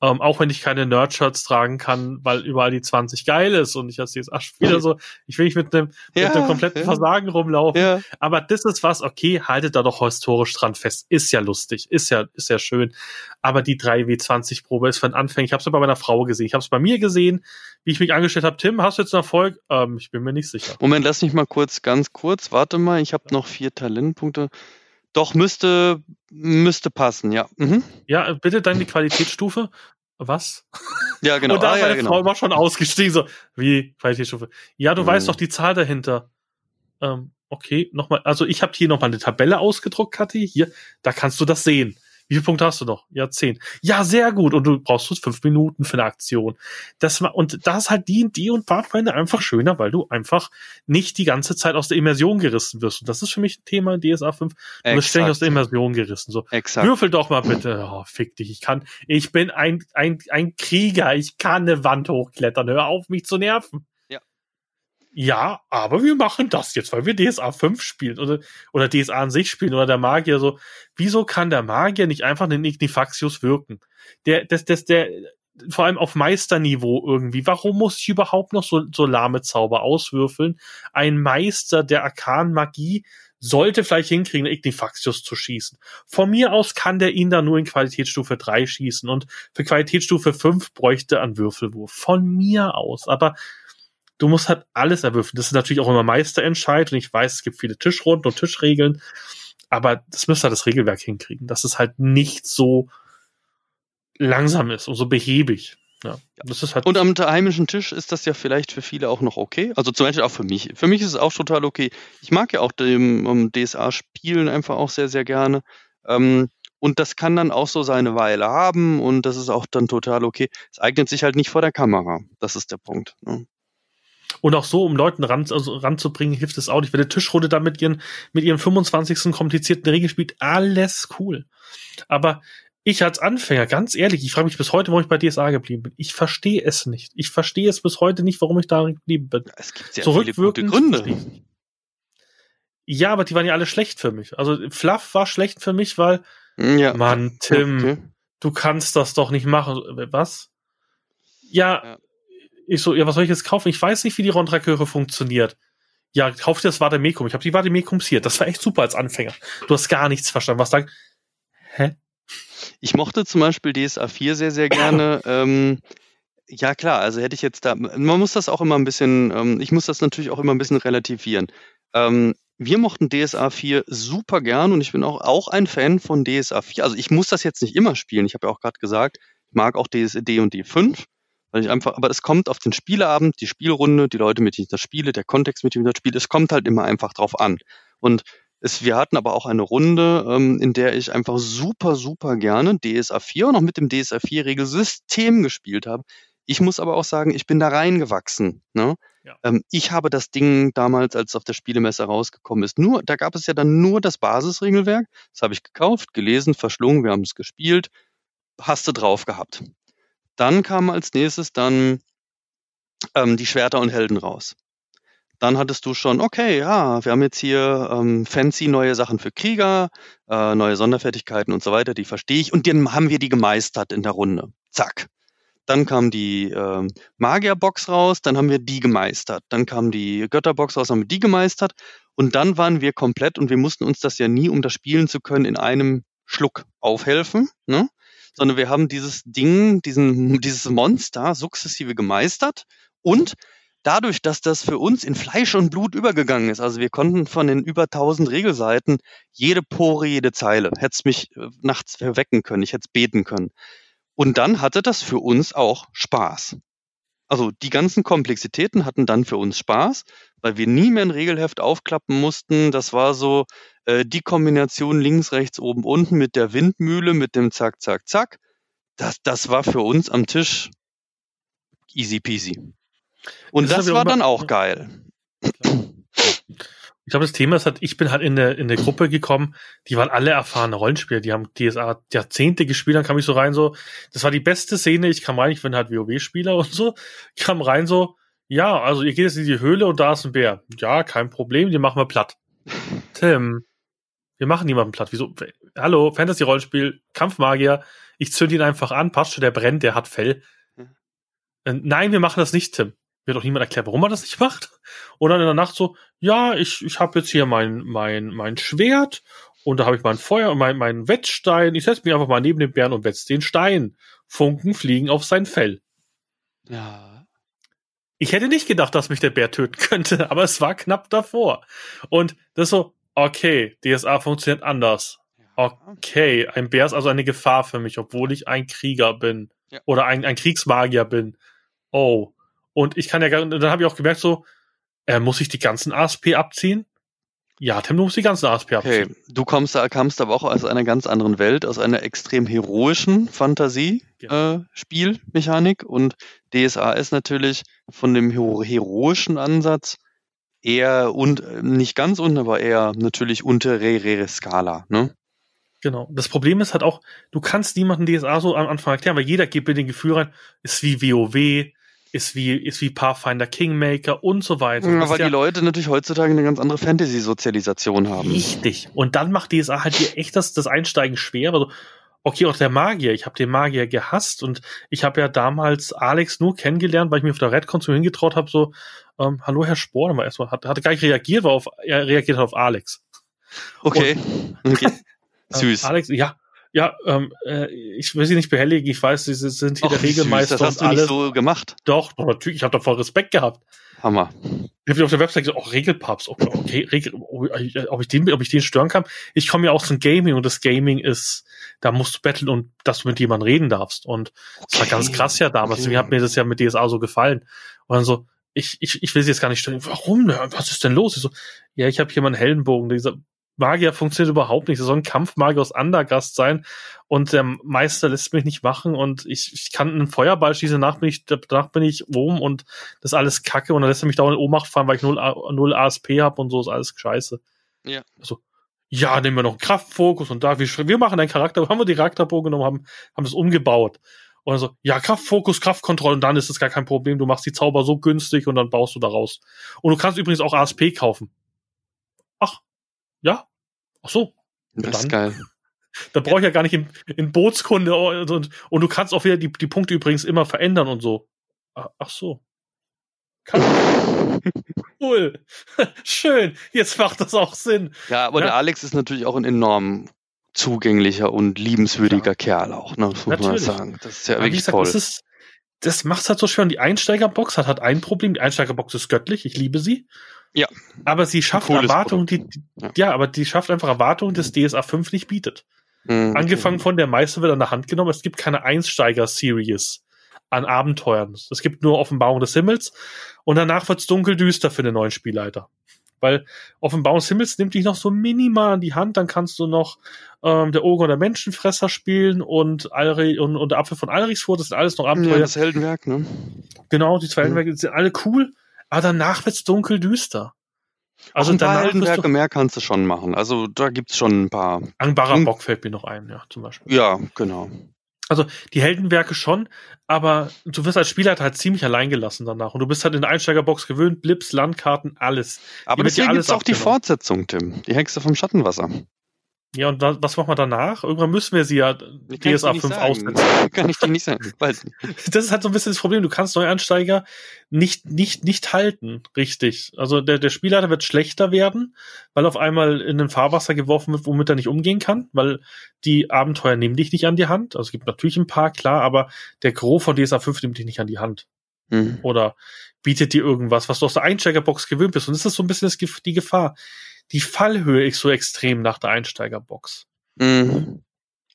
Ähm, auch wenn ich keine Nerd-Shirts tragen kann, weil überall die 20 geil ist und ich als DSA-Spieler so, ich will nicht mit einem, ja, mit einem kompletten ja. Versagen rumlaufen. Ja. Aber das ist was, okay, haltet da doch historisch dran fest. Ist ja lustig, ist ja, ist ja schön. Aber die 3W20-Probe ist für den Anfänger. Ich habe es bei meiner Frau gesehen, ich habe es bei mir gesehen, wie ich mich angestellt habe. Tim, hast du jetzt einen Erfolg? Ähm, ich bin mir nicht sicher. Moment, lass mich mal kurz, ganz kurz, warte mal, ich habe noch vier Talentpunkte. Doch, müsste, müsste passen, ja. Mhm. Ja, bitte dann die Qualitätsstufe. Was? Ja, genau. *laughs* Und da ah, ist meine ja, genau. Frau immer schon ausgestiegen, so, wie Qualitätsstufe? Ja, du mhm. weißt doch die Zahl dahinter. Ähm, okay, nochmal, also ich habe hier nochmal eine Tabelle ausgedruckt, Kathi. Hier, da kannst du das sehen. Wie viele Punkte hast du noch? Ja, zehn. Ja, sehr gut. Und du brauchst fünf Minuten für eine Aktion. Das und das ist halt die, die und Pathfinder einfach schöner, weil du einfach nicht die ganze Zeit aus der Immersion gerissen wirst. Und das ist für mich ein Thema in DSA 5. Du wirst ständig aus der Immersion gerissen. So, Exakt. würfel doch mal bitte. Oh, fick dich. Ich kann, ich bin ein, ein, ein Krieger. Ich kann eine Wand hochklettern. Hör auf, mich zu nerven ja, aber wir machen das jetzt, weil wir DSA 5 spielen oder, oder DSA an sich spielen oder der Magier so. Wieso kann der Magier nicht einfach einen Ignifaxius wirken? Der, das, das, der, vor allem auf Meisterniveau irgendwie. Warum muss ich überhaupt noch so, so lahme Zauber auswürfeln? Ein Meister der Arkan-Magie sollte vielleicht hinkriegen, Ignifaxius zu schießen. Von mir aus kann der ihn dann nur in Qualitätsstufe 3 schießen und für Qualitätsstufe 5 bräuchte ein Würfelwurf. Von mir aus. Aber du musst halt alles erwürfeln. Das ist natürlich auch immer Meisterentscheid und ich weiß, es gibt viele Tischrunden und Tischregeln. Aber das müsste halt das Regelwerk hinkriegen, dass es halt nicht so langsam ist und so behäbig. Ja, das ist halt und am heimischen Tisch ist das ja vielleicht für viele auch noch okay. Also zum Beispiel auch für mich. Für mich ist es auch total okay. Ich mag ja auch dem um, ähm, DSA-Spielen einfach auch sehr, sehr gerne. Ähm, und das kann dann auch so seine Weile haben und das ist auch dann total okay. Es eignet sich halt nicht vor der Kamera. Das ist der Punkt. Ne? Und auch so, um Leuten ran, also ranzubringen, hilft es auch nicht. Wenn der Tischrunde da mit ihren, mit ihren 25. komplizierten Regeln spielt, alles cool. Aber ich als Anfänger, ganz ehrlich, ich frage mich bis heute, warum ich bei DSA geblieben bin. Ich verstehe es nicht. Ich verstehe es bis heute nicht, warum ich da geblieben bin. Es gibt ja viele gute Gründe. Ja, aber die waren ja alle schlecht für mich. Also Fluff war schlecht für mich, weil, ja. Mann, Tim, okay. du kannst das doch nicht machen. Was? Ja, ja, ich so, ja, was soll ich jetzt kaufen? Ich weiß nicht, wie die Rondraköre funktioniert. Ja, kauf dir das Vademekum. Ich habe die Vademekums hier. Das war echt super als Anfänger. Du hast gar nichts verstanden. Was dann? Hä? Ich mochte zum Beispiel DSA 4 sehr, sehr gerne. *clears throat* ähm, ja, klar, also hätte ich jetzt da, man muss das auch immer ein bisschen, ähm, ich muss das natürlich auch immer ein bisschen relativieren. Ähm, wir mochten DSA 4 super gern und ich bin auch, auch ein Fan von DSA 4. Also ich muss das jetzt nicht immer spielen. Ich habe ja auch gerade gesagt, ich mag auch DSD und D5, weil ich einfach, aber es kommt auf den Spieleabend, die Spielrunde, die Leute, mit denen ich das spiele, der Kontext, mit dem ich das spiele, es kommt halt immer einfach drauf an. Und es, wir hatten aber auch eine Runde, ähm, in der ich einfach super, super gerne DSA 4 und auch mit dem DSA 4 Regelsystem gespielt habe. Ich muss aber auch sagen, ich bin da reingewachsen. Ne? Ja. Ähm, ich habe das Ding damals, als es auf der Spielemesse rausgekommen ist, nur, da gab es ja dann nur das Basisregelwerk. Das habe ich gekauft, gelesen, verschlungen, wir haben es gespielt, hast du drauf gehabt. Dann kam als nächstes dann ähm, die Schwerter und Helden raus. Dann hattest du schon, okay, ja, wir haben jetzt hier ähm, fancy neue Sachen für Krieger, äh, neue Sonderfertigkeiten und so weiter, die verstehe ich. Und dann haben wir die gemeistert in der Runde. Zack. Dann kam die ähm, Magierbox raus, dann haben wir die gemeistert. Dann kam die Götterbox raus, haben wir die gemeistert. Und dann waren wir komplett und wir mussten uns das ja nie, um das spielen zu können, in einem Schluck aufhelfen, ne? Sondern wir haben dieses Ding, diesen, dieses Monster sukzessive gemeistert und dadurch, dass das für uns in Fleisch und Blut übergegangen ist, also wir konnten von den über 1000 Regelseiten jede Pore, jede Zeile, hätte es mich äh, nachts verwecken können, ich hätte es beten können. Und dann hatte das für uns auch Spaß. Also die ganzen Komplexitäten hatten dann für uns Spaß, weil wir nie mehr ein Regelheft aufklappen mussten. Das war so äh, die Kombination links, rechts, oben, unten mit der Windmühle, mit dem Zack, Zack, Zack. Das, das war für uns am Tisch easy peasy. Und das, das war dann auch geil. Ich glaube, das Thema ist halt, ich bin halt in der, in der Gruppe gekommen, die waren alle erfahrene Rollenspieler, die haben DSA Jahrzehnte gespielt, dann kam ich so rein, so, das war die beste Szene, ich kam rein, ich bin halt WoW-Spieler *laughs* und so, ich kam rein so, ja, also ihr geht jetzt in die Höhle und da ist ein Bär. Ja, kein Problem, die machen wir platt. *laughs* Tim, wir machen niemanden platt. Wieso? Hallo, Fantasy-Rollenspiel, Kampfmagier, ich zünd ihn einfach an, passt schon, der brennt, der hat Fell. Äh, nein, wir machen das nicht, Tim. Mir hat doch niemand erklärt, warum man das nicht macht. Und dann in der Nacht so, ja, ich, ich habe jetzt hier mein, mein, mein Schwert und da habe ich mein Feuer und mein, mein Wettstein. Ich setze mich einfach mal neben den Bären und wetz den Stein. Funken fliegen auf sein Fell. Ja. Ich hätte nicht gedacht, dass mich der Bär töten *laughs* könnte, aber es war knapp davor. Und das ist so, okay, DSA funktioniert anders. Okay, ein Bär ist also eine Gefahr für mich, obwohl ich ein Krieger bin. Ja. Oder ein, ein Kriegsmagier bin. Oh. Und ich kann ja, dann habe ich auch gemerkt, so, äh, muss ich die ganzen ASP abziehen? Ja, Tim, du musst die ganzen ASP abziehen. Okay, du kommst, kamst aber auch aus einer ganz anderen Welt, aus einer extrem heroischen Fantasie-Spielmechanik. Äh, und DSA ist natürlich von dem hero heroischen Ansatz eher und nicht ganz unten, aber eher natürlich unter Re-Re-Skala, ne? Genau. Das Problem ist halt auch, du kannst niemanden DSA so am Anfang erklären, weil jeder gibt mir den Gefühl rein, ist wie WoW, ist wie, ist wie Pathfinder Kingmaker und so weiter. Ja, weil ja die Leute natürlich heutzutage eine ganz andere Fantasy-Sozialisation haben. Richtig. Und dann macht DSA halt dir echt das, das Einsteigen schwer. Also, okay, auch der Magier. Ich habe den Magier gehasst und ich habe ja damals Alex nur kennengelernt, weil ich mir auf der Redcon zu hingetraut habe, so, ähm, hallo Herr Spohr, mal erstmal, hat, hat gar nicht reagiert, war auf, er reagiert hat auf Alex. Okay. Und, okay. *laughs* Süß. Alex, ja, ja, ähm, äh, ich will Sie nicht behelligen. Ich weiß, Sie sind hier Och, der Regelmeister. Süß, das hast du alles. nicht so gemacht. Doch, doch natürlich. Ich habe da voll Respekt gehabt. Hammer. Ich habe auf der Website gesagt, oh, Regelpubs, okay, okay Regel, oh, ob ich den, ob ich den stören kann. Ich komme ja aus dem Gaming und das Gaming ist, da musst du betteln und dass du mit jemandem reden darfst. Und okay. das war ganz krass ja damals. Okay. Mir hat mir das ja mit DSA so gefallen. Und dann so, ich, ich, ich will sie jetzt gar nicht stören. Warum? Was ist denn los? Ich so, ja, ich habe hier mal einen Hellenbogen. Dieser Magier funktioniert überhaupt nicht. Das soll ein Kampfmagier aus Andergast sein. Und der Meister lässt mich nicht wachen und ich, ich kann einen Feuerball schießen, danach bin ich, danach bin ich oben und das ist alles Kacke und dann lässt er mich da in Ohnmacht fahren, weil ich null, null ASP habe und so ist alles scheiße. Ja. Also, ja, nehmen wir noch einen Kraftfokus und da, wir, wir machen einen Charakter, haben wir die Charakterbogen genommen, haben, haben das umgebaut. Und so, ja, Kraftfokus, Kraftkontrolle und dann ist es gar kein Problem. Du machst die Zauber so günstig und dann baust du daraus. Und du kannst übrigens auch ASP kaufen. Ach, ja? Ach so. Das dann, ist geil. *laughs* Da brauche ich ja gar nicht in, in Bootskunde und, und, du kannst auch wieder die, die Punkte übrigens immer verändern und so. Ach, ach so. Kann *laughs* cool. *laughs* Schön. Jetzt macht das auch Sinn. Ja, aber ja. der Alex ist natürlich auch ein enorm zugänglicher und liebenswürdiger ja. Kerl auch, ne? Das muss natürlich. man sagen. Das ist ja aber wirklich gesagt, toll. Das, ist, das macht es halt so schwer. Und die Einsteigerbox hat halt ein Problem. Die Einsteigerbox ist göttlich. Ich liebe sie. Ja. Aber sie schafft Erwartungen, die, ja. ja. aber die schafft einfach Erwartungen, die das DSA 5 nicht bietet. Mhm. Angefangen von der Meister wird an der Hand genommen. Es gibt keine Einsteiger-Series an Abenteuern. Es gibt nur Offenbarung des Himmels und danach wird's dunkel düster für den neuen Spielleiter. Weil Offenbarung des Himmels nimmt dich noch so minimal an die Hand, dann kannst du noch ähm, der Oger und der Menschenfresser spielen und, Alri und, und der Apfel von Alrichsfurt, das sind alles noch Abenteuer. Ja, das Heldenwerk, ne? Genau, die zwei mhm. Heldenwerke sind alle cool, aber danach wird's dunkel düster. Also ein paar Heldenwerke mehr kannst du schon machen. Also da gibt's schon ein paar. Angbarer Bock fällt mir noch ein, ja, zum Beispiel. Ja, genau. Also die Heldenwerke schon, aber du wirst als Spieler halt ziemlich allein gelassen danach. Und du bist halt in der Einsteigerbox gewöhnt, Blips, Landkarten, alles. Aber deswegen alles gibt's auch die Fortsetzung, Tim. Die Hexe vom Schattenwasser. Ja, und was machen wir danach? Irgendwann müssen wir sie ja DSA 5 aussetzen. Kann ich dir nicht sagen. *laughs* Weiß nicht. Das ist halt so ein bisschen das Problem. Du kannst Neuansteiger nicht, nicht, nicht halten, richtig. Also der, der Spielleiter wird schlechter werden, weil auf einmal in ein Fahrwasser geworfen wird, womit er nicht umgehen kann, weil die Abenteuer nehmen dich nicht an die Hand. Also es gibt natürlich ein paar, klar, aber der Gros von DSA 5 nimmt dich nicht an die Hand. Mhm. Oder bietet dir irgendwas, was du aus der Einsteigerbox gewöhnt bist. Und das ist so ein bisschen die Gefahr die Fallhöhe ist so extrem nach der Einsteigerbox. Mhm.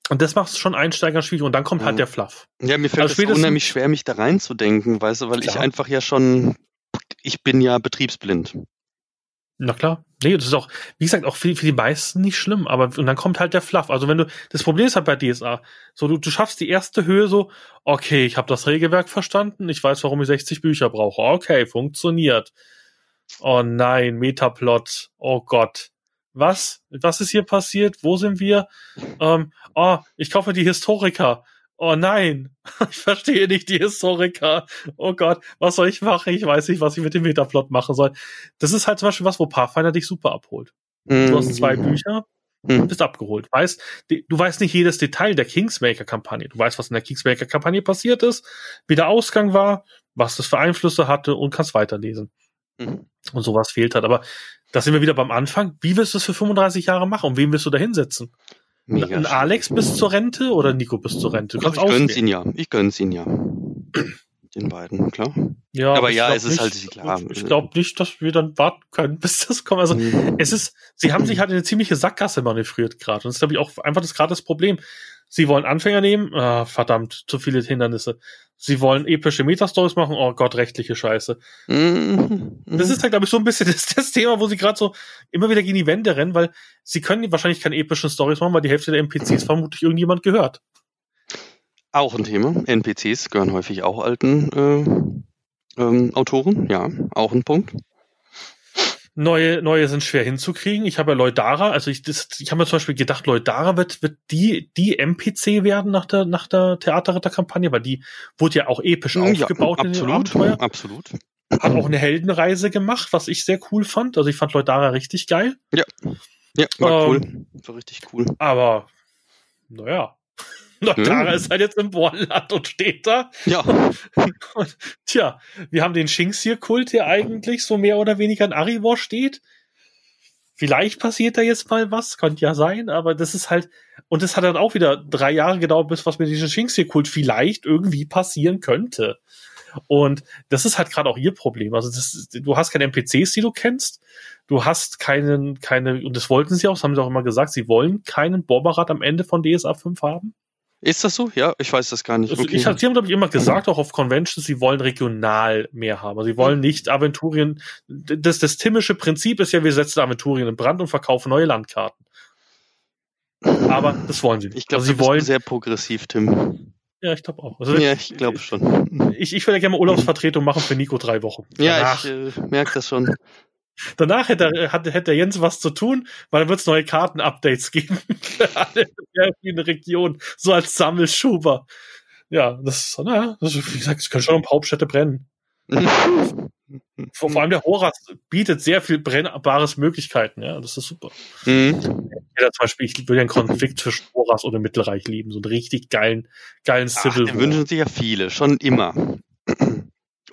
Und das macht es schon Einsteiger schwierig und dann kommt halt mhm. der Fluff. Ja, mir fällt also es unheimlich schwer, mich da reinzudenken, weißt du, weil klar. ich einfach ja schon, ich bin ja betriebsblind. Na klar. Nee, das ist auch, wie gesagt, auch für, für die meisten nicht schlimm, aber und dann kommt halt der Fluff. Also wenn du, das Problem ist halt bei DSA, so du, du schaffst die erste Höhe so, okay, ich habe das Regelwerk verstanden, ich weiß, warum ich 60 Bücher brauche. Okay, funktioniert. Oh nein, Metaplot. Oh Gott. Was? Was ist hier passiert? Wo sind wir? Ähm, oh, ich kaufe die Historiker. Oh nein, *laughs* ich verstehe nicht die Historiker. Oh Gott, was soll ich machen? Ich weiß nicht, was ich mit dem Metaplot machen soll. Das ist halt zum Beispiel was, wo Pathfinder dich super abholt. Mhm. Du hast zwei Bücher, mhm. bist abgeholt. Weißt, du weißt nicht jedes Detail der Kingsmaker-Kampagne. Du weißt, was in der Kingsmaker-Kampagne passiert ist, wie der Ausgang war, was das für Einflüsse hatte und kannst weiterlesen. Mhm. Und sowas fehlt halt. Aber da sind wir wieder beim Anfang. Wie willst du es für 35 Jahre machen? Und wen willst du da hinsetzen? Mega ein Alex bis zur Rente oder Nico bis zur Rente? Du kannst ich gönn's ihn ja. Ich gönn's ihn ja. Den beiden, klar. Ja, aber ja, es ist halt klar. Ich glaube nicht, dass wir dann warten können, *laughs* bis das kommt. Also mhm. es ist, sie haben sich halt in eine ziemliche Sackgasse manövriert gerade. Und das ist, glaube ich, auch einfach das gerade das Problem. Sie wollen Anfänger nehmen, ah, verdammt, zu viele Hindernisse. Sie wollen epische Metastories machen, oh Gott, rechtliche Scheiße. Mhm. Das ist halt, glaube ich, so ein bisschen *laughs* das, das Thema, wo sie gerade so immer wieder gegen die Wände rennen, weil sie können wahrscheinlich keine epischen Stories machen, weil die Hälfte der NPCs vermutlich irgendjemand gehört. Auch ein Thema. NPCs gehören häufig auch alten äh, ähm, Autoren, ja, auch ein Punkt. Neue, neue sind schwer hinzukriegen. Ich habe ja Leudara, also ich, das, ich habe mir zum Beispiel gedacht, Leudara wird, wird die, die MPC werden nach der, nach der Theaterritterkampagne, weil die wurde ja auch episch ja, aufgebaut absolut, in den. Absolut. Hat auch eine Heldenreise gemacht, was ich sehr cool fand. Also ich fand Leudara richtig geil. Ja. Ja, war ähm, cool. War richtig cool. Aber, naja. Notara mhm. ist halt jetzt im Bornland und steht da. Ja. *laughs* Und, tja, wir haben den Shinxir-Kult, der eigentlich so mehr oder weniger in Arivor steht. Vielleicht passiert da jetzt mal was, könnte ja sein, aber das ist halt, und das hat dann auch wieder drei Jahre gedauert, bis was mit diesem Shinxir-Kult vielleicht irgendwie passieren könnte. Und das ist halt gerade auch ihr Problem. Also das, du hast keine NPCs, die du kennst. Du hast keinen, keine, und das wollten sie auch, das haben sie auch immer gesagt, sie wollen keinen Borberat am Ende von DSA 5 haben. Ist das so? Ja, ich weiß das gar nicht. Also okay. ich, sie haben, glaube ich, immer gesagt, auch auf Conventions, sie wollen regional mehr haben. Also sie wollen nicht Aventurien. Das, das timmische Prinzip ist ja, wir setzen Aventurien in Brand und verkaufen neue Landkarten. Aber das wollen sie nicht. Ich glaube, also sie wollen sehr progressiv, Tim. Ja, ich glaube auch. Also, ja, ich glaube schon. Ich, ich würde ja gerne mal Urlaubsvertretung machen für Nico drei Wochen. Ja, Danach, ich äh, merke das schon. Danach hätte, er, hätte, hätte Jens was zu tun, weil dann wird es neue Karten-Updates geben *laughs* für alle verschiedene Regionen, so als Sammelschuber. Ja, das, na, das, wie gesagt, es können schon ein paar Hauptstädte brennen. vor, vor allem der Horas bietet sehr viel brennbares Möglichkeiten, ja, das ist super. Mhm. Ja, zum Beispiel, ich würde ja einen Konflikt zwischen Horas und dem Mittelreich lieben, so einen richtig geilen, geilen Civil Ach, den wünschen sich ja viele, schon immer.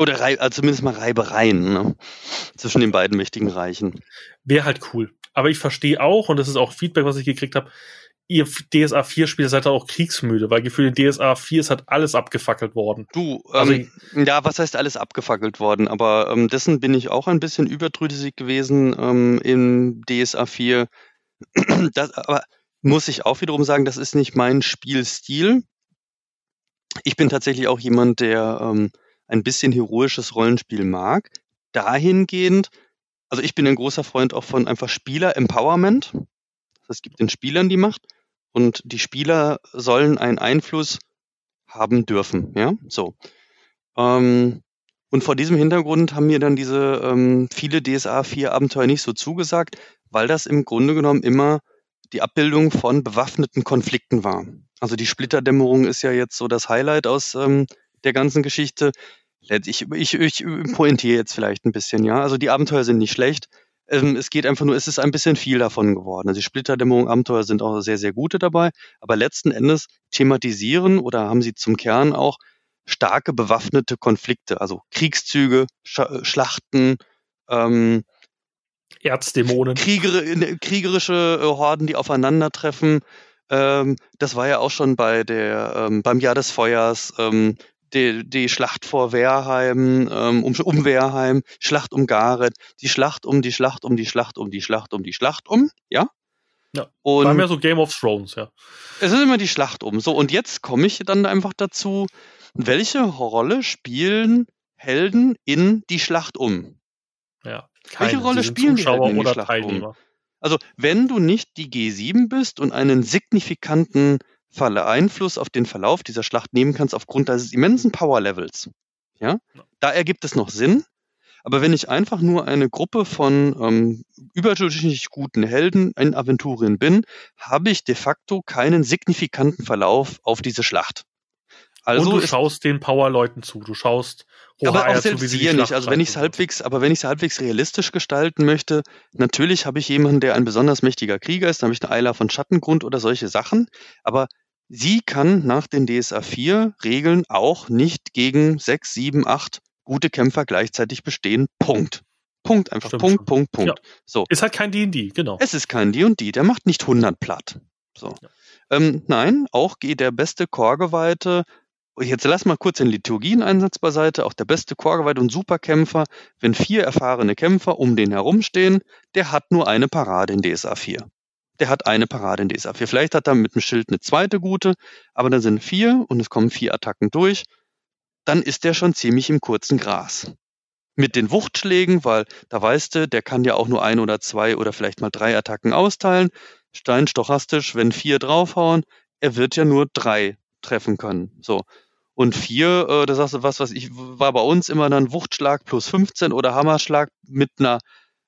Oder Reib, also zumindest mal Reibereien ne? zwischen den beiden mächtigen Reichen. Wäre halt cool. Aber ich verstehe auch, und das ist auch Feedback, was ich gekriegt habe, ihr DSA 4 Spieler seid auch kriegsmüde, weil gefühlt in DSA 4 ist halt alles abgefackelt worden. Du, also, ähm, ja, was heißt alles abgefackelt worden? Aber ähm, dessen bin ich auch ein bisschen überdrüssig gewesen ähm, in DSA 4. *clears throat* das, aber muss ich auch wiederum sagen, das ist nicht mein Spielstil. Ich bin tatsächlich auch jemand, der ähm, ein bisschen heroisches Rollenspiel mag. Dahingehend, also ich bin ein großer Freund auch von einfach Spieler-Empowerment. Es gibt den Spielern die Macht und die Spieler sollen einen Einfluss haben dürfen. Ja, so. Ähm, und vor diesem Hintergrund haben mir dann diese ähm, viele DSA 4 Abenteuer nicht so zugesagt, weil das im Grunde genommen immer die Abbildung von bewaffneten Konflikten war. Also die Splitterdämmerung ist ja jetzt so das Highlight aus ähm, der ganzen Geschichte. Ich, ich, ich pointiere jetzt vielleicht ein bisschen, ja. Also die Abenteuer sind nicht schlecht. Ähm, es geht einfach nur, es ist ein bisschen viel davon geworden. Also die Splitterdämmerung, Abenteuer sind auch sehr, sehr gute dabei. Aber letzten Endes thematisieren oder haben sie zum Kern auch starke bewaffnete Konflikte, also Kriegszüge, Sch Schlachten, ähm, Erzdämonen. Krieger, kriegerische äh, Horden, die aufeinandertreffen. Ähm, das war ja auch schon bei der, ähm, beim Jahr des Feuers, ähm, die, die Schlacht vor Wehrheim, ähm, um, um Wehrheim, Schlacht um Gareth, die Schlacht um die Schlacht um die Schlacht um die Schlacht um die Schlacht um, ja? Ja. Und war mehr so Game of Thrones, ja. Es ist immer die Schlacht um. So, und jetzt komme ich dann einfach dazu, welche Rolle spielen Helden in die Schlacht um? Ja. Keine. Welche Rolle spielen Zuschauer die Helden in die Schlacht Teilnehmer. um? Also, wenn du nicht die G7 bist und einen signifikanten Einfluss auf den Verlauf dieser Schlacht nehmen kannst aufgrund deines immensen Power-Levels. Ja? Da ergibt es noch Sinn. Aber wenn ich einfach nur eine Gruppe von ähm, überdurchschnittlich guten Helden in Aventurien bin, habe ich de facto keinen signifikanten Verlauf auf diese Schlacht. Also und du schaust den Power-Leuten zu. Du schaust aber auch selbst zu, hier nicht. Also wenn ich es halbwegs, aber wenn ich es halbwegs realistisch gestalten möchte, natürlich habe ich jemanden, der ein besonders mächtiger Krieger ist, dann habe ich eine Eiler von Schattengrund oder solche Sachen. Aber sie kann nach den DSA 4 Regeln auch nicht gegen sechs, sieben, acht gute Kämpfer gleichzeitig bestehen. Punkt. Punkt, einfach Stimmt Punkt, schon. Punkt, Punkt. Ja. So. Ist halt kein D&D, genau. Es ist kein D&D, der macht nicht 100 platt. So. Ja. Ähm, nein, auch geht der beste Chorgeweihte Jetzt lass mal kurz den Liturgieneinsatz beiseite. Auch der beste Chorgeweiht und Superkämpfer, wenn vier erfahrene Kämpfer um den herumstehen, der hat nur eine Parade in DSA 4. Der hat eine Parade in DSA 4. Vielleicht hat er mit dem Schild eine zweite gute, aber dann sind vier und es kommen vier Attacken durch. Dann ist der schon ziemlich im kurzen Gras. Mit den Wuchtschlägen, weil da weißt du, der kann ja auch nur ein oder zwei oder vielleicht mal drei Attacken austeilen. Stein stochastisch, wenn vier draufhauen, er wird ja nur drei treffen können. So. Und vier, äh, da sagst du was, was ich, war bei uns immer dann Wuchtschlag plus 15 oder Hammerschlag mit einer,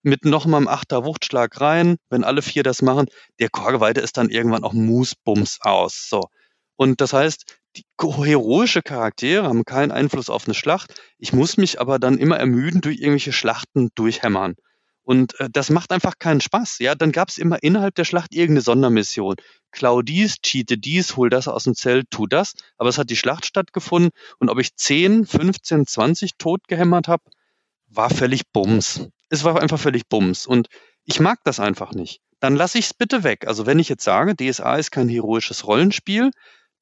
mit nochmal einem Achter Wuchtschlag rein. Wenn alle vier das machen, der Chorgeweihte ist dann irgendwann auch Moosbums aus. So. Und das heißt, die heroische Charaktere haben keinen Einfluss auf eine Schlacht. Ich muss mich aber dann immer ermüden durch irgendwelche Schlachten durchhämmern. Und äh, das macht einfach keinen Spaß. Ja, dann gab es immer innerhalb der Schlacht irgendeine Sondermission. Klau dies, cheate dies, hol das aus dem Zelt, tu das. Aber es hat die Schlacht stattgefunden und ob ich 10, 15, 20 tot gehämmert habe, war völlig Bums. Es war einfach völlig Bums. Und ich mag das einfach nicht. Dann lasse ich es bitte weg. Also wenn ich jetzt sage, DSA ist kein heroisches Rollenspiel,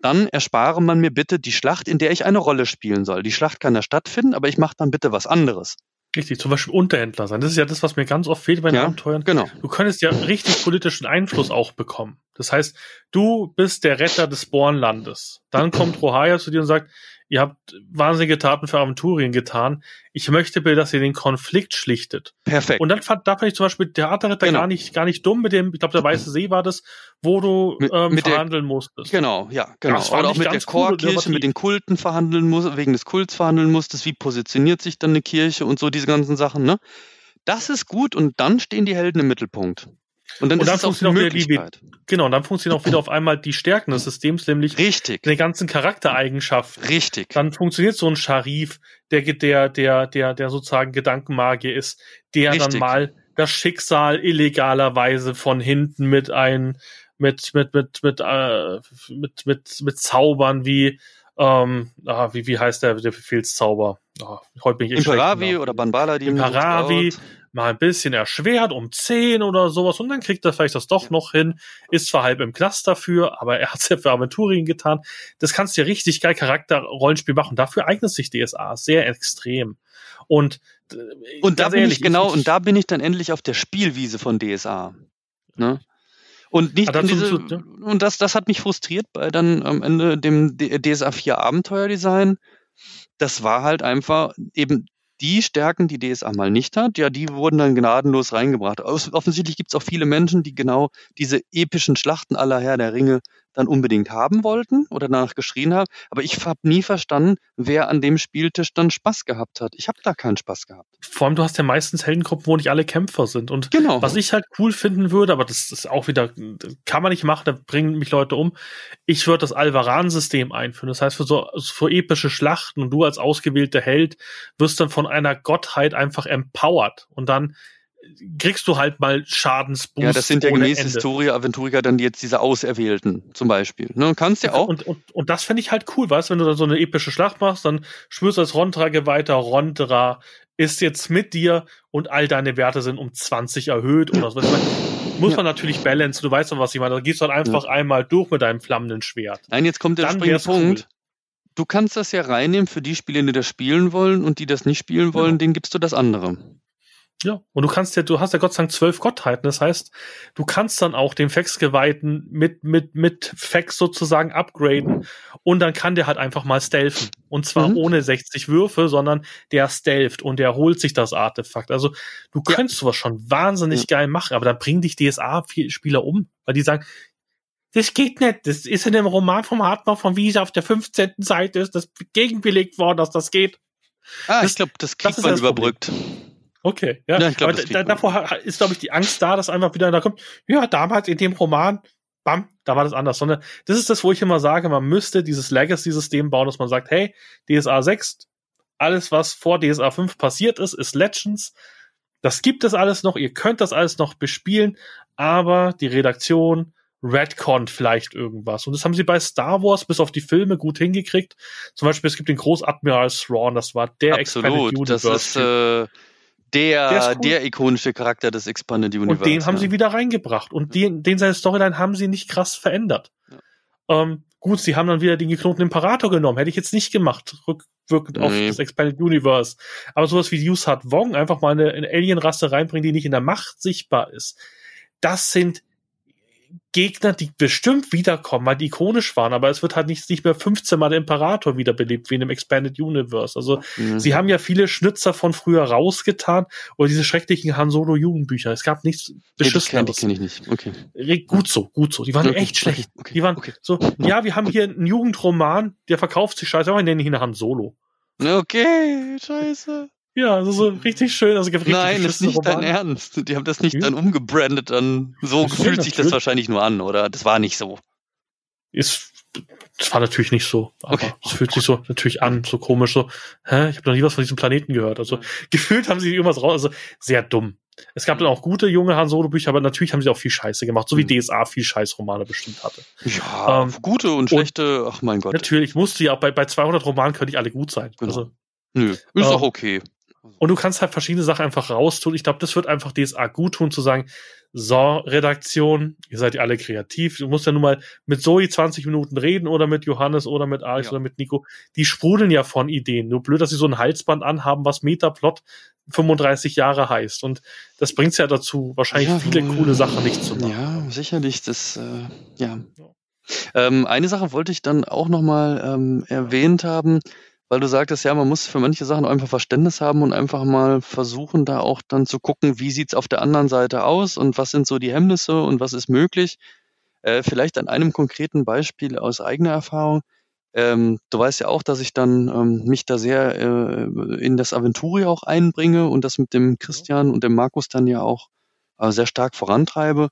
dann erspare man mir bitte die Schlacht, in der ich eine Rolle spielen soll. Die Schlacht kann da stattfinden, aber ich mache dann bitte was anderes. Richtig, zum Beispiel Unterhändler sein. Das ist ja das, was mir ganz oft fehlt bei den Ja, Abenteuern. Genau. Du könntest ja richtig politischen Einfluss auch bekommen. Das heißt, du bist der Retter des Bornlandes. Dann kommt Rohaya zu dir und sagt, ihr habt wahnsinnige Taten für Aventurien getan. Ich möchte bitte, dass ihr den Konflikt schlichtet. Perfekt. Und dann fand, da fand ich zum Beispiel Theaterritter Genau. gar nicht, gar nicht dumm mit dem, ich glaube, der Weiße See war das, wo du Mit- ähm, mit der- verhandeln musstest. Genau, ja, genau. Das Oder auch mit der cool Chorkirche, mit den Kulten verhandeln muss, wegen des Kults verhandeln musstest, wie positioniert sich dann eine Kirche und so diese ganzen Sachen, ne? Das ist gut und dann stehen die Helden im Mittelpunkt. Und dann Und ist dann funktioniert auch wieder die-. Genau, und dann funktionieren auch wieder auf einmal die Stärken des Systems, nämlich Richtig, die ganzen Charaktereigenschaften. richtig. dann funktioniert so ein Scharif, der, der, der, der, der sozusagen Gedankenmagier ist, der dann Richtig. mal das Schicksal illegalerweise von hinten mit ein, mit, mit, mit, mit, äh, mit, mit, mit Zaubern wie, ähm, ah, wie, wie heißt der, der Befehlszauber? Ah, heute bin ich Imperavi oder Banbala, die Imperavi, mal ein bisschen erschwert um 10 oder sowas und dann kriegt er vielleicht das doch noch hin, ist zwar halb im Knast dafür, aber er hat es ja für Aventurien getan. Das kannst du ja richtig geil Charakterrollenspiel machen. Dafür eignet sich DSA sehr extrem. Und, äh, Und da bin ehrlich, ich genau, und da bin ich dann endlich auf der Spielwiese von DSA. Ne? Und nicht Ah, diese, zu- ja. und das, das hat mich frustriert bei dann am Ende dem DSA 4 Abenteuerdesign. Das war halt einfach eben die Stärken, die DSA mal nicht hat, ja, die wurden dann gnadenlos reingebracht. Offensichtlich gibt es auch viele Menschen, die genau diese epischen Schlachten aller Herr der Ringe dann unbedingt haben wollten oder danach geschrien haben. Aber ich habe nie verstanden, wer an dem Spieltisch dann Spaß gehabt hat. Ich habe da keinen Spaß gehabt. vor allem du hast ja meistens Heldengruppen, wo nicht alle Kämpfer sind. Und Genau. Was ich halt cool finden würde, aber das ist auch wieder, kann man nicht machen, da bringen mich Leute um. Ich würde das Alvaran-System einführen. Das heißt, für so für epische Schlachten und du als ausgewählter Held wirst dann von einer Gottheit einfach empowered und dann kriegst du halt mal Schadensboost. Ja, das sind ja gemäß Ende. Historia Aventurica dann jetzt diese Auserwählten zum Beispiel. Ne? Kannst ja auch. Und, und, und das fände ich halt cool, weißt du, wenn du dann so eine epische Schlacht machst, dann spürst du als Rondra-Geweihter, Rondra ist jetzt mit dir und all deine Werte sind um 20 erhöht oder so. Muss Ja. man natürlich balancen, du weißt doch, was ich meine. Da gehst du dann einfach einmal durch mit deinem flammenden Schwert. Nein, jetzt kommt der Dann springende Punkt. cool. Du kannst das ja reinnehmen für die Spieler, die das spielen wollen und die das nicht spielen wollen, Genau. denen gibst du das andere. Ja, und du kannst ja, du hast ja Gott sei Dank zwölf Gottheiten. Das heißt, du kannst dann auch den Fex-Geweihten mit, mit, mit Fex sozusagen upgraden und dann kann der halt einfach mal stealthen. Und zwar Mhm. ohne 60 Würfe, sondern der stealtht und der holt sich das Artefakt. Also du Ja. könntest sowas schon wahnsinnig geil machen, aber dann bringen dich DSA-Spieler um, weil die sagen, das geht nicht. Das ist in dem Roman vom Hartmann von Wiese auf der 15. Seite ist das gegenbelegt worden, dass das geht. Ah, Das- ich glaube, das das kriegt ist man das Problem. Okay, ja. Ja, ich glaub, Aber da, davor ist, glaube ich, die Angst da, dass einfach wieder da kommt, ja, damals in dem Roman, bam, da war das anders. Sondern das ist das, wo ich immer sage, man müsste dieses Legacy-System bauen, dass man sagt, hey, DSA 6, alles, was vor DSA 5 passiert ist, ist Legends. Das gibt es alles noch, ihr könnt das alles noch bespielen, aber die Redaktion retconnt vielleicht irgendwas. Und das haben sie bei Star Wars bis auf die Filme gut hingekriegt. Zum Beispiel, es gibt den Großadmiral Thrawn, das war der Expanded Absolut. Das ist äh, Der der, cool. der ikonische Charakter des Expanded Universe. Und den haben ja. sie wieder reingebracht. Und den, den seine Storyline haben sie nicht krass verändert. Ähm, gut, sie haben dann wieder den geknoteten Imperator genommen. Hätte ich jetzt nicht gemacht, rückwirkend auf Nee. das Expanded Universe. Aber sowas wie Yushat Wong, einfach mal eine, eine Alien-Rasse reinbringen, die nicht in der Macht sichtbar ist. Das sind Gegner, die bestimmt wiederkommen, weil die ikonisch waren, aber es wird halt nicht, nicht mehr 15 Mal der Imperator wiederbelebt, wie in dem Expanded Universe. Also, Mhm. Sie haben ja viele Schnitzer von früher rausgetan oder diese schrecklichen Han Solo Jugendbücher. Es gab nichts Nee, das kenne ich nicht. Okay. Gut so, gut so. Die waren Okay, echt schlecht. okay, okay, die waren okay. so, ja, wir haben hier einen Jugendroman, der verkauft sich scheiße, aber wir nennen ihn Han Solo. Okay, scheiße. Ja, also so richtig schön. Also richtig Nein, das ist nicht dein Romane. Ernst. Die haben das nicht Ja. dann umgebrandet, dann so Das fühlt sich das natürlich. wahrscheinlich nur an, oder? Das war nicht so. Ist, das war natürlich nicht so, aber Okay. es fühlt sich so natürlich an, so komisch, so, hä, ich habe noch nie was von diesem Planeten gehört. Also gefühlt haben sie irgendwas raus, also sehr dumm. Es gab dann auch gute junge Han Solo Bücher, aber natürlich haben sie auch viel Scheiße gemacht, so wie Mhm. DSA viel Scheißromane bestimmt hatte. Ja, Ähm, gute und schlechte, ach mein Gott. Natürlich musste ja bei, bei 200 Romanen können nicht alle gut sein. Genau. Also, Nö, ist Ähm, auch okay. Und du kannst halt verschiedene Sachen einfach raustun. Ich glaube, das wird einfach DSA gut tun, zu sagen, so, Redaktion, ihr seid ja alle kreativ. Du musst ja nun mal mit Zoe 20 Minuten reden oder mit Johannes oder mit Alex ja. oder mit Nico. Die sprudeln ja von Ideen. Nur blöd, dass sie so ein Halsband anhaben, was Metaplot 35 Jahre heißt. Und das bringt's ja dazu, wahrscheinlich ja, viele coole Sachen nicht zu machen. Ja, sicherlich. Das, äh, ja. Ähm, eine Sache wollte ich dann auch nochmal ähm, erwähnt haben weil du sagtest, ja, man muss für manche Sachen einfach Verständnis haben und einfach mal versuchen, da auch dann zu gucken, wie sieht's auf der anderen Seite aus und was sind so die Hemmnisse und was ist möglich. Äh, vielleicht an einem konkreten Beispiel aus eigener Erfahrung. Ähm, du weißt ja auch, dass ich dann ähm, mich da sehr äh, in das Aventuria auch einbringe und das mit dem Christian und dem Markus dann ja auch äh, sehr stark vorantreibe.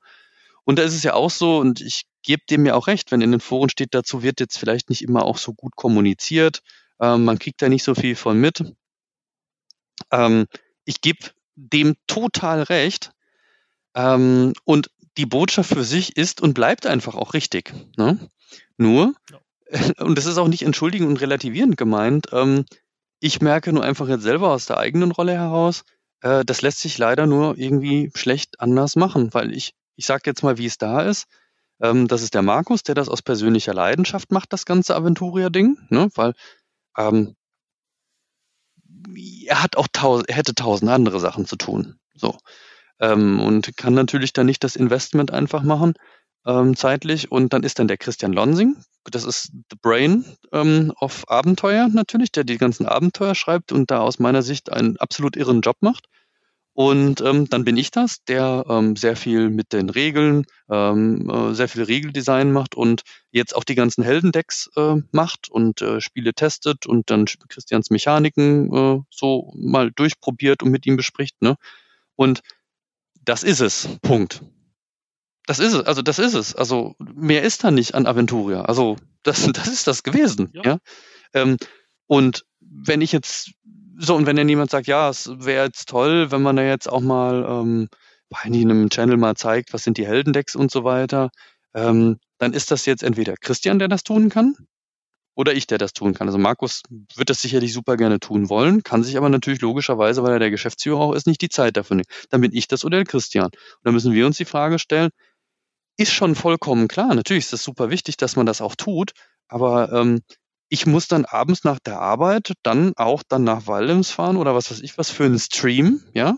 Und da ist es ja auch so, und ich gebe dem ja auch recht, wenn in den Foren steht, dazu wird jetzt vielleicht nicht immer auch so gut kommuniziert. Ähm, man kriegt da nicht so viel von mit. Ähm, ich gebe dem total recht. Ähm, und die Botschaft für sich ist und bleibt einfach auch richtig. Ne? Nur, ja. *laughs* und das ist auch nicht entschuldigend und relativierend gemeint, ähm, ich merke nur einfach jetzt selber aus der eigenen Rolle heraus, äh, das lässt sich leider nur irgendwie schlecht anders machen, weil ich, ich sage jetzt mal, wie es da ist. Ähm, das ist der Markus, der das aus persönlicher Leidenschaft macht, das ganze Aventuria-Ding, ne? weil ähm, er hat auch tausend, er hätte tausend andere Sachen zu tun. So. Ähm, und kann natürlich dann nicht das Investment einfach machen, ähm, zeitlich. Und dann ist dann der Christian Lonsing. Das ist the brain ähm, of Abenteuer natürlich, der die ganzen Abenteuer schreibt und da aus meiner Sicht einen absolut irren Job macht. Und ähm, dann bin ich das, der ähm, sehr viel mit den Regeln, ähm, äh, sehr viel Regeldesign macht und jetzt auch die ganzen Heldendecks äh, macht und äh, Spiele testet und dann Christians Mechaniken äh, so mal durchprobiert und mit ihm bespricht. Ne? Und das ist es. Punkt. Das ist es. Also das ist es. Also mehr ist da nicht an Aventuria. Also *laughs* das, das ist das gewesen. Ja. ja? Ähm, und wenn ich jetzt so, und wenn dann jemand sagt, ja, es wäre jetzt toll, wenn man da jetzt auch mal ähm, bei einem Channel mal zeigt, was sind die Heldendecks und so weiter, ähm, dann ist das jetzt entweder Christian, der das tun kann, oder ich, der das tun kann. Also Markus wird das sicherlich super gerne tun wollen, kann sich aber natürlich logischerweise, weil er der Geschäftsführer auch ist, nicht die Zeit dafür nehmen. Dann bin ich das oder der Christian. Und dann müssen wir uns die Frage stellen, ist schon vollkommen klar, natürlich ist es super wichtig, dass man das auch tut, aber ähm, ich muss dann abends nach der Arbeit dann auch dann nach Waldems fahren oder was weiß ich was für einen Stream, ja?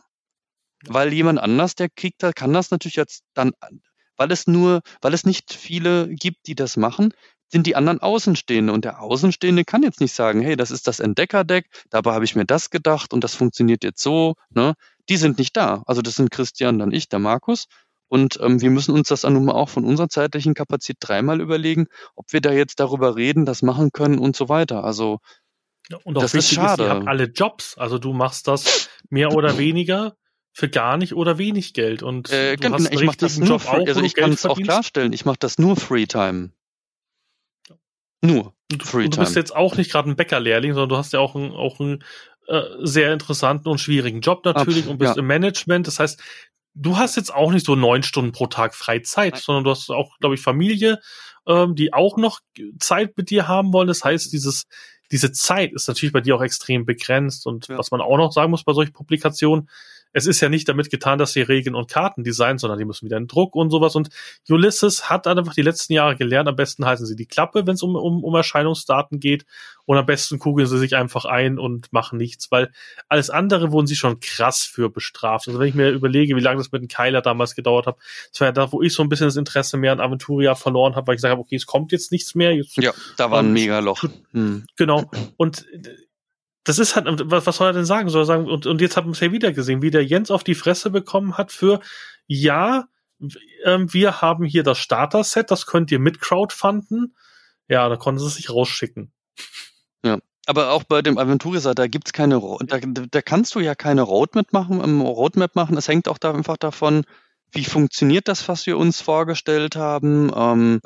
Weil jemand anders, der kriegt, der kann das natürlich jetzt dann, weil es nur, weil es nicht viele gibt, die das machen, sind die anderen Außenstehende und der Außenstehende kann jetzt nicht sagen, hey, das ist das Entdeckerdeck, dabei habe ich mir das gedacht und das funktioniert jetzt so, ne? Die sind nicht da. Also das sind Christian, dann ich, der Markus und ähm, wir müssen uns das dann nun mal auch von unserer zeitlichen Kapazität dreimal überlegen, ob wir da jetzt darüber reden, das machen können und so weiter. Also ja, und auch das ist schade. Ist, ihr habt alle Jobs. Also du machst das mehr oder weniger für gar nicht oder wenig Geld. Und äh, du hast ich mache das nur Job free, auch, also ich kann es auch klarstellen, ich mache das nur Freetime. Nur und, Freetime. Und du bist jetzt auch nicht gerade ein Bäckerlehrling, sondern du hast ja auch einen, auch einen äh, sehr interessanten und schwierigen Job natürlich Ab, und bist ja. im Management. Das heißt, du hast jetzt auch nicht so neun Stunden pro Tag Freizeit, Nein. sondern du hast auch, glaube ich, Familie, ähm, die auch noch Zeit mit dir haben wollen. Das heißt, dieses, diese Zeit ist natürlich bei dir auch extrem begrenzt. Und ja. was man auch noch sagen muss bei solchen Publikationen, es ist ja nicht damit getan, dass sie Regeln und Karten designen, sondern die müssen wieder in Druck und sowas. Und Ulysses hat einfach die letzten Jahre gelernt, am besten halten sie die Klappe, wenn es um, um, um Erscheinungsdaten geht. Und am besten kugeln sie sich einfach ein und machen nichts, weil alles andere wurden sie schon krass für bestraft. Also wenn ich mir überlege, wie lange das mit dem Keiler damals gedauert hat, das war ja da, wo ich so ein bisschen das Interesse mehr an Aventuria verloren habe, weil ich gesagt habe, okay, es kommt jetzt nichts mehr. Jetzt, ja, da war ein Megaloch. Hm. Genau. Und das ist halt, was, was soll er denn sagen? Soll er sagen, und, und jetzt haben wir es ja wieder gesehen, wie der Jens auf die Fresse bekommen hat für, ja, ähm, wir haben hier das Starter-Set, das könnt ihr mit crowdfunden. Ja, da konnten sie sich rausschicken. Ja. Aber auch bei dem Aventurisa, da gibt's keine, da, da kannst du ja keine Roadmap machen, ähm, Roadmap machen. Es hängt auch da einfach davon, wie funktioniert das, was wir uns vorgestellt haben? Ähm,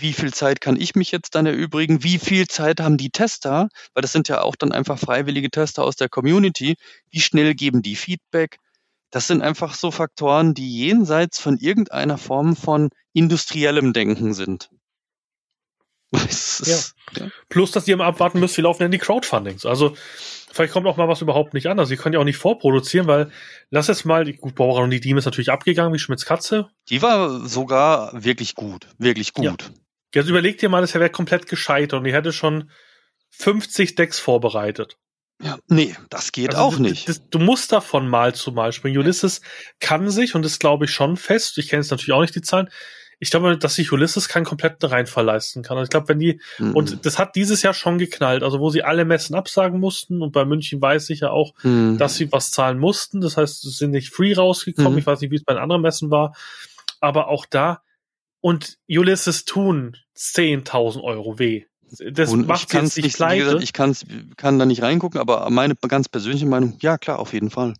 wie viel Zeit kann ich mich jetzt dann erübrigen? Wie viel Zeit haben die Tester? Weil das sind ja auch dann einfach freiwillige Tester aus der Community. Wie schnell geben die Feedback? Das sind einfach so Faktoren, die jenseits von irgendeiner Form von industriellem Denken sind. *laughs* Ist, ja. ja. Plus, dass ihr immer abwarten müsst, wie laufen denn die Crowdfundings? Also, Vielleicht kommt auch mal was überhaupt nicht an. Also, sie können ja auch nicht vorproduzieren, weil, lass jetzt mal, gut, Bauer und die Diem ist natürlich abgegangen, wie Schmitz Katze. Die war sogar wirklich gut. Wirklich gut. Ja. Jetzt überleg dir mal, das wäre komplett gescheitert und die hätte schon 50 Decks vorbereitet. Ja, nee, das geht Also, auch nicht. Das, du musst davon mal zu mal springen. Ulysses kann sich, und das glaube ich schon fest, ich kenne jetzt natürlich auch nicht die Zahlen, ich glaube, dass sich Ulysses keinen kompletten Reinfall leisten kann. Und ich glaube, wenn die, Mhm. und das hat dieses Jahr schon geknallt, also wo sie alle Messen absagen mussten, und bei München weiß ich ja auch, Mhm. dass sie was zahlen mussten. Das heißt, sie sind nicht free rausgekommen. Mhm. Ich weiß nicht, wie es bei den anderen Messen war. Aber auch da, und Ulysses tun 10.000 Euro weh. Das Und macht jetzt nicht pleite. gesagt, ich kann's, kann da nicht reingucken, aber meine ganz persönliche Meinung, ja klar, auf jeden Fall.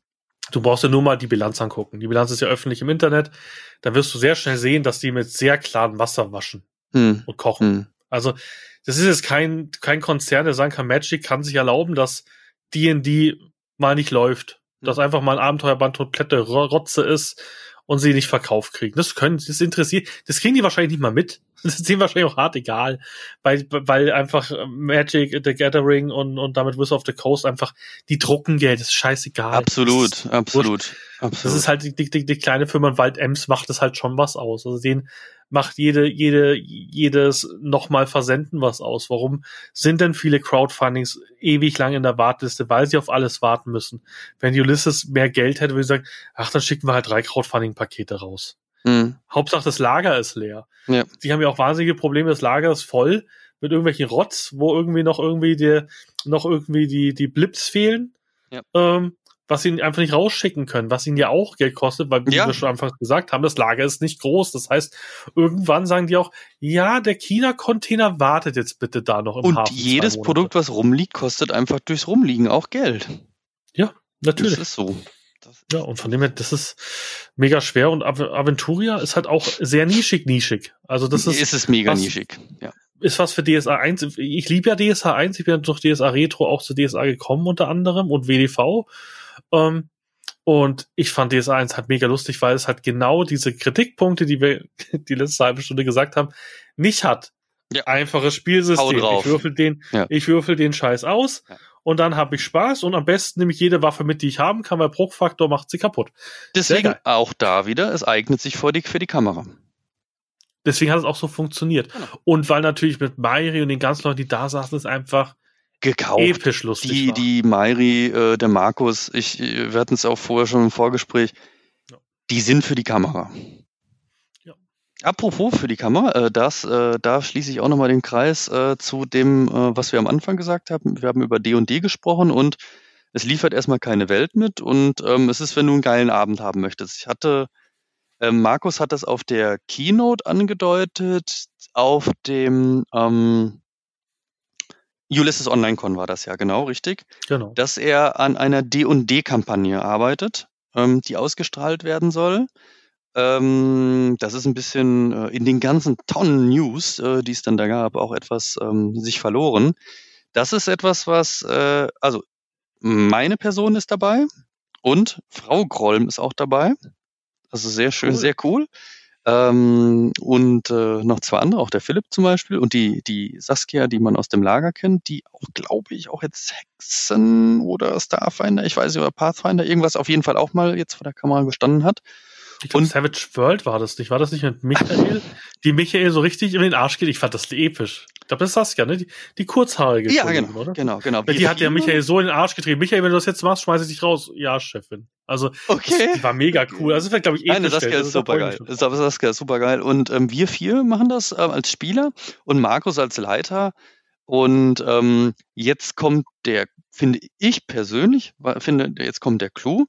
Du brauchst ja nur mal die Bilanz angucken. Die Bilanz ist ja öffentlich im Internet. Da wirst du sehr schnell sehen, dass die mit sehr klarem Wasser waschen Hm. und kochen. Hm. Also, das ist jetzt kein, kein Konzern, der sagen kann, Magic kann sich erlauben, dass D&D mal nicht läuft. Dass einfach mal ein Abenteuerband komplette Ro- Rotze ist und sie nicht verkauft kriegen. Das können, das interessiert, das kriegen die wahrscheinlich nicht mal mit. *laughs* Das ist denen wahrscheinlich auch hart egal. Weil, weil einfach Magic, The Gathering und, und damit Wizard of the Coast einfach, die drucken Geld, das ist scheißegal. Absolut, Das ist, absolut, das absolut. ist halt die, die, die, kleine Firma in Wald Ems macht das halt schon was aus. Also den macht jede, jede, jedes nochmal Versenden was aus. Warum sind denn viele Crowdfundings ewig lang in der Warteliste, weil sie auf alles warten müssen? Wenn Ulysses mehr Geld hätte, würde ich sagen, ach, dann schicken wir halt drei Crowdfunding-Pakete raus. Hm. Hauptsache das Lager ist leer. Ja. Die haben ja auch wahnsinnige Probleme, das Lager ist voll mit irgendwelchen Rotz, wo irgendwie noch irgendwie die, noch irgendwie die, die Blips fehlen. Ja. Ähm, was sie einfach nicht rausschicken können, was ihnen ja auch Geld kostet, weil, wie Ja. wir schon anfangs gesagt haben, das Lager ist nicht groß. Das heißt, irgendwann sagen die auch, ja, der China-Container wartet jetzt bitte da noch im Und Hafen. jedes. Produkt, was rumliegt, kostet einfach durchs Rumliegen auch Geld. Natürlich. Das ist so. Ja, und von dem her, das ist mega schwer und Ave- Aventuria ist halt auch sehr nischig, nischig. Also das ist, ist es mega was- nischig. Ja. ist was für DSA 1. Ich liebe ja DSA 1, ich bin ja durch DSA Retro auch zu DSA gekommen unter anderem und WDV. Ähm, und ich fand DSA 1 halt mega lustig, weil es halt genau diese Kritikpunkte, die wir *laughs* die letzte halbe Stunde gesagt haben, nicht hat. Ja. Einfaches Spielsystem. Ich würfel den, Ja. ich würfel den Scheiß aus Ja. und dann habe ich Spaß und am besten nehme ich jede Waffe mit, die ich haben kann, weil Bruchfaktor macht sie kaputt. Deswegen auch da wieder, es eignet sich für die, für die Kamera. Deswegen hat es auch so funktioniert. Genau. Und weil natürlich mit Mairi und den ganzen Leuten, die da saßen, es einfach Gekauft. episch lustig Die, war. die Mairi, äh, der Markus, ich, äh, wir hatten es auch vorher schon im Vorgespräch, die sind für die Kamera. Apropos für die Kamera, äh, das, äh, da schließe ich auch nochmal den Kreis äh, zu dem, äh, was wir am Anfang gesagt haben. Wir haben über D&D gesprochen und es liefert erstmal keine Welt mit und ähm, es ist, wenn du einen geilen Abend haben möchtest. Ich hatte, ähm, Markus hat das auf der Keynote angedeutet, auf dem ähm, Ulysses Online Con war das ja, genau, richtig Genau. dass er an einer D&D-Kampagne arbeitet, ähm, die ausgestrahlt werden soll. Ähm, das ist ein bisschen äh, in den ganzen Tonnen News, äh, die es dann da gab, auch etwas ähm, sich verloren. Das ist etwas, was, äh, also meine Person ist dabei und Frau Grollm ist auch dabei. Also sehr schön, Cool. sehr cool. Ähm, und äh, noch zwei andere, auch der Philipp zum Beispiel und die, die Saskia, die man aus dem Lager kennt, die auch, glaube ich, auch jetzt Hexen oder Starfinder, ich weiß nicht, oder Pathfinder, irgendwas auf jeden Fall auch mal jetzt vor der Kamera gestanden hat. Ich glaube, Und- Savage World war das nicht. War das nicht mit Michael? *laughs* die Michael so richtig in den Arsch geht. Ich fand das episch. Ich glaube, das ist Saskia, ne? Die, die kurzhaarige. Ja, genau, oder? genau, genau. Die Wir hat ja Michael so in den Arsch getrieben. Michael, wenn du das jetzt machst, schmeiße ich dich raus. Ja, Chefin. Also, Okay. die war mega cool. Also, das glaube ich, Nein, episch. Saskia ist super geil. Saskia ist super geil. Und ähm, wir vier machen das ähm, als Spieler und Markus als Leiter. Und ähm, jetzt kommt der, finde ich persönlich, finde, jetzt kommt der Clou.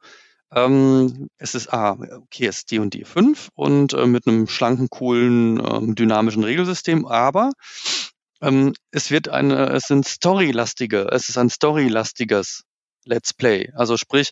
Ähm, es ist, ah, okay, es ist D&D 5 und äh, mit einem schlanken, coolen, ähm, dynamischen Regelsystem, aber ähm, es wird eine, es sind storylastige, es ist ein storylastiges Let's Play. Also sprich,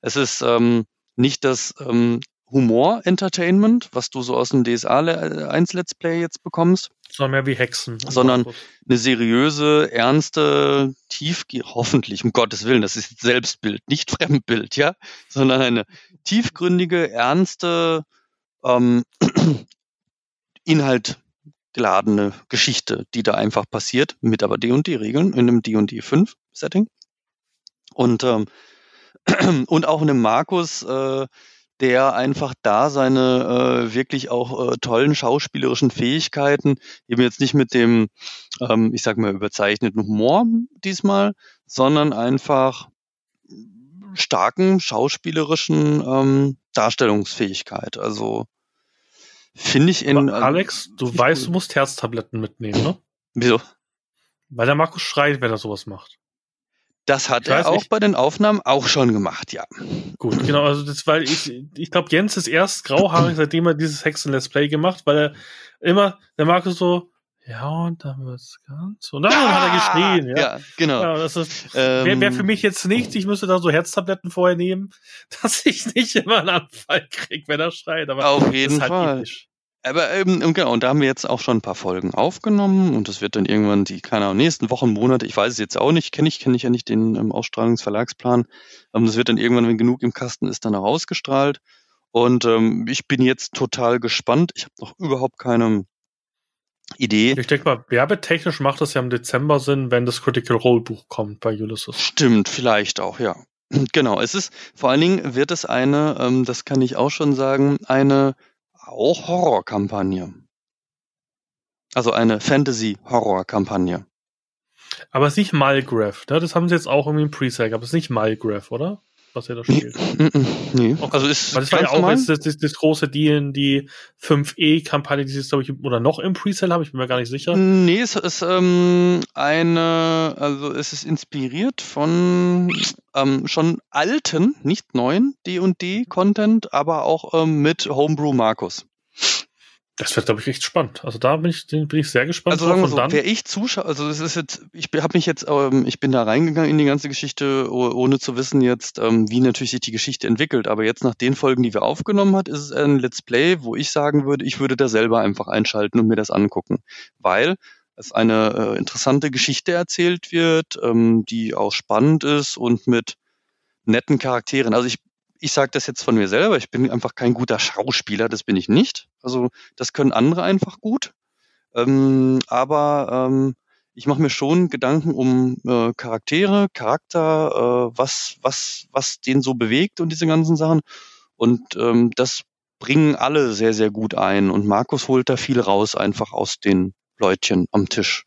es ist ähm, nicht das ähm, Humor-Entertainment, was du so aus dem DSA Le- 1 Let's Play jetzt bekommst, Sondern mehr wie Hexen. Sondern- eine seriöse, ernste, tief, *laughs* hoffentlich, um Gottes Willen, das ist Selbstbild, nicht *laughs* Fremdbild, ja, sondern eine tiefgründige, ernste, ähm, *clears throat* inhaltgeladene Geschichte, die da einfach passiert, mit aber D&D-Regeln in einem D&D 5 Setting. Und, ähm, *clears throat* und auch einem Markus, äh, der einfach da seine äh, wirklich auch äh, tollen schauspielerischen Fähigkeiten, eben jetzt nicht mit dem, ähm, ich sag mal, überzeichneten Humor diesmal, sondern einfach starken schauspielerischen ähm, Darstellungsfähigkeit. Also finde ich in. Aber Alex, du weißt, du musst Herztabletten mitnehmen, ne? Wieso? Weil der Markus schreit, wenn er sowas macht. Das hat er auch nicht. bei den Aufnahmen auch schon gemacht, ja. Gut, genau, also das, weil ich, ich glaube, Jens ist erst grauhaarig, seitdem er dieses Hexen-Let's Play gemacht, weil er immer, der Markus so, ja, und dann wird's ganz. Und dann ja, hat er geschrien, ja. Ja, genau. Ja, das ist, ähm, wäre wär für mich jetzt nichts, ich müsste da so Herztabletten vorher nehmen, *laughs* dass ich nicht immer einen Anfall krieg, wenn er schreit. Aber auf jeden halt Fall. Episch. Aber ähm, genau, und da haben wir jetzt auch schon ein paar Folgen aufgenommen und das wird dann irgendwann die, keine Ahnung, nächsten Wochen, Monate, ich weiß es jetzt auch nicht, kenne ich, kenne ich ja nicht den ähm, Ausstrahlungsverlagsplan. Ähm, das wird dann irgendwann, wenn genug im Kasten ist, dann auch ausgestrahlt. Und ähm, ich bin jetzt total gespannt. Ich habe noch überhaupt keine Idee. Ich denke mal, werbetechnisch macht das ja im Dezember Sinn, wenn das Critical Role Buch kommt bei Ulysses. Stimmt, vielleicht auch, ja. *clears throat* Genau, es ist, vor allen Dingen wird es eine, ähm, das kann ich auch schon sagen, eine auch Horrorkampagne. Also eine Fantasy-Horror-Kampagne. Aber es ist nicht Malgraph, ne? Das haben sie jetzt auch irgendwie im Presale gehabt. Es ist nicht Malgraph, oder? Was ihr da spielt. *laughs* Nee. Okay. Also ist Weil das war ja auch jetzt das, das, das, große Deal, die 5E-Kampagne, die ist, glaube ich, oder noch im Presale habe, ich bin mir gar nicht sicher. Nee, es ist ähm, eine, also es ist inspiriert von ähm, schon alten, nicht neuen D&D-Content, aber auch ähm, mit Homebrew Markus. Das wird, glaube ich, echt spannend. Also da bin ich, bin ich sehr gespannt. Also sagen wir so, wäre ich Zuschauer, also es ist jetzt, ich habe mich jetzt, ähm, ich bin da reingegangen in die ganze Geschichte, ohne zu wissen jetzt, ähm, wie natürlich sich die Geschichte entwickelt. Aber jetzt nach den Folgen, die wir aufgenommen hat, ist es ein Let's Play, wo ich sagen würde, ich würde da selber einfach einschalten und mir das angucken, weil es eine äh, interessante Geschichte erzählt wird, ähm, die auch spannend ist und mit netten Charakteren. Also ich ich sage das jetzt von mir selber, ich bin einfach kein guter Schauspieler, das bin ich nicht. Also das können andere einfach gut. Ähm, aber ähm, ich mache mir schon Gedanken um äh, Charaktere, Charakter, äh, was, was, was den so bewegt und diese ganzen Sachen. Und ähm, das bringen alle sehr, sehr gut ein. Und Markus holt da viel raus, einfach aus den Leutchen am Tisch.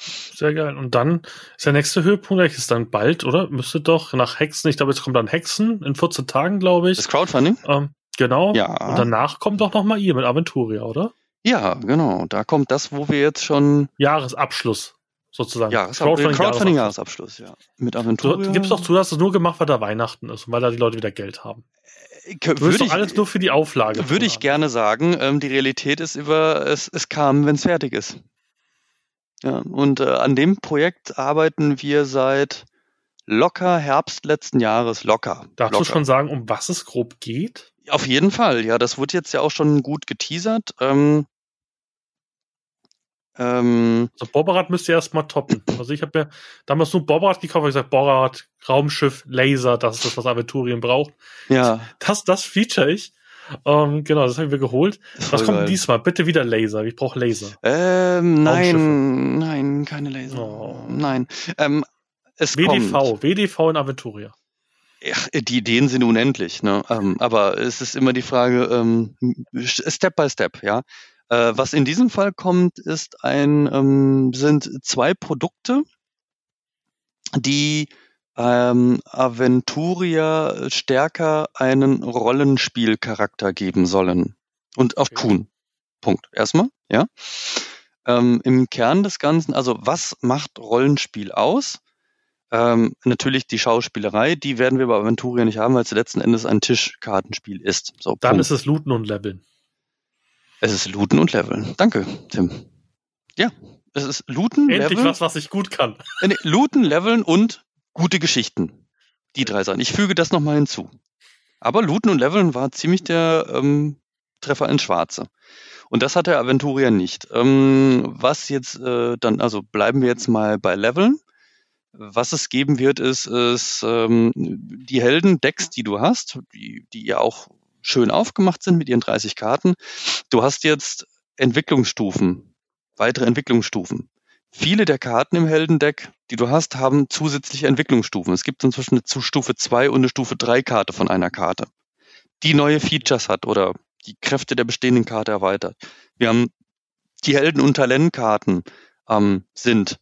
Sehr geil. Und dann ist der nächste Höhepunkt, eigentlich ist dann bald, oder? Müsste doch nach Hexen, ich glaube, jetzt kommt dann Hexen in 14 Tagen, glaube ich. Das Crowdfunding? Ähm, genau. Ja. Und danach kommt doch nochmal ihr mit Aventuria, oder? Ja, genau. Da kommt das, wo wir jetzt schon. Jahresabschluss sozusagen. Ja, Crowdfunding, Crowdfunding Jahresabschluss. ja. Mit Aventuria. Du gibst doch zu, dass du es nur gemacht, weil da Weihnachten ist und weil da die Leute wieder Geld haben. Äh, du würde doch alles nur für die Auflage. Würde ich gerne sagen. Ähm, die Realität ist über, es, es kam, wenn es fertig ist. Ja, und äh, an dem Projekt arbeiten wir seit locker Herbst letzten Jahres, locker. Darfst locker. du schon sagen, um was es grob geht? Auf jeden Fall, ja, das wurde jetzt ja auch schon gut geteasert. Ähm, ähm, also Bobbert müsste erstmal toppen. *clears throat* Also ich habe mir damals nur Bobbert gekauft, weil ich gesagt, Bobbert, Raumschiff, Laser, das ist das, was Aventurien braucht. Ja. Das, das feature ich. Ähm, genau, das haben wir geholt. Was kommt geil. diesmal? Bitte wieder Laser. Ich brauche Laser. Ähm, nein, nein, keine Laser. Oh. Nein. Ähm, es WDV, kommt. WDV in Aventuria. Ja, die Ideen sind unendlich, ne? Ähm, aber es ist immer die Frage, ähm, Step by Step, ja. Äh, was in diesem Fall kommt, ist ein, ähm, sind zwei Produkte, die ähm, Aventuria stärker einen Rollenspielcharakter geben sollen. Und auch okay. tun. Punkt. Erstmal, ja. Ähm, Im Kern des Ganzen, also was macht Rollenspiel aus? Ähm, natürlich die Schauspielerei, die werden wir bei Aventuria nicht haben, weil es letzten Endes ein Tischkartenspiel ist. So, Dann Punkt. ist es Looten und Leveln. Es ist Looten und Leveln. Danke, Tim. Ja, es ist Looten, Endlich Leveln. was, was ich gut kann. Äh, Looten, Leveln und gute Geschichten. Die drei Sachen. Ich füge das nochmal hinzu. Aber Looten und Leveln war ziemlich der ähm, Treffer ins Schwarze. Und das hat der Aventuria nicht. Ähm, was jetzt äh, dann, also bleiben wir jetzt mal bei Leveln. Was es geben wird, ist, ist ähm, die Helden-Decks, die du hast, die, die ja auch schön aufgemacht sind mit ihren 30 Karten. Du hast jetzt Entwicklungsstufen, weitere Entwicklungsstufen. Viele der Karten im Heldendeck, die du hast, haben zusätzliche Entwicklungsstufen. Es gibt inzwischen eine Stufe 2 und eine Stufe 3 Karte von einer Karte, die neue Features hat oder die Kräfte der bestehenden Karte erweitert. Wir haben die Helden- und Talentkarten ähm, sind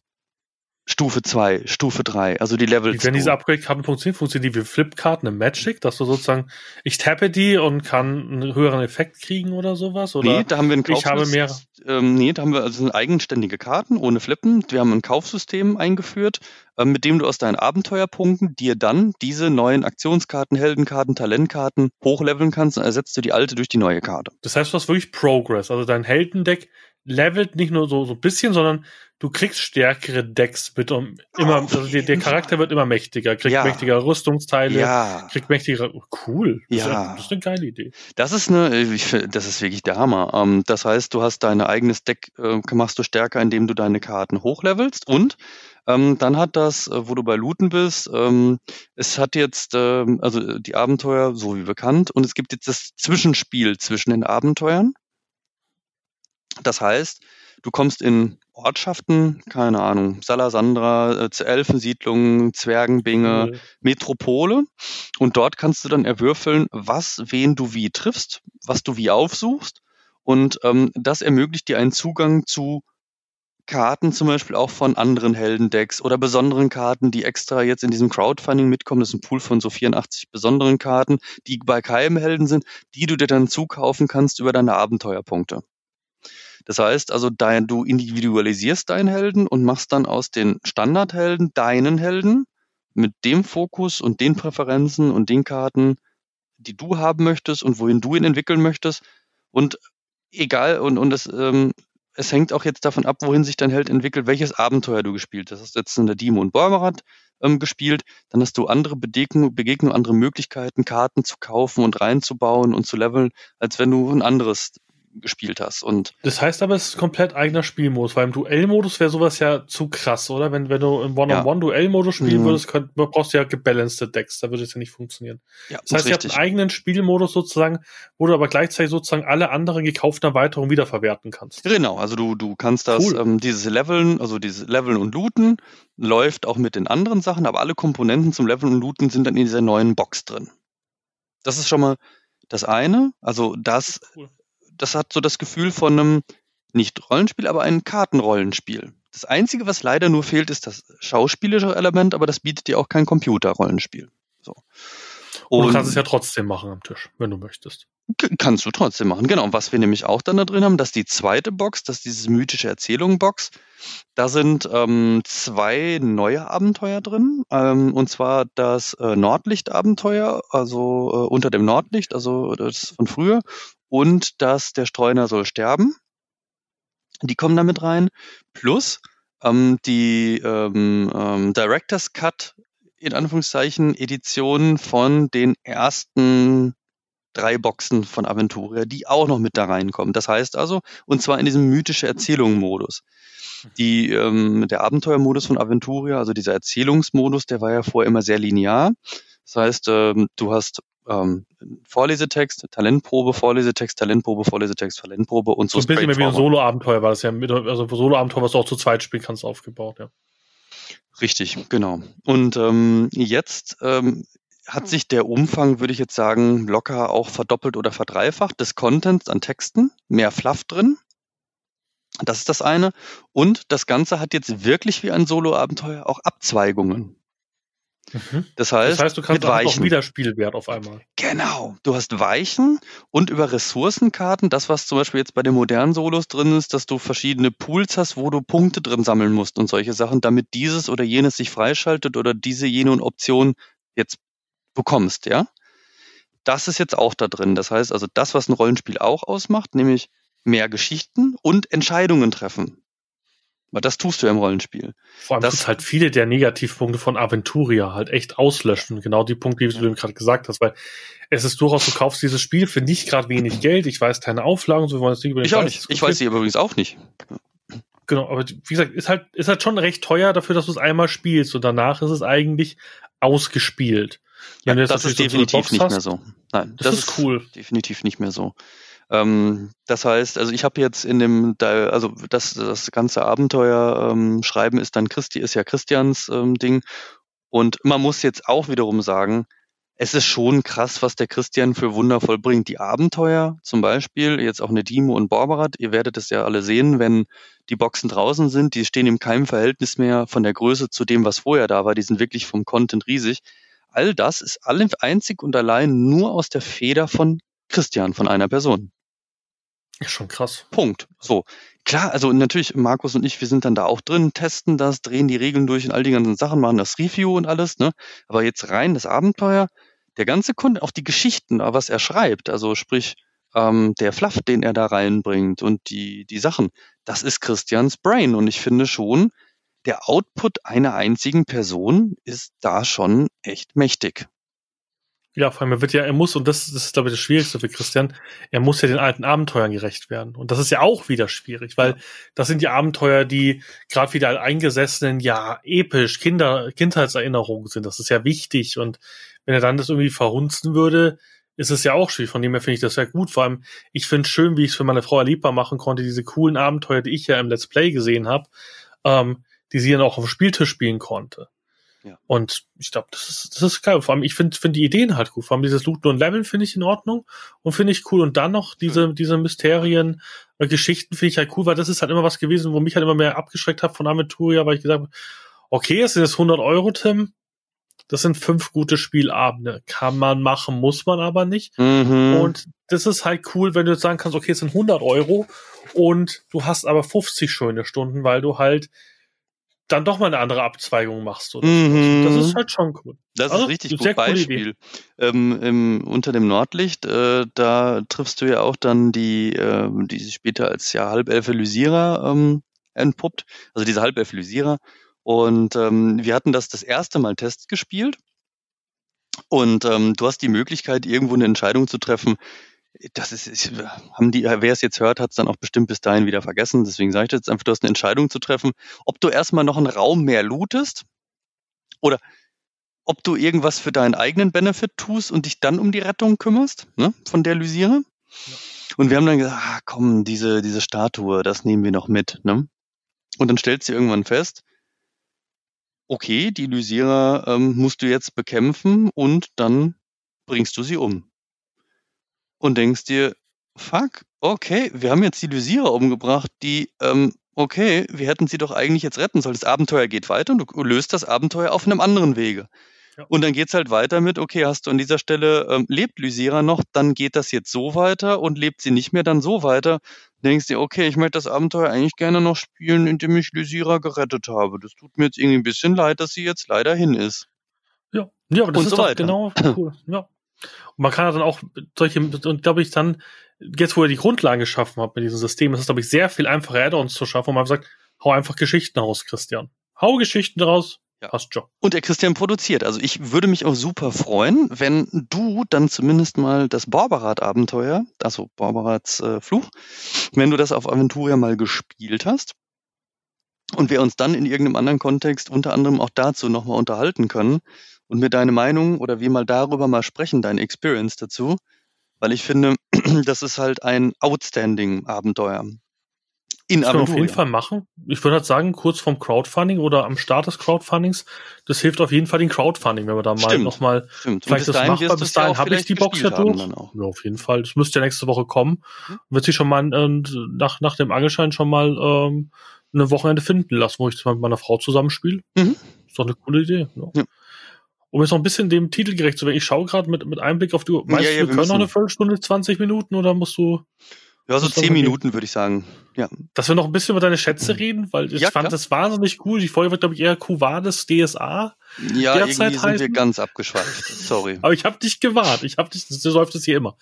Stufe 2, Stufe 3, also die Level werden diese Upgrade-Karten funktionieren? Funktionieren die wie Flip-Karten im Magic, dass du sozusagen, ich tappe die und kann einen höheren Effekt kriegen oder sowas? Oder nee, da haben wir ein ich habe mehr. Ähm, nee, da haben wir also eigenständige Karten ohne Flippen. Wir haben ein Kaufsystem eingeführt, ähm, mit dem du aus deinen Abenteuerpunkten dir dann diese neuen Aktionskarten, Heldenkarten, Talentkarten hochleveln kannst und ersetzt du die alte durch die neue Karte. Das heißt, du hast wirklich Progress. Also dein Heldendeck levelt nicht nur so, so ein bisschen, sondern du kriegst stärkere Decks mit um immer, also der, der Charakter wird immer mächtiger, kriegt Ja. mächtigere Rüstungsteile, Ja. kriegt mächtigere, oh, cool. Das, ist Ja. ja, das ist eine geile Idee. Das ist eine, ich, find, das ist wirklich der Hammer. Ähm, das heißt, du hast dein eigenes Deck, äh, machst du stärker, indem du deine Karten hochlevelst und ähm, dann hat das, äh, wo du bei Looten bist, ähm, es hat jetzt, ähm, also die Abenteuer, so wie bekannt, und es gibt jetzt das Zwischenspiel zwischen den Abenteuern. Das heißt, du kommst in Ortschaften, keine Ahnung, Salasandra, äh, Elfensiedlungen, Zwergenbinge, Cool. Metropole und dort kannst du dann erwürfeln, was, wen du wie triffst, was du wie aufsuchst und ähm, das ermöglicht dir einen Zugang zu Karten zum Beispiel auch von anderen Heldendecks oder besonderen Karten, die extra jetzt in diesem Crowdfunding mitkommen. Das ist ein Pool von so 84 besonderen Karten, die bei keinem Helden sind, die du dir dann zukaufen kannst über deine Abenteuerpunkte. Das heißt also, dein, du individualisierst deinen Helden und machst dann aus den Standardhelden deinen Helden mit dem Fokus und den Präferenzen und den Karten, die du haben möchtest und wohin du ihn entwickeln möchtest. Und egal, und, und es, ähm, es hängt auch jetzt davon ab, wohin sich dein Held entwickelt, welches Abenteuer du gespielt hast. Hast du jetzt in der Dimo und Borberat ähm, gespielt, dann hast du andere Begegnungen, Begegnungen, andere Möglichkeiten, Karten zu kaufen und reinzubauen und zu leveln, als wenn du ein anderes gespielt hast. Und Das heißt aber, es ist komplett eigener Spielmodus, weil im Duellmodus wäre sowas ja zu krass, oder? Wenn, wenn du im One-on-One-Duellmodus spielen Mhm. würdest, könnt, brauchst du ja gebalancete Decks, da würde es ja nicht funktionieren. ja, Das heißt, ihr habt einen eigenen Spielmodus sozusagen, wo du aber gleichzeitig sozusagen alle anderen gekauften Erweiterungen wiederverwerten kannst. Genau, also du, du kannst das, Cool. ähm, dieses Leveln, also dieses Leveln und Looten läuft auch mit den anderen Sachen, aber alle Komponenten zum Leveln und Looten sind dann in dieser neuen Box drin. Das ist schon mal das eine. Also das, Cool. Das hat so das Gefühl von einem, nicht Rollenspiel, aber ein Kartenrollenspiel. Das Einzige, was leider nur fehlt, ist das schauspielische Element, aber das bietet dir auch kein Computerrollenspiel. So. Und du kannst es ja trotzdem machen am Tisch, wenn du möchtest. Kannst du trotzdem machen, genau. Und was wir nämlich auch dann da drin haben, dass die zweite Box, das ist diese mythische Erzählung-Box, da sind ähm, zwei neue Abenteuer drin. Ähm, und zwar das äh, Nordlicht-Abenteuer, also äh, unter dem Nordlicht, also das von früher, und das Der Streuner soll sterben. Die kommen da mit rein. Plus ähm, die ähm, ähm, Director's Cut, in Anführungszeichen, Edition von den ersten drei Boxen von Aventuria, die auch noch mit da reinkommen. Das heißt also, und zwar in diesem mythische Erzählung-Modus. Die, ähm, der Abenteuermodus von Aventuria, also dieser Erzählungsmodus, der war ja vorher immer sehr linear. Das heißt, ähm, du hast ähm, Vorlesetext, Talentprobe, Vorlesetext, Talentprobe, Vorlesetext, Talentprobe und so. So ein bisschen mehr wie ein. Solo-Abenteuer war das ja. mit- Also Solo-Abenteuer, was du auch zu zweit spielen kannst, aufgebaut, ja. Richtig, genau. Und ähm, jetzt ähm, hat sich der Umfang, würde ich jetzt sagen, locker auch verdoppelt oder verdreifacht des Contents an Texten, mehr Fluff drin. Das ist das eine. Und das Ganze hat jetzt wirklich wie ein Solo-Abenteuer auch Abzweigungen. Mhm. Das heißt, Das heißt, du kannst mit auch Weichen. wieder Spielwert auf einmal. Genau. Du hast Weichen und über Ressourcenkarten, das, was zum Beispiel jetzt bei den modernen Solos drin ist, dass du verschiedene Pools hast, wo du Punkte drin sammeln musst und solche Sachen, damit dieses oder jenes sich freischaltet oder diese jene Option jetzt bekommst, ja. Das ist jetzt auch da drin. Das heißt also, das, was ein Rollenspiel auch ausmacht, nämlich mehr Geschichten und Entscheidungen treffen. Weil das tust du ja im Rollenspiel. Vor allem Das- das halt viele der Negativpunkte von Aventuria halt echt auslöschen. Genau die Punkte, die du eben gerade gesagt hast, weil es ist durchaus, du kaufst dieses Spiel für nicht gerade wenig *clears throat* Geld. Ich weiß keine Auflagen, so wir wollen jetzt nicht über den Ich auch Preis nicht. Ich weiß sie aber übrigens auch nicht. Genau, aber wie gesagt, ist halt, ist halt schon recht teuer dafür, dass du es einmal spielst und danach ist es eigentlich ausgespielt. Ja, das ist so definitiv Box nicht hast, mehr so. Nein, Das ist cool. definitiv nicht mehr so. Ähm, das heißt, also ich habe jetzt in dem, also das, das ganze Abenteuer ähm, schreiben ist dann Christi, ist ja Christians ähm, Ding. Und man muss jetzt auch wiederum sagen, es ist schon krass, was der Christian für Wunder vollbringt. Die Abenteuer zum Beispiel, jetzt auch eine Dimo und Borberat, ihr werdet es ja alle sehen, wenn die Boxen draußen sind, die stehen im keinem Verhältnis mehr von der Größe zu dem, was vorher da war. Die sind wirklich vom Content riesig. All das ist alle einzig und allein nur aus der Feder von Christian, von einer Person. Ja, schon krass. Punkt. So. Klar, also natürlich, Markus und ich, wir sind dann da auch drin, testen das, drehen die Regeln durch und all die ganzen Sachen, machen das Review und alles, ne? Aber jetzt rein das Abenteuer, der ganze Kunde, auch die Geschichten, was er schreibt, also sprich, ähm, der Fluff, den er da reinbringt und die, die Sachen, das ist Christians Brain. Und ich finde schon, der Output einer einzigen Person ist da schon echt mächtig. Ja, vor allem, er wird ja, er muss, und das, das ist, glaube ich, das Schwierigste für Christian, er muss ja den alten Abenteuern gerecht werden. Und das ist ja auch wieder schwierig, weil das sind die Abenteuer, die gerade wieder eingesessenen, ja, episch, Kinder, Kindheitserinnerungen sind. Das ist ja wichtig. Und wenn er dann das irgendwie verhunzen würde, ist es ja auch schwierig. Von dem her finde ich das sehr gut. Vor allem, ich finde es schön, wie ich es für meine Frau erlebbar machen konnte, diese coolen Abenteuer, die ich ja im Let's Play gesehen habe, ähm, die sie dann auch auf dem Spieltisch spielen konnte. Ja. Und ich glaube, das ist, das ist geil. Vor allem, ich finde find die Ideen halt gut. Vor allem dieses Looten und Leveln finde ich in Ordnung und finde ich cool. Und dann noch diese, diese Mysterien, äh, Geschichten finde ich halt cool, weil das ist halt immer was gewesen, wo mich halt immer mehr abgeschreckt hat von Aventuria, weil ich gesagt habe, okay, es sind jetzt 100 Euro, Tim. Das sind fünf gute Spielabende. Kann man machen, muss man aber nicht. Mhm. Und das ist halt cool, wenn du jetzt sagen kannst, okay, es sind 100 Euro und du hast aber 50 schöne Stunden, weil du halt dann doch mal eine andere Abzweigung machst. Oder mhm. Das ist halt schon cool. Das also, ist richtig gut. Beispiel. Ähm, im, unter dem Nordlicht, äh, da triffst du ja auch dann die, äh, die sich später als ja Halbelfe Lysira ähm, entpuppt. Also diese Halbelfe Lysira. Und ähm, wir hatten das das erste Mal Test gespielt. Und ähm, du hast die Möglichkeit, irgendwo eine Entscheidung zu treffen, das ist, ich, haben die, wer es jetzt hört, hat es dann auch bestimmt bis dahin wieder vergessen. Deswegen sage ich jetzt einfach, du hast eine Entscheidung zu treffen, ob du erstmal noch einen Raum mehr lootest oder ob du irgendwas für deinen eigenen Benefit tust und dich dann um die Rettung kümmerst, ne, von der Lysiere. Ja. Und wir haben dann gesagt, ah, komm, diese, diese Statue, das nehmen wir noch mit, ne? Und dann stellt sie irgendwann fest, okay, die Lysierer ähm, musst du jetzt bekämpfen und dann bringst du sie um und denkst dir, fuck, okay, wir haben jetzt die Lysierer umgebracht, die, ähm, okay, wir hätten sie doch eigentlich jetzt retten sollen. Das Abenteuer geht weiter und du löst das Abenteuer auf einem anderen Wege. Ja. Und dann geht's halt weiter mit, okay, hast du an dieser Stelle, ähm, lebt Lysira noch, dann geht das jetzt so weiter und lebt sie nicht mehr, dann so weiter. Denkst dir, okay, ich möchte das Abenteuer eigentlich gerne noch spielen, indem ich Lysira gerettet habe. Das tut mir jetzt irgendwie ein bisschen leid, dass sie jetzt leider hin ist. Ja, ja aber das und ist so doch genau *clears throat* cool. Ja. Und man kann dann auch solche, und glaube ich, dann, jetzt wo er die Grundlagen geschaffen hat mit diesem System, ist es, glaube ich, sehr viel einfacher, Add-ons zu schaffen, wo man sagt, hau einfach Geschichten raus, Christian. Hau Geschichten raus, ja. Passt schon. Und der Christian produziert. Also ich würde mich auch super freuen, wenn du dann zumindest mal das Borberat-Abenteuer, also Borberats äh, Fluch, wenn du das auf Aventuria mal gespielt hast und wir uns dann in irgendeinem anderen Kontext unter anderem auch dazu nochmal unterhalten können, und mir deine Meinung oder wir mal darüber mal sprechen, deine Experience dazu, weil ich finde, *clears throat* das ist halt ein outstanding Abenteuer. In das können wir auf jeden Fall machen. Ich würde halt sagen, kurz vom Crowdfunding oder am Start des Crowdfundings, das hilft auf jeden Fall den Crowdfunding, wenn wir da mal nochmal vielleicht das machen. Bis dahin habe ich die Box ja durch. Ja, auf jeden Fall. Das müsste ja nächste Woche kommen. Mhm. Wird sich schon mal äh, nach, nach dem Angelschein schon mal ähm, eine Wochenende finden lassen, wo ich das mal mit meiner Frau zusammenspiele. Mhm. Ist doch eine coole Idee. Ja. ja um jetzt noch ein bisschen dem Titel gerecht zu werden, ich schaue gerade mit, mit Einblick auf die Uhr. Meinst ja, ja, du, wir können noch eine Viertelstunde, 20 Minuten oder musst du. Ja, so 10 Minuten würde ich sagen. Ja. Dass wir noch ein bisschen über deine Schätze reden, weil ich ja, fand klar. das wahnsinnig cool. Die Folge wird, glaube ich, eher Cuvades DSA. Ja, irgendwie sind heißen. wir ganz abgeschweift. Sorry. Aber ich habe dich gewahrt. Ich habe dich, so läuft es hier immer.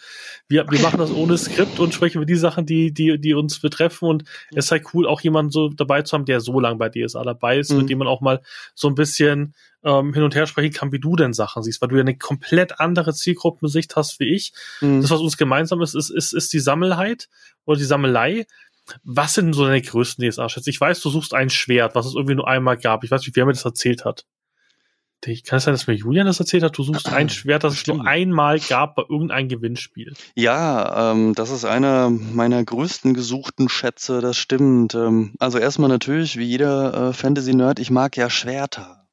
Wir, wir machen das ohne Skript und sprechen über die Sachen, die, die, die uns betreffen. Und es ist halt cool, auch jemanden so dabei zu haben, der so lange bei DSA dabei ist, mhm. mit dem man auch mal so ein bisschen ähm, hin und her sprechen kann, wie du denn Sachen siehst, weil du ja eine komplett andere Zielgruppensicht hast wie ich. Mhm. Das, was uns gemeinsam ist, ist, ist, ist die Sammelheit oder die Sammelei. Was sind so deine größten DSA-Schätze? Ich weiß, du suchst ein Schwert, was es irgendwie nur einmal gab. Ich weiß nicht, wer mir das erzählt hat. Kann es sein, dass mir Julian das erzählt hat? Du suchst *clears throat* ein Schwert, das es nur einmal gab bei irgendeinem Gewinnspiel. Ja, ähm, das ist einer meiner größten gesuchten Schätze, das stimmt. Ähm, also erstmal natürlich, wie jeder äh, Fantasy-Nerd, ich mag ja Schwerter.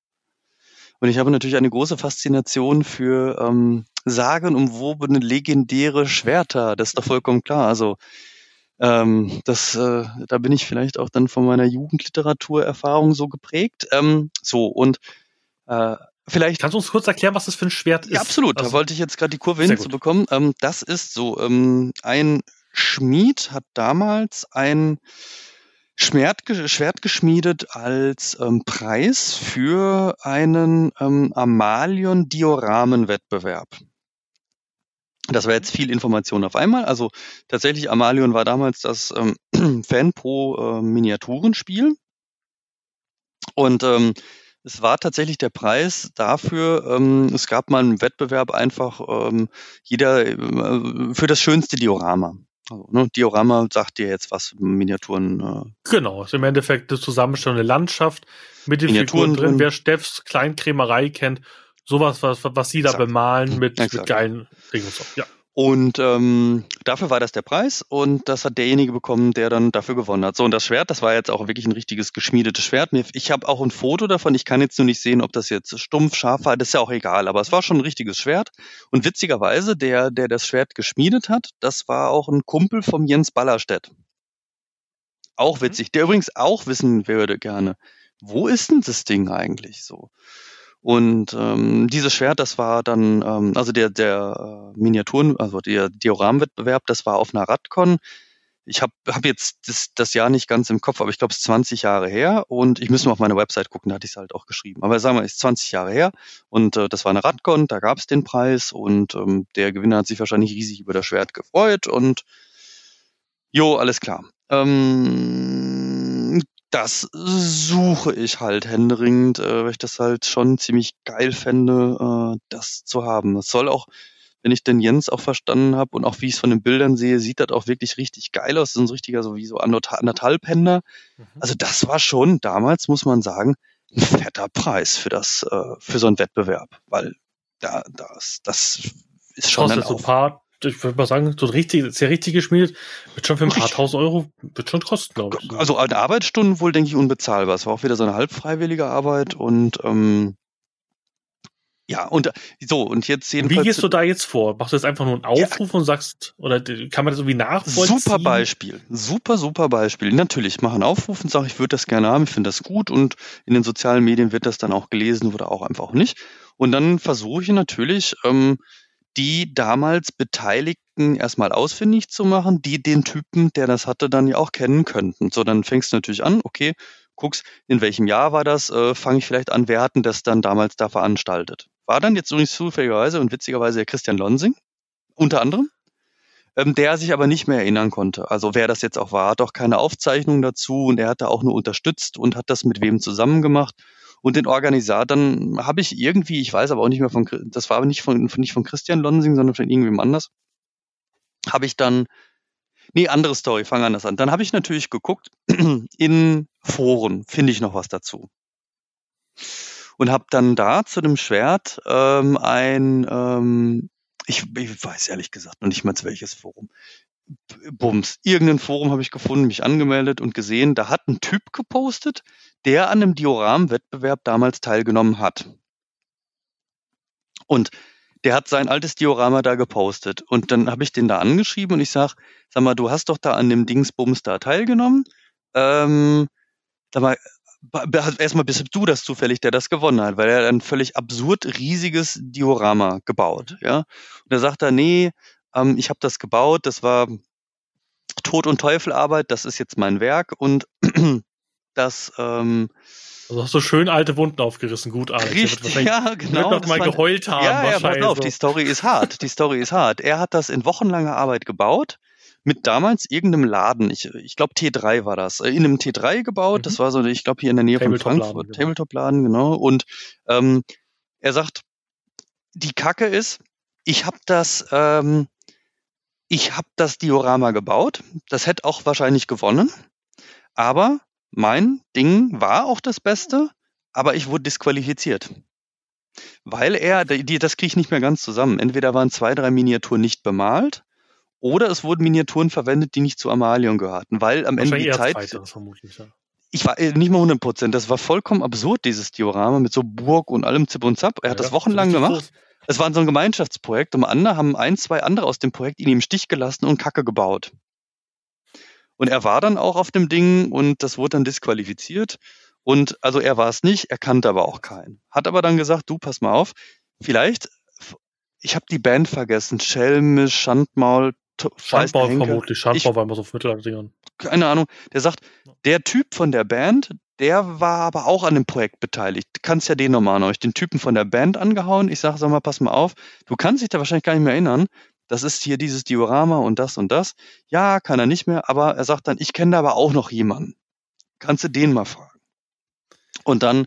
Und ich habe natürlich eine große Faszination für ähm, sagenumwobene legendäre Schwerter. Das ist doch vollkommen klar. Also ähm, das, äh, da bin ich vielleicht auch dann von meiner Jugendliteraturerfahrung so geprägt. Ähm, so und äh, vielleicht. Kannst du uns kurz erklären, was das für ein Schwert ist? Ja, absolut. Also, da wollte ich jetzt gerade die Kurve hinzubekommen. Ähm, das ist so, ähm, ein Schmied hat damals ein Schwert, Schwert geschmiedet als ähm, Preis für einen ähm, Amalion-Dioramen-Wettbewerb. Das war jetzt viel Information auf einmal. Also tatsächlich, Amalion war damals das ähm, *clears throat* Fan-Pro-Miniaturenspiel. Äh, Und ähm, es war tatsächlich der Preis dafür, ähm, es gab mal einen Wettbewerb einfach ähm, jeder äh, für das schönste Diorama. Also, ne, Diorama sagt dir jetzt was, Miniaturen. Äh, genau, ist im Endeffekt eine zusammenstellende Landschaft mit den Miniaturen Figuren drin. Wer Steffs Kleinkrämerei kennt, sowas, was, was sie da Exakt. bemalen mit, mit geilen Dingen so. Ja. Und ähm, dafür war das der Preis und das hat derjenige bekommen, der dann dafür gewonnen hat. So, und das Schwert, das war jetzt auch wirklich ein richtiges geschmiedetes Schwert. Ich habe auch ein Foto davon, ich kann jetzt nur nicht sehen, ob das jetzt stumpf, scharf war, das ist ja auch egal, aber es war schon ein richtiges Schwert. Und witzigerweise, der, der das Schwert geschmiedet hat, das war auch ein Kumpel vom Jens Ballerstedt. Auch mhm. witzig, der übrigens auch wissen würde gerne, wo ist denn das Ding eigentlich so? Und ähm, dieses Schwert, das war dann, ähm, also der, der äh, Miniaturen, also der Dioramwettbewerb, das war auf einer Radcon. Ich habe hab jetzt das, das Jahr nicht ganz im Kopf, aber ich glaube, es ist 20 Jahre her und ich müsste mal auf meine Website gucken, da hatte ich es halt auch geschrieben. Aber sagen wir, es ist 20 Jahre her und äh, das war eine Radcon, da gab es den Preis und ähm, der Gewinner hat sich wahrscheinlich riesig über das Schwert gefreut und jo, alles klar. Ähm, das suche ich halt händeringend, äh, weil ich das halt schon ziemlich geil fände, äh, das zu haben. Es soll auch, wenn ich den Jens auch verstanden habe und auch wie ich es von den Bildern sehe, sieht das auch wirklich richtig geil aus. Das ist ein richtiger, so wie so Anderthalbhänder. Mhm. Also das war schon damals, muss man sagen, ein fetter Preis für das, äh, für so einen Wettbewerb, weil da, das, das ist schon ein so paar ich würde mal sagen, so richtig, sehr richtig geschmiedet, wird schon für ein paar tausend Euro, wird schon kosten, glaube ich. Also eine Arbeitsstunden wohl, denke ich, unbezahlbar. Es war auch wieder so eine halbfreiwillige Arbeit und ähm, ja, und so, und jetzt jedenfalls. Wie gehst du da jetzt vor? Machst du jetzt einfach nur einen Aufruf ja, und sagst, oder kann man das irgendwie nachvollziehen? Super Beispiel. Super, super Beispiel. Natürlich, ich mache einen Aufruf und sage, ich würde das gerne haben, ich finde das gut und in den sozialen Medien wird das dann auch gelesen oder auch einfach auch nicht. Und dann versuche ich natürlich, ähm, die damals Beteiligten erstmal ausfindig zu machen, die den Typen, der das hatte, dann ja auch kennen könnten. So, dann fängst du natürlich an, okay, guckst, in welchem Jahr war das, äh, fange ich vielleicht an, wer hatten das dann damals da veranstaltet. War dann jetzt übrigens zufälligerweise und witzigerweise der Christian Lonsing, unter anderem, ähm, der sich aber nicht mehr erinnern konnte. Also wer das jetzt auch war, hat auch keine Aufzeichnung dazu und er hat da auch nur unterstützt und hat das mit wem zusammen gemacht. Und den Organisatoren habe ich irgendwie, ich weiß aber auch nicht mehr von, das war aber nicht von, nicht von Christian Lonsing, sondern von irgendwem anders, habe ich dann, nee, andere Story, fange anders an. Dann habe ich natürlich geguckt, *clears throat* in Foren finde ich noch was dazu. Und habe dann da zu dem Schwert ähm, ein, ähm, ich, ich weiß ehrlich gesagt noch nicht mal zu welches Forum, Bums, irgendein Forum habe ich gefunden, mich angemeldet und gesehen, da hat ein Typ gepostet, der an einem Dioram-Wettbewerb damals teilgenommen hat. Und der hat sein altes Diorama da gepostet. Und dann habe ich den da angeschrieben und ich sag, sag mal, du hast doch da an dem Dingsbums da teilgenommen. Ähm, sag mal, erstmal bist du das zufällig, der das gewonnen hat, weil er ein völlig absurd riesiges Diorama gebaut, ja. Und da sagt er, nee, ähm, ich habe das gebaut, das war Tod und Teufelarbeit, das ist jetzt mein Werk und *clears throat* das ähm, also hast du schön alte Wunden aufgerissen, gut, Alex. Richtig, *laughs* ja, genau. Wird noch mal geheult haben. Ja, ja, pass auf, die Story ist hart. Die Story ist hart. Er hat das in wochenlanger Arbeit gebaut mit damals irgendeinem Laden. Ich, ich glaube T3 war das. Äh, in einem T3 gebaut. Mhm. Das war so, ich glaube hier in der Nähe von Frankfurt. Genau. Tabletop-Laden, genau. Und ähm, er sagt, die Kacke ist, ich habe das ähm, ich habe das Diorama gebaut. Das hätte auch wahrscheinlich gewonnen. Aber mein Ding war auch das Beste, aber ich wurde disqualifiziert. Weil er, die, das kriege ich nicht mehr ganz zusammen. Entweder waren zwei, drei Miniaturen nicht bemalt oder es wurden Miniaturen verwendet, die nicht zu Amalion gehörten, weil am Ende die Zeit. Weiteres, vermutlich, ja. Ich war äh, nicht mal 100 Prozent. Das war vollkommen absurd, dieses Diorama mit so Burg und allem Zip und Zap. Er hat ja, das wochenlang gemacht. Es war so ein Gemeinschaftsprojekt und andere haben ein, zwei andere aus dem Projekt ihn im Stich gelassen und Kacke gebaut. Und er war dann auch auf dem Ding und das wurde dann disqualifiziert. Und also er war es nicht, er kannte aber auch keinen. Hat aber dann gesagt, du, pass mal auf, vielleicht, ich habe die Band vergessen, Schelmisch, Schandmaul, Schandmaul vermutlich, Schandmaul war immer so auf Mittelalterdingern. Keine Ahnung, der sagt, der Typ von der Band, der war aber auch an dem Projekt beteiligt. Du kannst ja den nochmal an euch, den Typen von der Band angehauen. Ich sage, sag mal, pass mal auf, du kannst dich da wahrscheinlich gar nicht mehr erinnern. Das ist hier dieses Diorama und das und das. Ja, kann er nicht mehr, aber er sagt dann, ich kenne da aber auch noch jemanden. Kannst du den mal fragen? Und dann,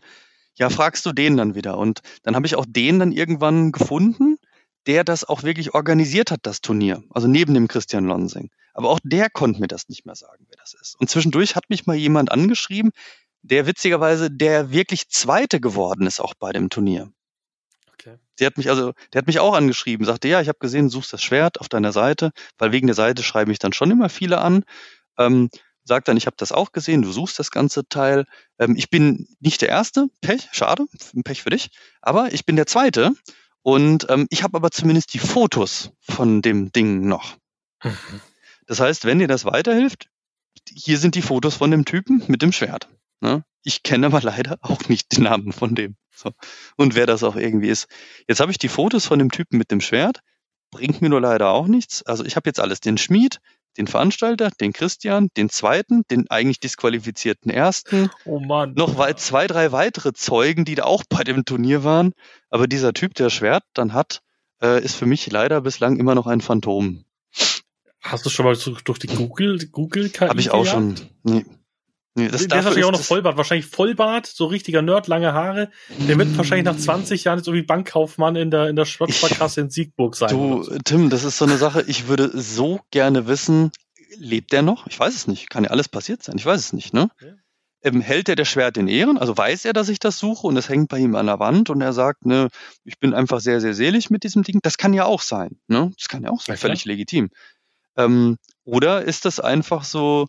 ja, fragst du den dann wieder. Und dann habe ich auch den dann irgendwann gefunden, der das auch wirklich organisiert hat, das Turnier. Also neben dem Christian Lonsing. Aber auch der konnte mir das nicht mehr sagen, wer das ist. Und zwischendurch hat mich mal jemand angeschrieben, der witzigerweise der wirklich Zweite geworden ist auch bei dem Turnier. Okay. Der hat mich also, der hat mich auch angeschrieben, sagte, ja, ich habe gesehen, du suchst das Schwert auf deiner Seite, weil wegen der Seite schreiben mich dann schon immer viele an. Ähm, sagt dann, ich habe das auch gesehen, du suchst das ganze Teil. Ähm, ich bin nicht der Erste, Pech, schade, Pech für dich, aber ich bin der Zweite und ähm, ich habe aber zumindest die Fotos von dem Ding noch. Mhm. Das heißt, wenn dir das weiterhilft, hier sind die Fotos von dem Typen mit dem Schwert. Ne? Ich kenne aber leider auch nicht den Namen von dem. So. Und wer das auch irgendwie ist. Jetzt habe ich die Fotos von dem Typen mit dem Schwert, bringt mir nur leider auch nichts. Also ich habe jetzt alles, den Schmied, den Veranstalter, den Christian, den zweiten, den eigentlich disqualifizierten ersten. Oh Mann. Noch weit zwei, drei weitere Zeugen, die da auch bei dem Turnier waren. Aber dieser Typ, der Schwert dann hat, äh, ist für mich leider bislang immer noch ein Phantom. Hast du schon mal durch die Google, Google Habe ich auch schon. Nee. Nee, das der ist wahrscheinlich auch noch Vollbart. Wahrscheinlich Vollbart, so richtiger Nerd, lange Haare. Der wird wahrscheinlich nach 20 Jahren jetzt irgendwie Bankkaufmann in der, in der Schwarzsparkasse in Siegburg sein. Du, so. Tim, das ist so eine Sache. Ich würde so gerne wissen, lebt der noch? Ich weiß es nicht. Kann ja alles passiert sein. Ich weiß es nicht, ne? Ja. Ähm, hält er das Schwert in Ehren? Also weiß er, dass ich das suche und es hängt bei ihm an der Wand und er sagt, ne, ich bin einfach sehr, sehr selig mit diesem Ding. Das kann ja auch sein, ne? Das kann ja auch sein. Ja, völlig legitim. Ähm, oder ist das einfach so,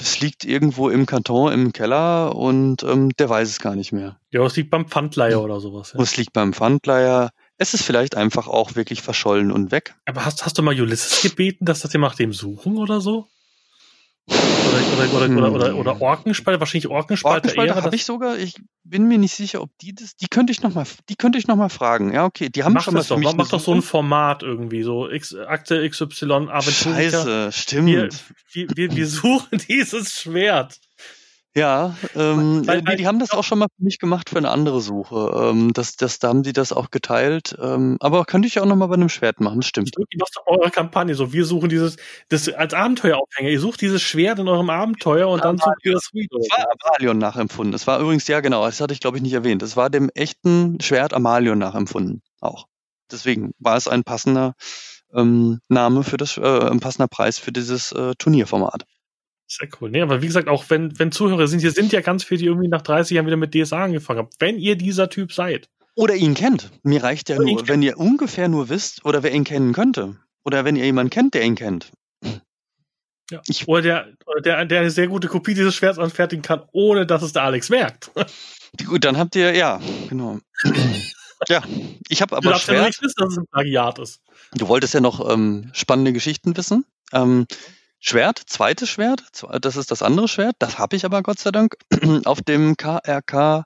es liegt irgendwo im Karton im Keller und ähm, der weiß es gar nicht mehr. Ja, es liegt beim Pfandleiher oder sowas. Ja. Es liegt beim Pfandleiher. Es ist vielleicht einfach auch wirklich verschollen und weg. Aber hast, hast du mal Ulysses gebeten, dass das nach dem suchen oder so? Oder, oder, oder, oder, oder Orkenspalter, wahrscheinlich Orkenspalter. Orkenspalter habe ich sogar, ich bin mir nicht sicher, ob die das, die könnte ich nochmal, die könnte ich noch mal fragen. Ja, okay, die haben mach schon mal für mich Mach doch so ein Format irgendwie, so X, Akte XY Aventur. Scheiße, stimmt. Wir, wir, wir suchen *laughs* dieses Schwert. Ja, ähm, weil, weil, die, die haben das auch schon mal für mich gemacht für eine andere Suche. Ähm, das, das, da haben die das auch geteilt. Ähm, aber könnte ich auch noch mal bei einem Schwert machen, das stimmt. Ihr macht doch eure Kampagne so. Wir suchen dieses, das als Abenteueraufhänger. Ihr sucht dieses Schwert in eurem Abenteuer und dann sucht ihr das wieder. Das war Amalion nachempfunden. Das war übrigens, ja genau, das hatte ich glaube ich nicht erwähnt. Das war dem echten Schwert Amalion nachempfunden. Auch. Deswegen war es ein passender ähm, Name für das, äh, ein passender Preis für dieses äh, Turnierformat. Sehr cool. Nee, aber wie gesagt, auch wenn, wenn Zuhörer sind, hier sind ja ganz viele, die irgendwie nach 30 Jahren wieder mit DSA angefangen haben. Wenn ihr dieser Typ seid. Oder ihn kennt. Mir reicht ja nur, wenn ihr ungefähr nur wisst, oder wer ihn kennen könnte. Oder wenn ihr jemanden kennt, der ihn kennt. Ja. Ich, oder der, der, der eine sehr gute Kopie dieses Schwerts anfertigen kann, ohne dass es der Alex merkt. Gut, dann habt ihr, ja, genau. ja, ich habe aber du Schwert. Ja nicht wissen, dass es ein Plagiat ist. Du wolltest ja noch ähm, spannende Geschichten wissen. Ähm, Schwert, zweites Schwert, das ist das andere Schwert, das habe ich aber Gott sei Dank *clears throat* auf dem KRK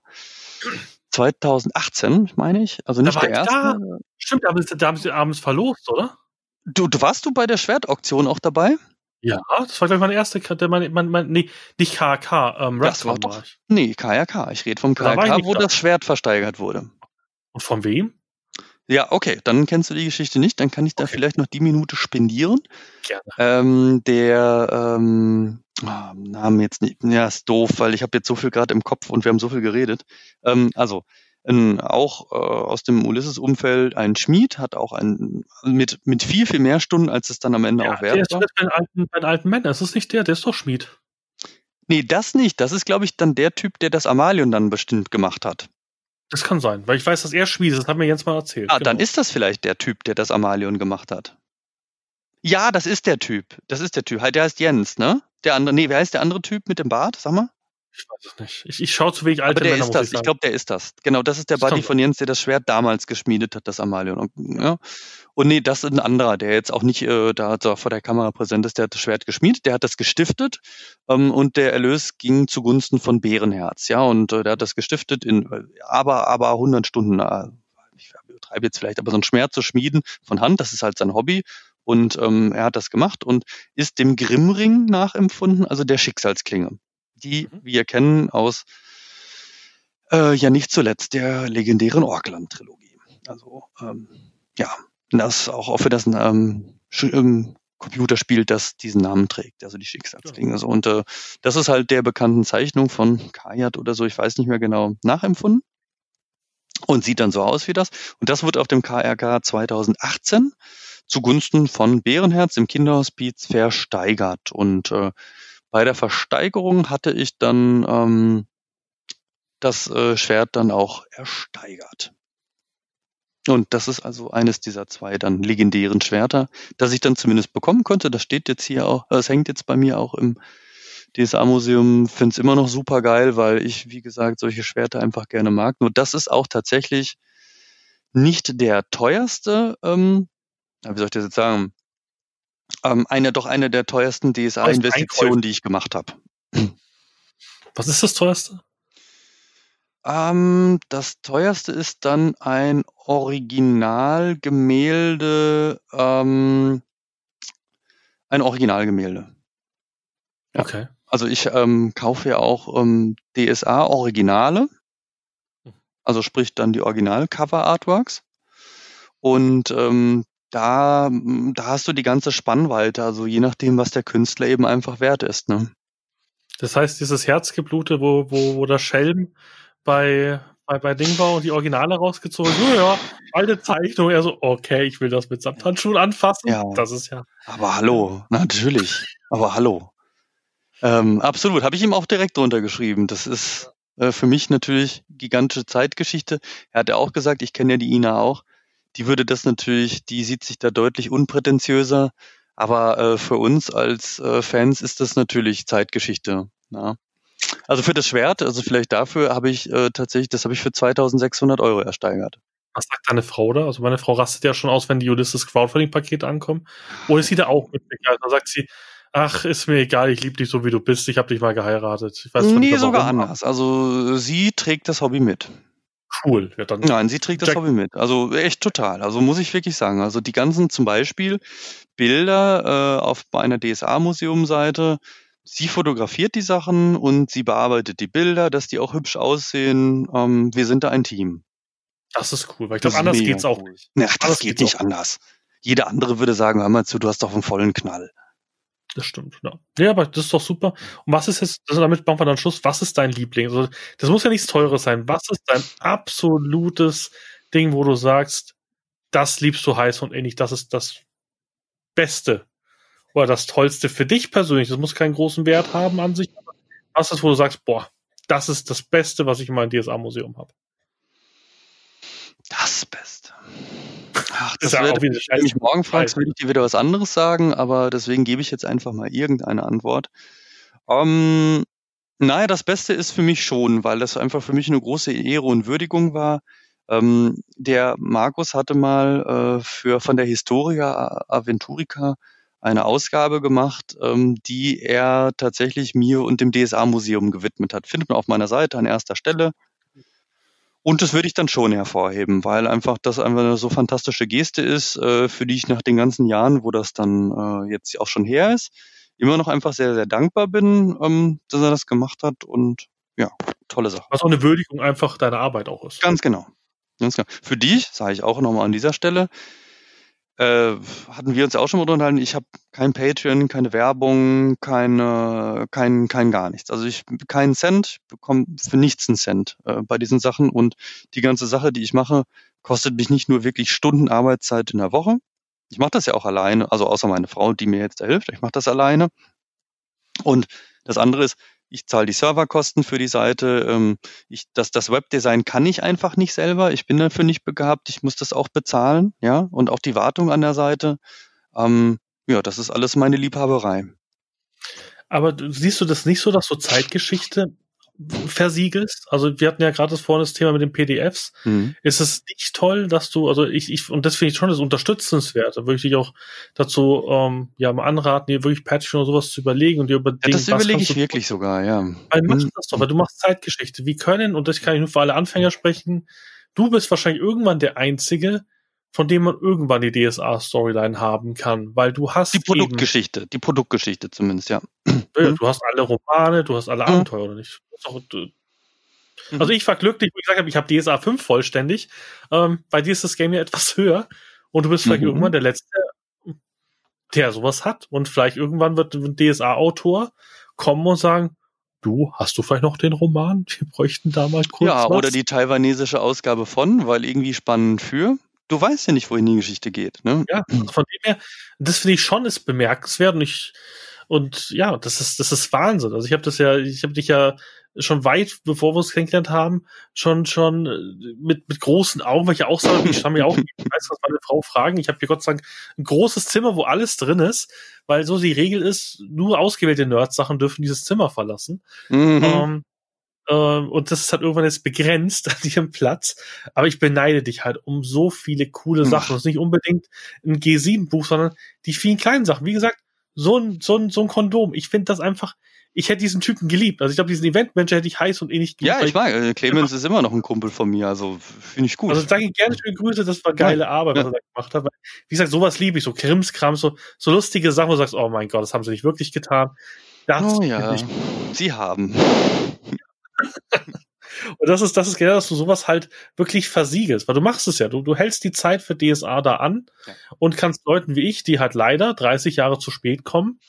2018, meine ich. Also nicht der erste. Da. Stimmt, aber da haben sie abends verlost, oder? Du, du warst du bei der Schwertauktion auch dabei? Ja, das war gleich meine erste, mein, mein, mein, nee, nicht KRK, ähm, das war doch, Nee, KRK. Ich rede vom KRK, wo da. das Schwert versteigert wurde. Und von wem? Ja, okay, dann kennst du die Geschichte nicht, dann kann ich da okay. vielleicht noch die Minute spendieren. Gerne. Ähm, der ähm, oh, Namen jetzt nicht, ja, ist doof, weil ich habe jetzt so viel gerade im Kopf und wir haben so viel geredet. Ähm, also ein, auch äh, aus dem Ulysses-Umfeld ein Schmied, hat auch ein mit, mit viel, viel mehr Stunden, als es dann am Ende ja, auch wert der war. Der ist bei den alten, bei den alten ist das nicht der, der ist doch Schmied. Nee, das nicht. Das ist, glaube ich, dann der Typ, der das Amalion dann bestimmt gemacht hat. Das kann sein, weil ich weiß, dass er Schmied ist. Das hat mir Jens mal erzählt. Ah, genau. dann ist das vielleicht der Typ, der das Amalion gemacht hat. Ja, das ist der Typ. Das ist der Typ. Der heißt Jens, ne? Der andere, nee, wer heißt der andere Typ mit dem Bart? Sag mal. Ich weiß es nicht. Ich, ich schaue zu wenig alte Aber der Männer, ist das. Ich, ich glaube, der ist das. Genau, das ist der Buddy von Jens, der das Schwert damals geschmiedet hat, das Amalion. Und, ja. Und nee, das ist ein anderer, der jetzt auch nicht äh, da, da vor der Kamera präsent ist. Der hat das Schwert geschmiedet, der hat das gestiftet ähm, und der Erlös ging zugunsten von Bärenherz. Ja, und äh, der hat das gestiftet in äh, aber aber 100 Stunden. Äh, ich übertreibe jetzt vielleicht, aber so ein Schmerz zu schmieden von Hand, das ist halt sein Hobby. Und ähm, er hat das gemacht und ist dem Grimmring nachempfunden, also der Schicksalsklinge die mhm. wir kennen aus äh, ja nicht zuletzt der legendären Orkland-Trilogie. Also ähm, ja, das auch für das ähm, ähm, Computerspiel, das diesen Namen trägt, also die Schicksalsklinge. Ja. So, und äh, das ist halt der bekannten Zeichnung von Kajat oder so, ich weiß nicht mehr genau, nachempfunden und sieht dann so aus wie das. Und das wird auf dem KRK 2018 zugunsten von Bärenherz im Kinderhospiz versteigert. Und äh, bei der Versteigerung hatte ich dann ähm, das äh, Schwert dann auch ersteigert. Und das ist also eines dieser zwei dann legendären Schwerter, das ich dann zumindest bekommen konnte. Das steht jetzt hier auch, das hängt jetzt bei mir auch im DSA-Museum. Finde es immer noch super geil, weil ich, wie gesagt, solche Schwerter einfach gerne mag. Nur das ist auch tatsächlich nicht der teuerste, ähm, wie soll ich das jetzt sagen, ähm, eine, doch eine der teuersten DSA-Investitionen, die ich gemacht habe. Was ist das teuerste? Ähm, das teuerste ist dann ein Originalgemälde, ähm, ein Originalgemälde. Ja. Okay. Also ich ähm, kaufe ja auch ähm, DSA-Originale, hm. also sprich dann die Original-Cover-Artworks. Und ähm, da, hm, da hast du die ganze Spannweite, also je nachdem, was der Künstler eben einfach wert ist. Ne? Das heißt, dieses Herzgeblute, wo, wo, wo der Schelm bei, bei, bei Ding war und die Originale rausgezogen, so, ja, alte Zeichnung, er so, okay, ich will das mit Samthandschuhen anfassen. Ja. Das ist ja. Aber hallo, natürlich. Aber hallo. Ähm, absolut, habe ich ihm auch direkt drunter geschrieben. Das ist äh, für mich natürlich gigantische Zeitgeschichte. Er hat ja auch gesagt, ich kenne ja die Ina auch die würde das natürlich, die sieht sich da deutlich unprätentiöser. Aber äh, für uns als äh, Fans ist das natürlich Zeitgeschichte. Ja. Also für das Schwert, also vielleicht dafür habe ich äh, tatsächlich, das habe ich für 2600 Euro ersteigert. Was sagt deine Frau da? Also meine Frau rastet ja schon aus, wenn die Ulysses Crowdfunding-Pakete ankommen. Oder ist sie da auch mit begeistert? Da sagt sie, ach, ist mir egal, ich liebe dich so, wie du bist, ich habe dich mal geheiratet. Ich weiß nee, sogar anders. Also sie trägt das Hobby mit cool. Ja, dann Nein, sie trägt das Hobby mit. Also echt total. Also muss ich wirklich sagen. Also die ganzen zum Beispiel Bilder äh, auf einer DSA-Museum-Seite. Sie fotografiert die Sachen und sie bearbeitet die Bilder, dass die auch hübsch aussehen. Ähm, wir sind da ein Team. Das ist cool, weil ich glaube, anders geht's auch nicht. Ach, das geht nicht anders. Jeder andere würde sagen, hör mal zu, du hast doch einen vollen Knall. Das stimmt, ja. Ja, aber das ist doch super. Und was ist jetzt, also damit machen wir dann Schluss, was ist dein Liebling? Also, das muss ja nichts Teures sein. Was ist dein absolutes Ding, wo du sagst, das liebst du heiß und ähnlich, das ist das Beste oder das Tollste für dich persönlich? Das muss keinen großen Wert haben an sich. Was ist, wo du sagst, boah, das ist das Beste, was ich in meinem DSA-Museum habe? Das Beste. Ach, das, das wird, wenn du mich morgen fragst, würde ich dir wieder was anderes sagen, aber deswegen gebe ich jetzt einfach mal irgendeine Antwort. Ähm, naja, das Beste ist für mich schon, weil das einfach für mich eine große Ehre und Würdigung war. Ähm, der Markus hatte mal äh, für von der Historia Aventurica eine Ausgabe gemacht, ähm, die er tatsächlich mir und dem DSA-Museum gewidmet hat. Findet man auf meiner Seite an erster Stelle. Und das würde ich dann schon hervorheben, weil einfach das einfach eine so fantastische Geste ist, äh, für die ich nach den ganzen Jahren, wo das dann äh, jetzt auch schon her ist, immer noch einfach sehr, sehr dankbar bin, ähm, dass er das gemacht hat und ja, tolle Sache. Was auch eine Würdigung einfach deiner Arbeit auch ist. Ganz genau. Ganz genau. Für dich, sage ich auch nochmal an dieser Stelle, äh, hatten wir uns auch schon mal unterhalten, ich habe kein Patreon, keine Werbung, keine, kein, kein gar nichts. Also ich keinen Cent, bekomme für nichts einen Cent äh, bei diesen Sachen und die ganze Sache, die ich mache, kostet mich nicht nur wirklich Stunden Arbeitszeit in der Woche. Ich mache das ja auch alleine, also außer meine Frau, die mir jetzt da hilft, ich mache das alleine. Und das andere ist, ich zahle die Serverkosten für die Seite. Ähm, ich, das, das Webdesign kann ich einfach nicht selber. Ich bin dafür nicht begabt. Ich muss das auch bezahlen, ja, und auch die Wartung an der Seite. Ähm, ja, das ist alles meine Liebhaberei. Aber siehst du das nicht so, dass so Zeitgeschichte versiegelst. Also wir hatten ja gerade das vorhin das Thema mit den PDFs. Mhm. Ist es nicht toll, dass du, also ich, ich und das finde ich schon das unterstützenswert. Da würde ich dich auch dazu ähm, ja mal anraten, dir wirklich Patchen oder sowas zu überlegen und dir überlegen. Ja, das überlege ich wirklich tun. sogar, ja. Weil du machst mhm. das doch, weil du machst Zeitgeschichte. Wir können, und das kann ich nur für alle Anfänger sprechen, du bist wahrscheinlich irgendwann der Einzige, von dem man irgendwann die DSA-Storyline haben kann, weil du hast die Produktgeschichte, die Produktgeschichte zumindest, ja. ja du hast alle Romane, du hast alle mhm. Abenteuer, oder nicht? Mhm. also ich war glücklich, wo ich gesagt habe, ich habe DSA 5 vollständig. Ähm, bei dir ist das Game ja etwas *laughs* höher und du bist vielleicht mhm. irgendwann der Letzte, der sowas hat. Und vielleicht irgendwann wird ein DSA-Autor kommen und sagen, du, hast du vielleicht noch den Roman? Wir bräuchten da mal kurz. Ja, was. oder die taiwanesische Ausgabe von, weil irgendwie spannend für du weißt ja nicht, wohin die Geschichte geht. Ne? Ja, also von dem her, das finde ich schon ist bemerkenswert und ich und ja, das ist das ist Wahnsinn. Also ich habe das ja, ich habe dich ja schon weit, bevor wir uns kennengelernt haben, schon schon äh, mit mit großen Augen, weil ich ja auch sage, ich habe mir auch, ich weiß, was meine Frau fragen. Ich habe hier Gott sei Dank ein großes Zimmer, wo alles drin ist, weil so die Regel ist, nur ausgewählte Nerds-Sachen dürfen dieses Zimmer verlassen. Mhm. Ähm, und das ist halt irgendwann jetzt begrenzt *laughs* an ihrem Platz. Aber ich beneide dich halt um so viele coole Sachen. Das ist nicht unbedingt ein G7-Buch, sondern die vielen kleinen Sachen. Wie gesagt, so ein, so ein, so ein Kondom. Ich finde das einfach, ich hätte diesen Typen geliebt. Also ich glaube, diesen Eventmanager hätte ich heiß und ähnlich geliebt. Ja, ich mag, äh, Clemens ist immer noch ein Kumpel von mir, also finde ich gut. Also sage ich gerne schöne Grüße, das war geile ja. Arbeit, was ja. er da gemacht hat. Wie gesagt, sowas liebe ich, so Krimskram, so, so lustige Sachen, wo du sagst, oh mein Gott, das haben sie nicht wirklich getan. Das oh ja, sie haben. *laughs* Und das ist, das ist genau, dass du sowas halt wirklich versiegelst, weil du machst es ja. Du, du hältst die Zeit für DSA da an ja. und kannst Leuten wie ich, die halt leider 30 Jahre zu spät kommen,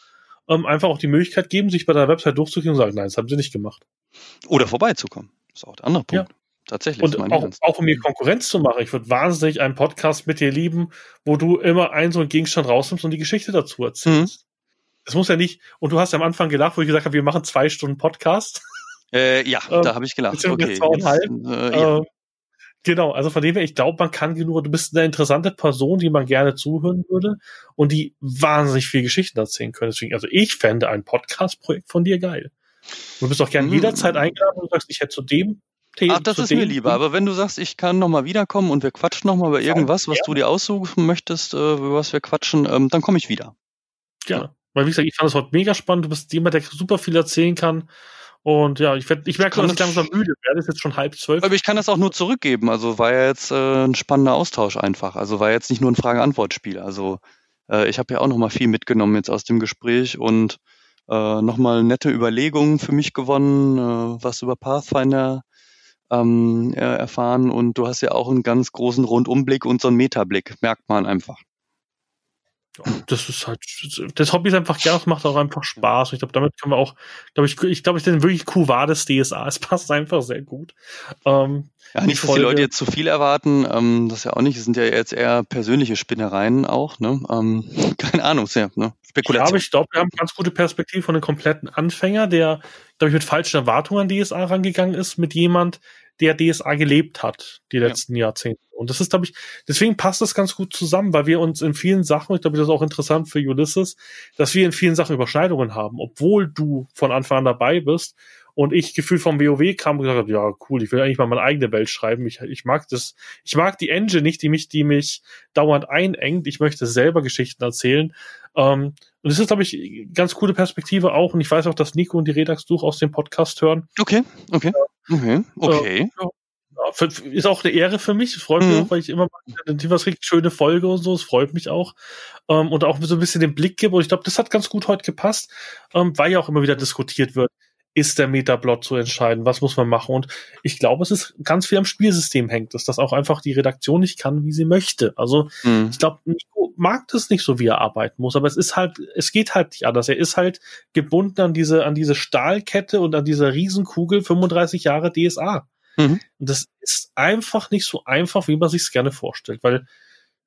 ähm, einfach auch die Möglichkeit geben, sich bei deiner Website durchzugehen und sagen, nein, das haben sie nicht gemacht. Oder vorbeizukommen. Das ist auch der andere Punkt. Ja. Tatsächlich. Und auch, auch um mir Konkurrenz zu machen. Ich würde wahnsinnig einen Podcast mit dir lieben, wo du immer einen so einen Gegenstand rausnimmst und die Geschichte dazu erzählst. Mhm. Das muss ja nicht, und du hast ja am Anfang gelacht, wo ich gesagt habe, wir machen zwei Stunden Podcast. *laughs* Äh, ja, ähm, da habe ich gelacht. Okay. Zweieinhalb. Jetzt, äh, ja. äh, genau, also von dem her, ich glaube, man kann genug, du bist eine interessante Person, die man gerne zuhören würde und die wahnsinnig viel Geschichten erzählen könnte. Deswegen, also ich fände ein Podcast-Projekt von dir geil. Du bist auch gern mhm. jederzeit eingeladen und sagst, ich hätte zu dem Thema. Ach, das ist mir lieber. Aber wenn du sagst, ich kann nochmal wiederkommen und wir quatschen nochmal über irgendwas, was ja. du dir aussuchen möchtest, äh, über was wir quatschen, ähm, dann komme ich wieder. Ja. Weil, wie gesagt, ich fand das heute mega spannend. Du bist jemand, der super viel erzählen kann. Und ja, ich, werd, ich merke, dass ich langsam müde werde. Es ist jetzt schon halb zwölf. Aber ich kann das auch nur zurückgeben. Also war ja jetzt äh, ein spannender Austausch einfach. Also war jetzt nicht nur ein Frage-Antwort-Spiel. Also äh, ich habe ja auch noch mal viel mitgenommen jetzt aus dem Gespräch und äh, noch mal nette Überlegungen für mich gewonnen, äh, was über Pathfinder ähm, erfahren. Und du hast ja auch einen ganz großen Rundumblick und so einen Metablick. Merkt man einfach das ist halt, das Hobby ist einfach gerne, es macht auch einfach Spaß. Ich glaube, damit können wir auch, glaube ich, ich glaube, ich bin wirklich Q-Vades DSA. Es passt einfach sehr gut. Ähm, ja, nicht, dass die Leute jetzt zu viel erwarten, ähm, das ja auch nicht. Es sind ja jetzt eher persönliche Spinnereien auch, ne? Ähm, *laughs* keine Ahnung, sehr, ne? Spekulation. Ja, aber ich glaube, wir haben ganz gute Perspektive von einem kompletten Anfänger, der, glaube ich, mit falschen Erwartungen an DSA rangegangen ist, mit jemand, der DSA gelebt hat, die letzten ja. Jahrzehnte. Und das ist, glaube ich, deswegen passt das ganz gut zusammen, weil wir uns in vielen Sachen, ich glaube, das ist auch interessant für Ulysses, dass wir in vielen Sachen Überschneidungen haben, obwohl du von Anfang an dabei bist und ich Gefühl vom WoW kam und gesagt habe, ja, cool, ich will eigentlich mal meine eigene Welt schreiben. Ich, ich mag das, ich mag die Engine nicht, die mich, die mich dauernd einengt. Ich möchte selber Geschichten erzählen. Ähm, und das ist, glaube ich, ganz coole Perspektive auch. Und ich weiß auch, dass Nico und die Redax aus dem Podcast hören. Okay, okay. Okay, okay. Ja, ist auch eine Ehre für mich. Freut mich mhm. auch, weil ich immer mal was richtig schöne Folge und so. Es freut mich auch. Ähm, und auch so ein bisschen den Blick gebe. Und ich glaube, das hat ganz gut heute gepasst, ähm, weil ja auch immer wieder diskutiert wird ist der Metablot zu entscheiden, was muss man machen. Und ich glaube, es ist ganz viel am Spielsystem hängt, dass das auch einfach die Redaktion nicht kann, wie sie möchte. Also mhm. ich glaube, Nico mag das nicht so, wie er arbeiten muss, aber es ist halt, es geht halt nicht anders. Er ist halt gebunden an diese, an diese Stahlkette und an dieser Riesenkugel 35 Jahre DSA. Mhm. Und das ist einfach nicht so einfach, wie man sich es gerne vorstellt, weil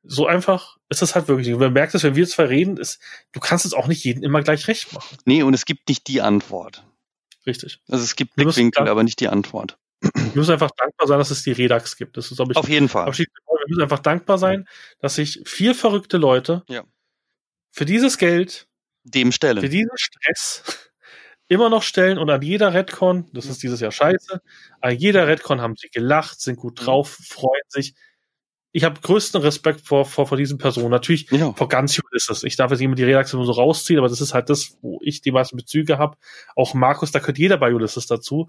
so einfach ist das halt wirklich. Man merkt es, wenn wir zwei reden, ist, du kannst es auch nicht jedem immer gleich recht machen. Nee, und es gibt nicht die Antwort. Richtig. Also es gibt Blickwinkel, aber nicht die Antwort. Wir müssen einfach dankbar sein, dass es die Redax gibt. Das ist, ich, Auf jeden Fall. Wir müssen einfach dankbar sein, dass sich vier verrückte Leute Ja. für dieses Geld, Dem für Stellen. diesen Stress *laughs* immer noch stellen und an jeder Redcon, das ist dieses Jahr scheiße, an jeder Redcon haben sie gelacht, sind gut drauf, freuen sich. Ich habe größten Respekt vor, vor, vor diesen Personen. Natürlich Ja. vor ganz Ulysses. Ich darf jetzt nicht immer die Redaktion so rausziehen, aber das ist halt das, wo ich die meisten Bezüge habe. Auch Markus, da gehört jeder bei Ulysses dazu.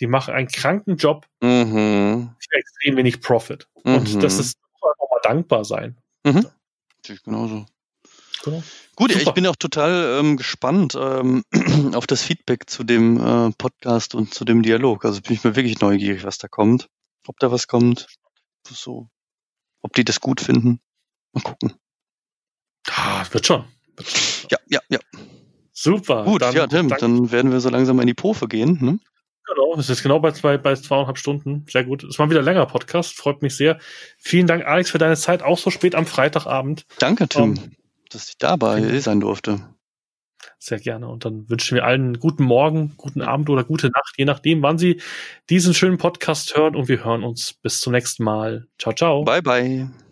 Die machen einen kranken Job Mhm. für extrem wenig Profit. Und Mhm. das ist einfach mal dankbar sein. Natürlich genauso. Genau. Gut, Super. ich bin auch total ähm, gespannt ähm, *clears throat* auf das Feedback zu dem äh, Podcast und zu dem Dialog. Also bin ich mir wirklich neugierig, was da kommt. Ob da was kommt. So. Ob die das gut finden. Mal gucken. Ah, wird schon. Wird schon. Ja, ja, ja. Super. Gut, dann, ja, Tim, danke. dann werden wir so langsam in die Profe gehen. Ne? Genau, es ist genau bei zwei, bei zweieinhalb Stunden. Sehr gut. Es war wieder ein längerer Podcast. Freut mich sehr. Vielen Dank, Alex, für deine Zeit. Auch so spät am Freitagabend. Danke, Tim, Ähm, dass ich dabei sein durfte. Sehr gerne. Und dann wünschen wir allen guten Morgen, guten Abend oder gute Nacht, je nachdem, wann Sie diesen schönen Podcast hören. Und wir hören uns bis zum nächsten Mal. Ciao, ciao. Bye, bye.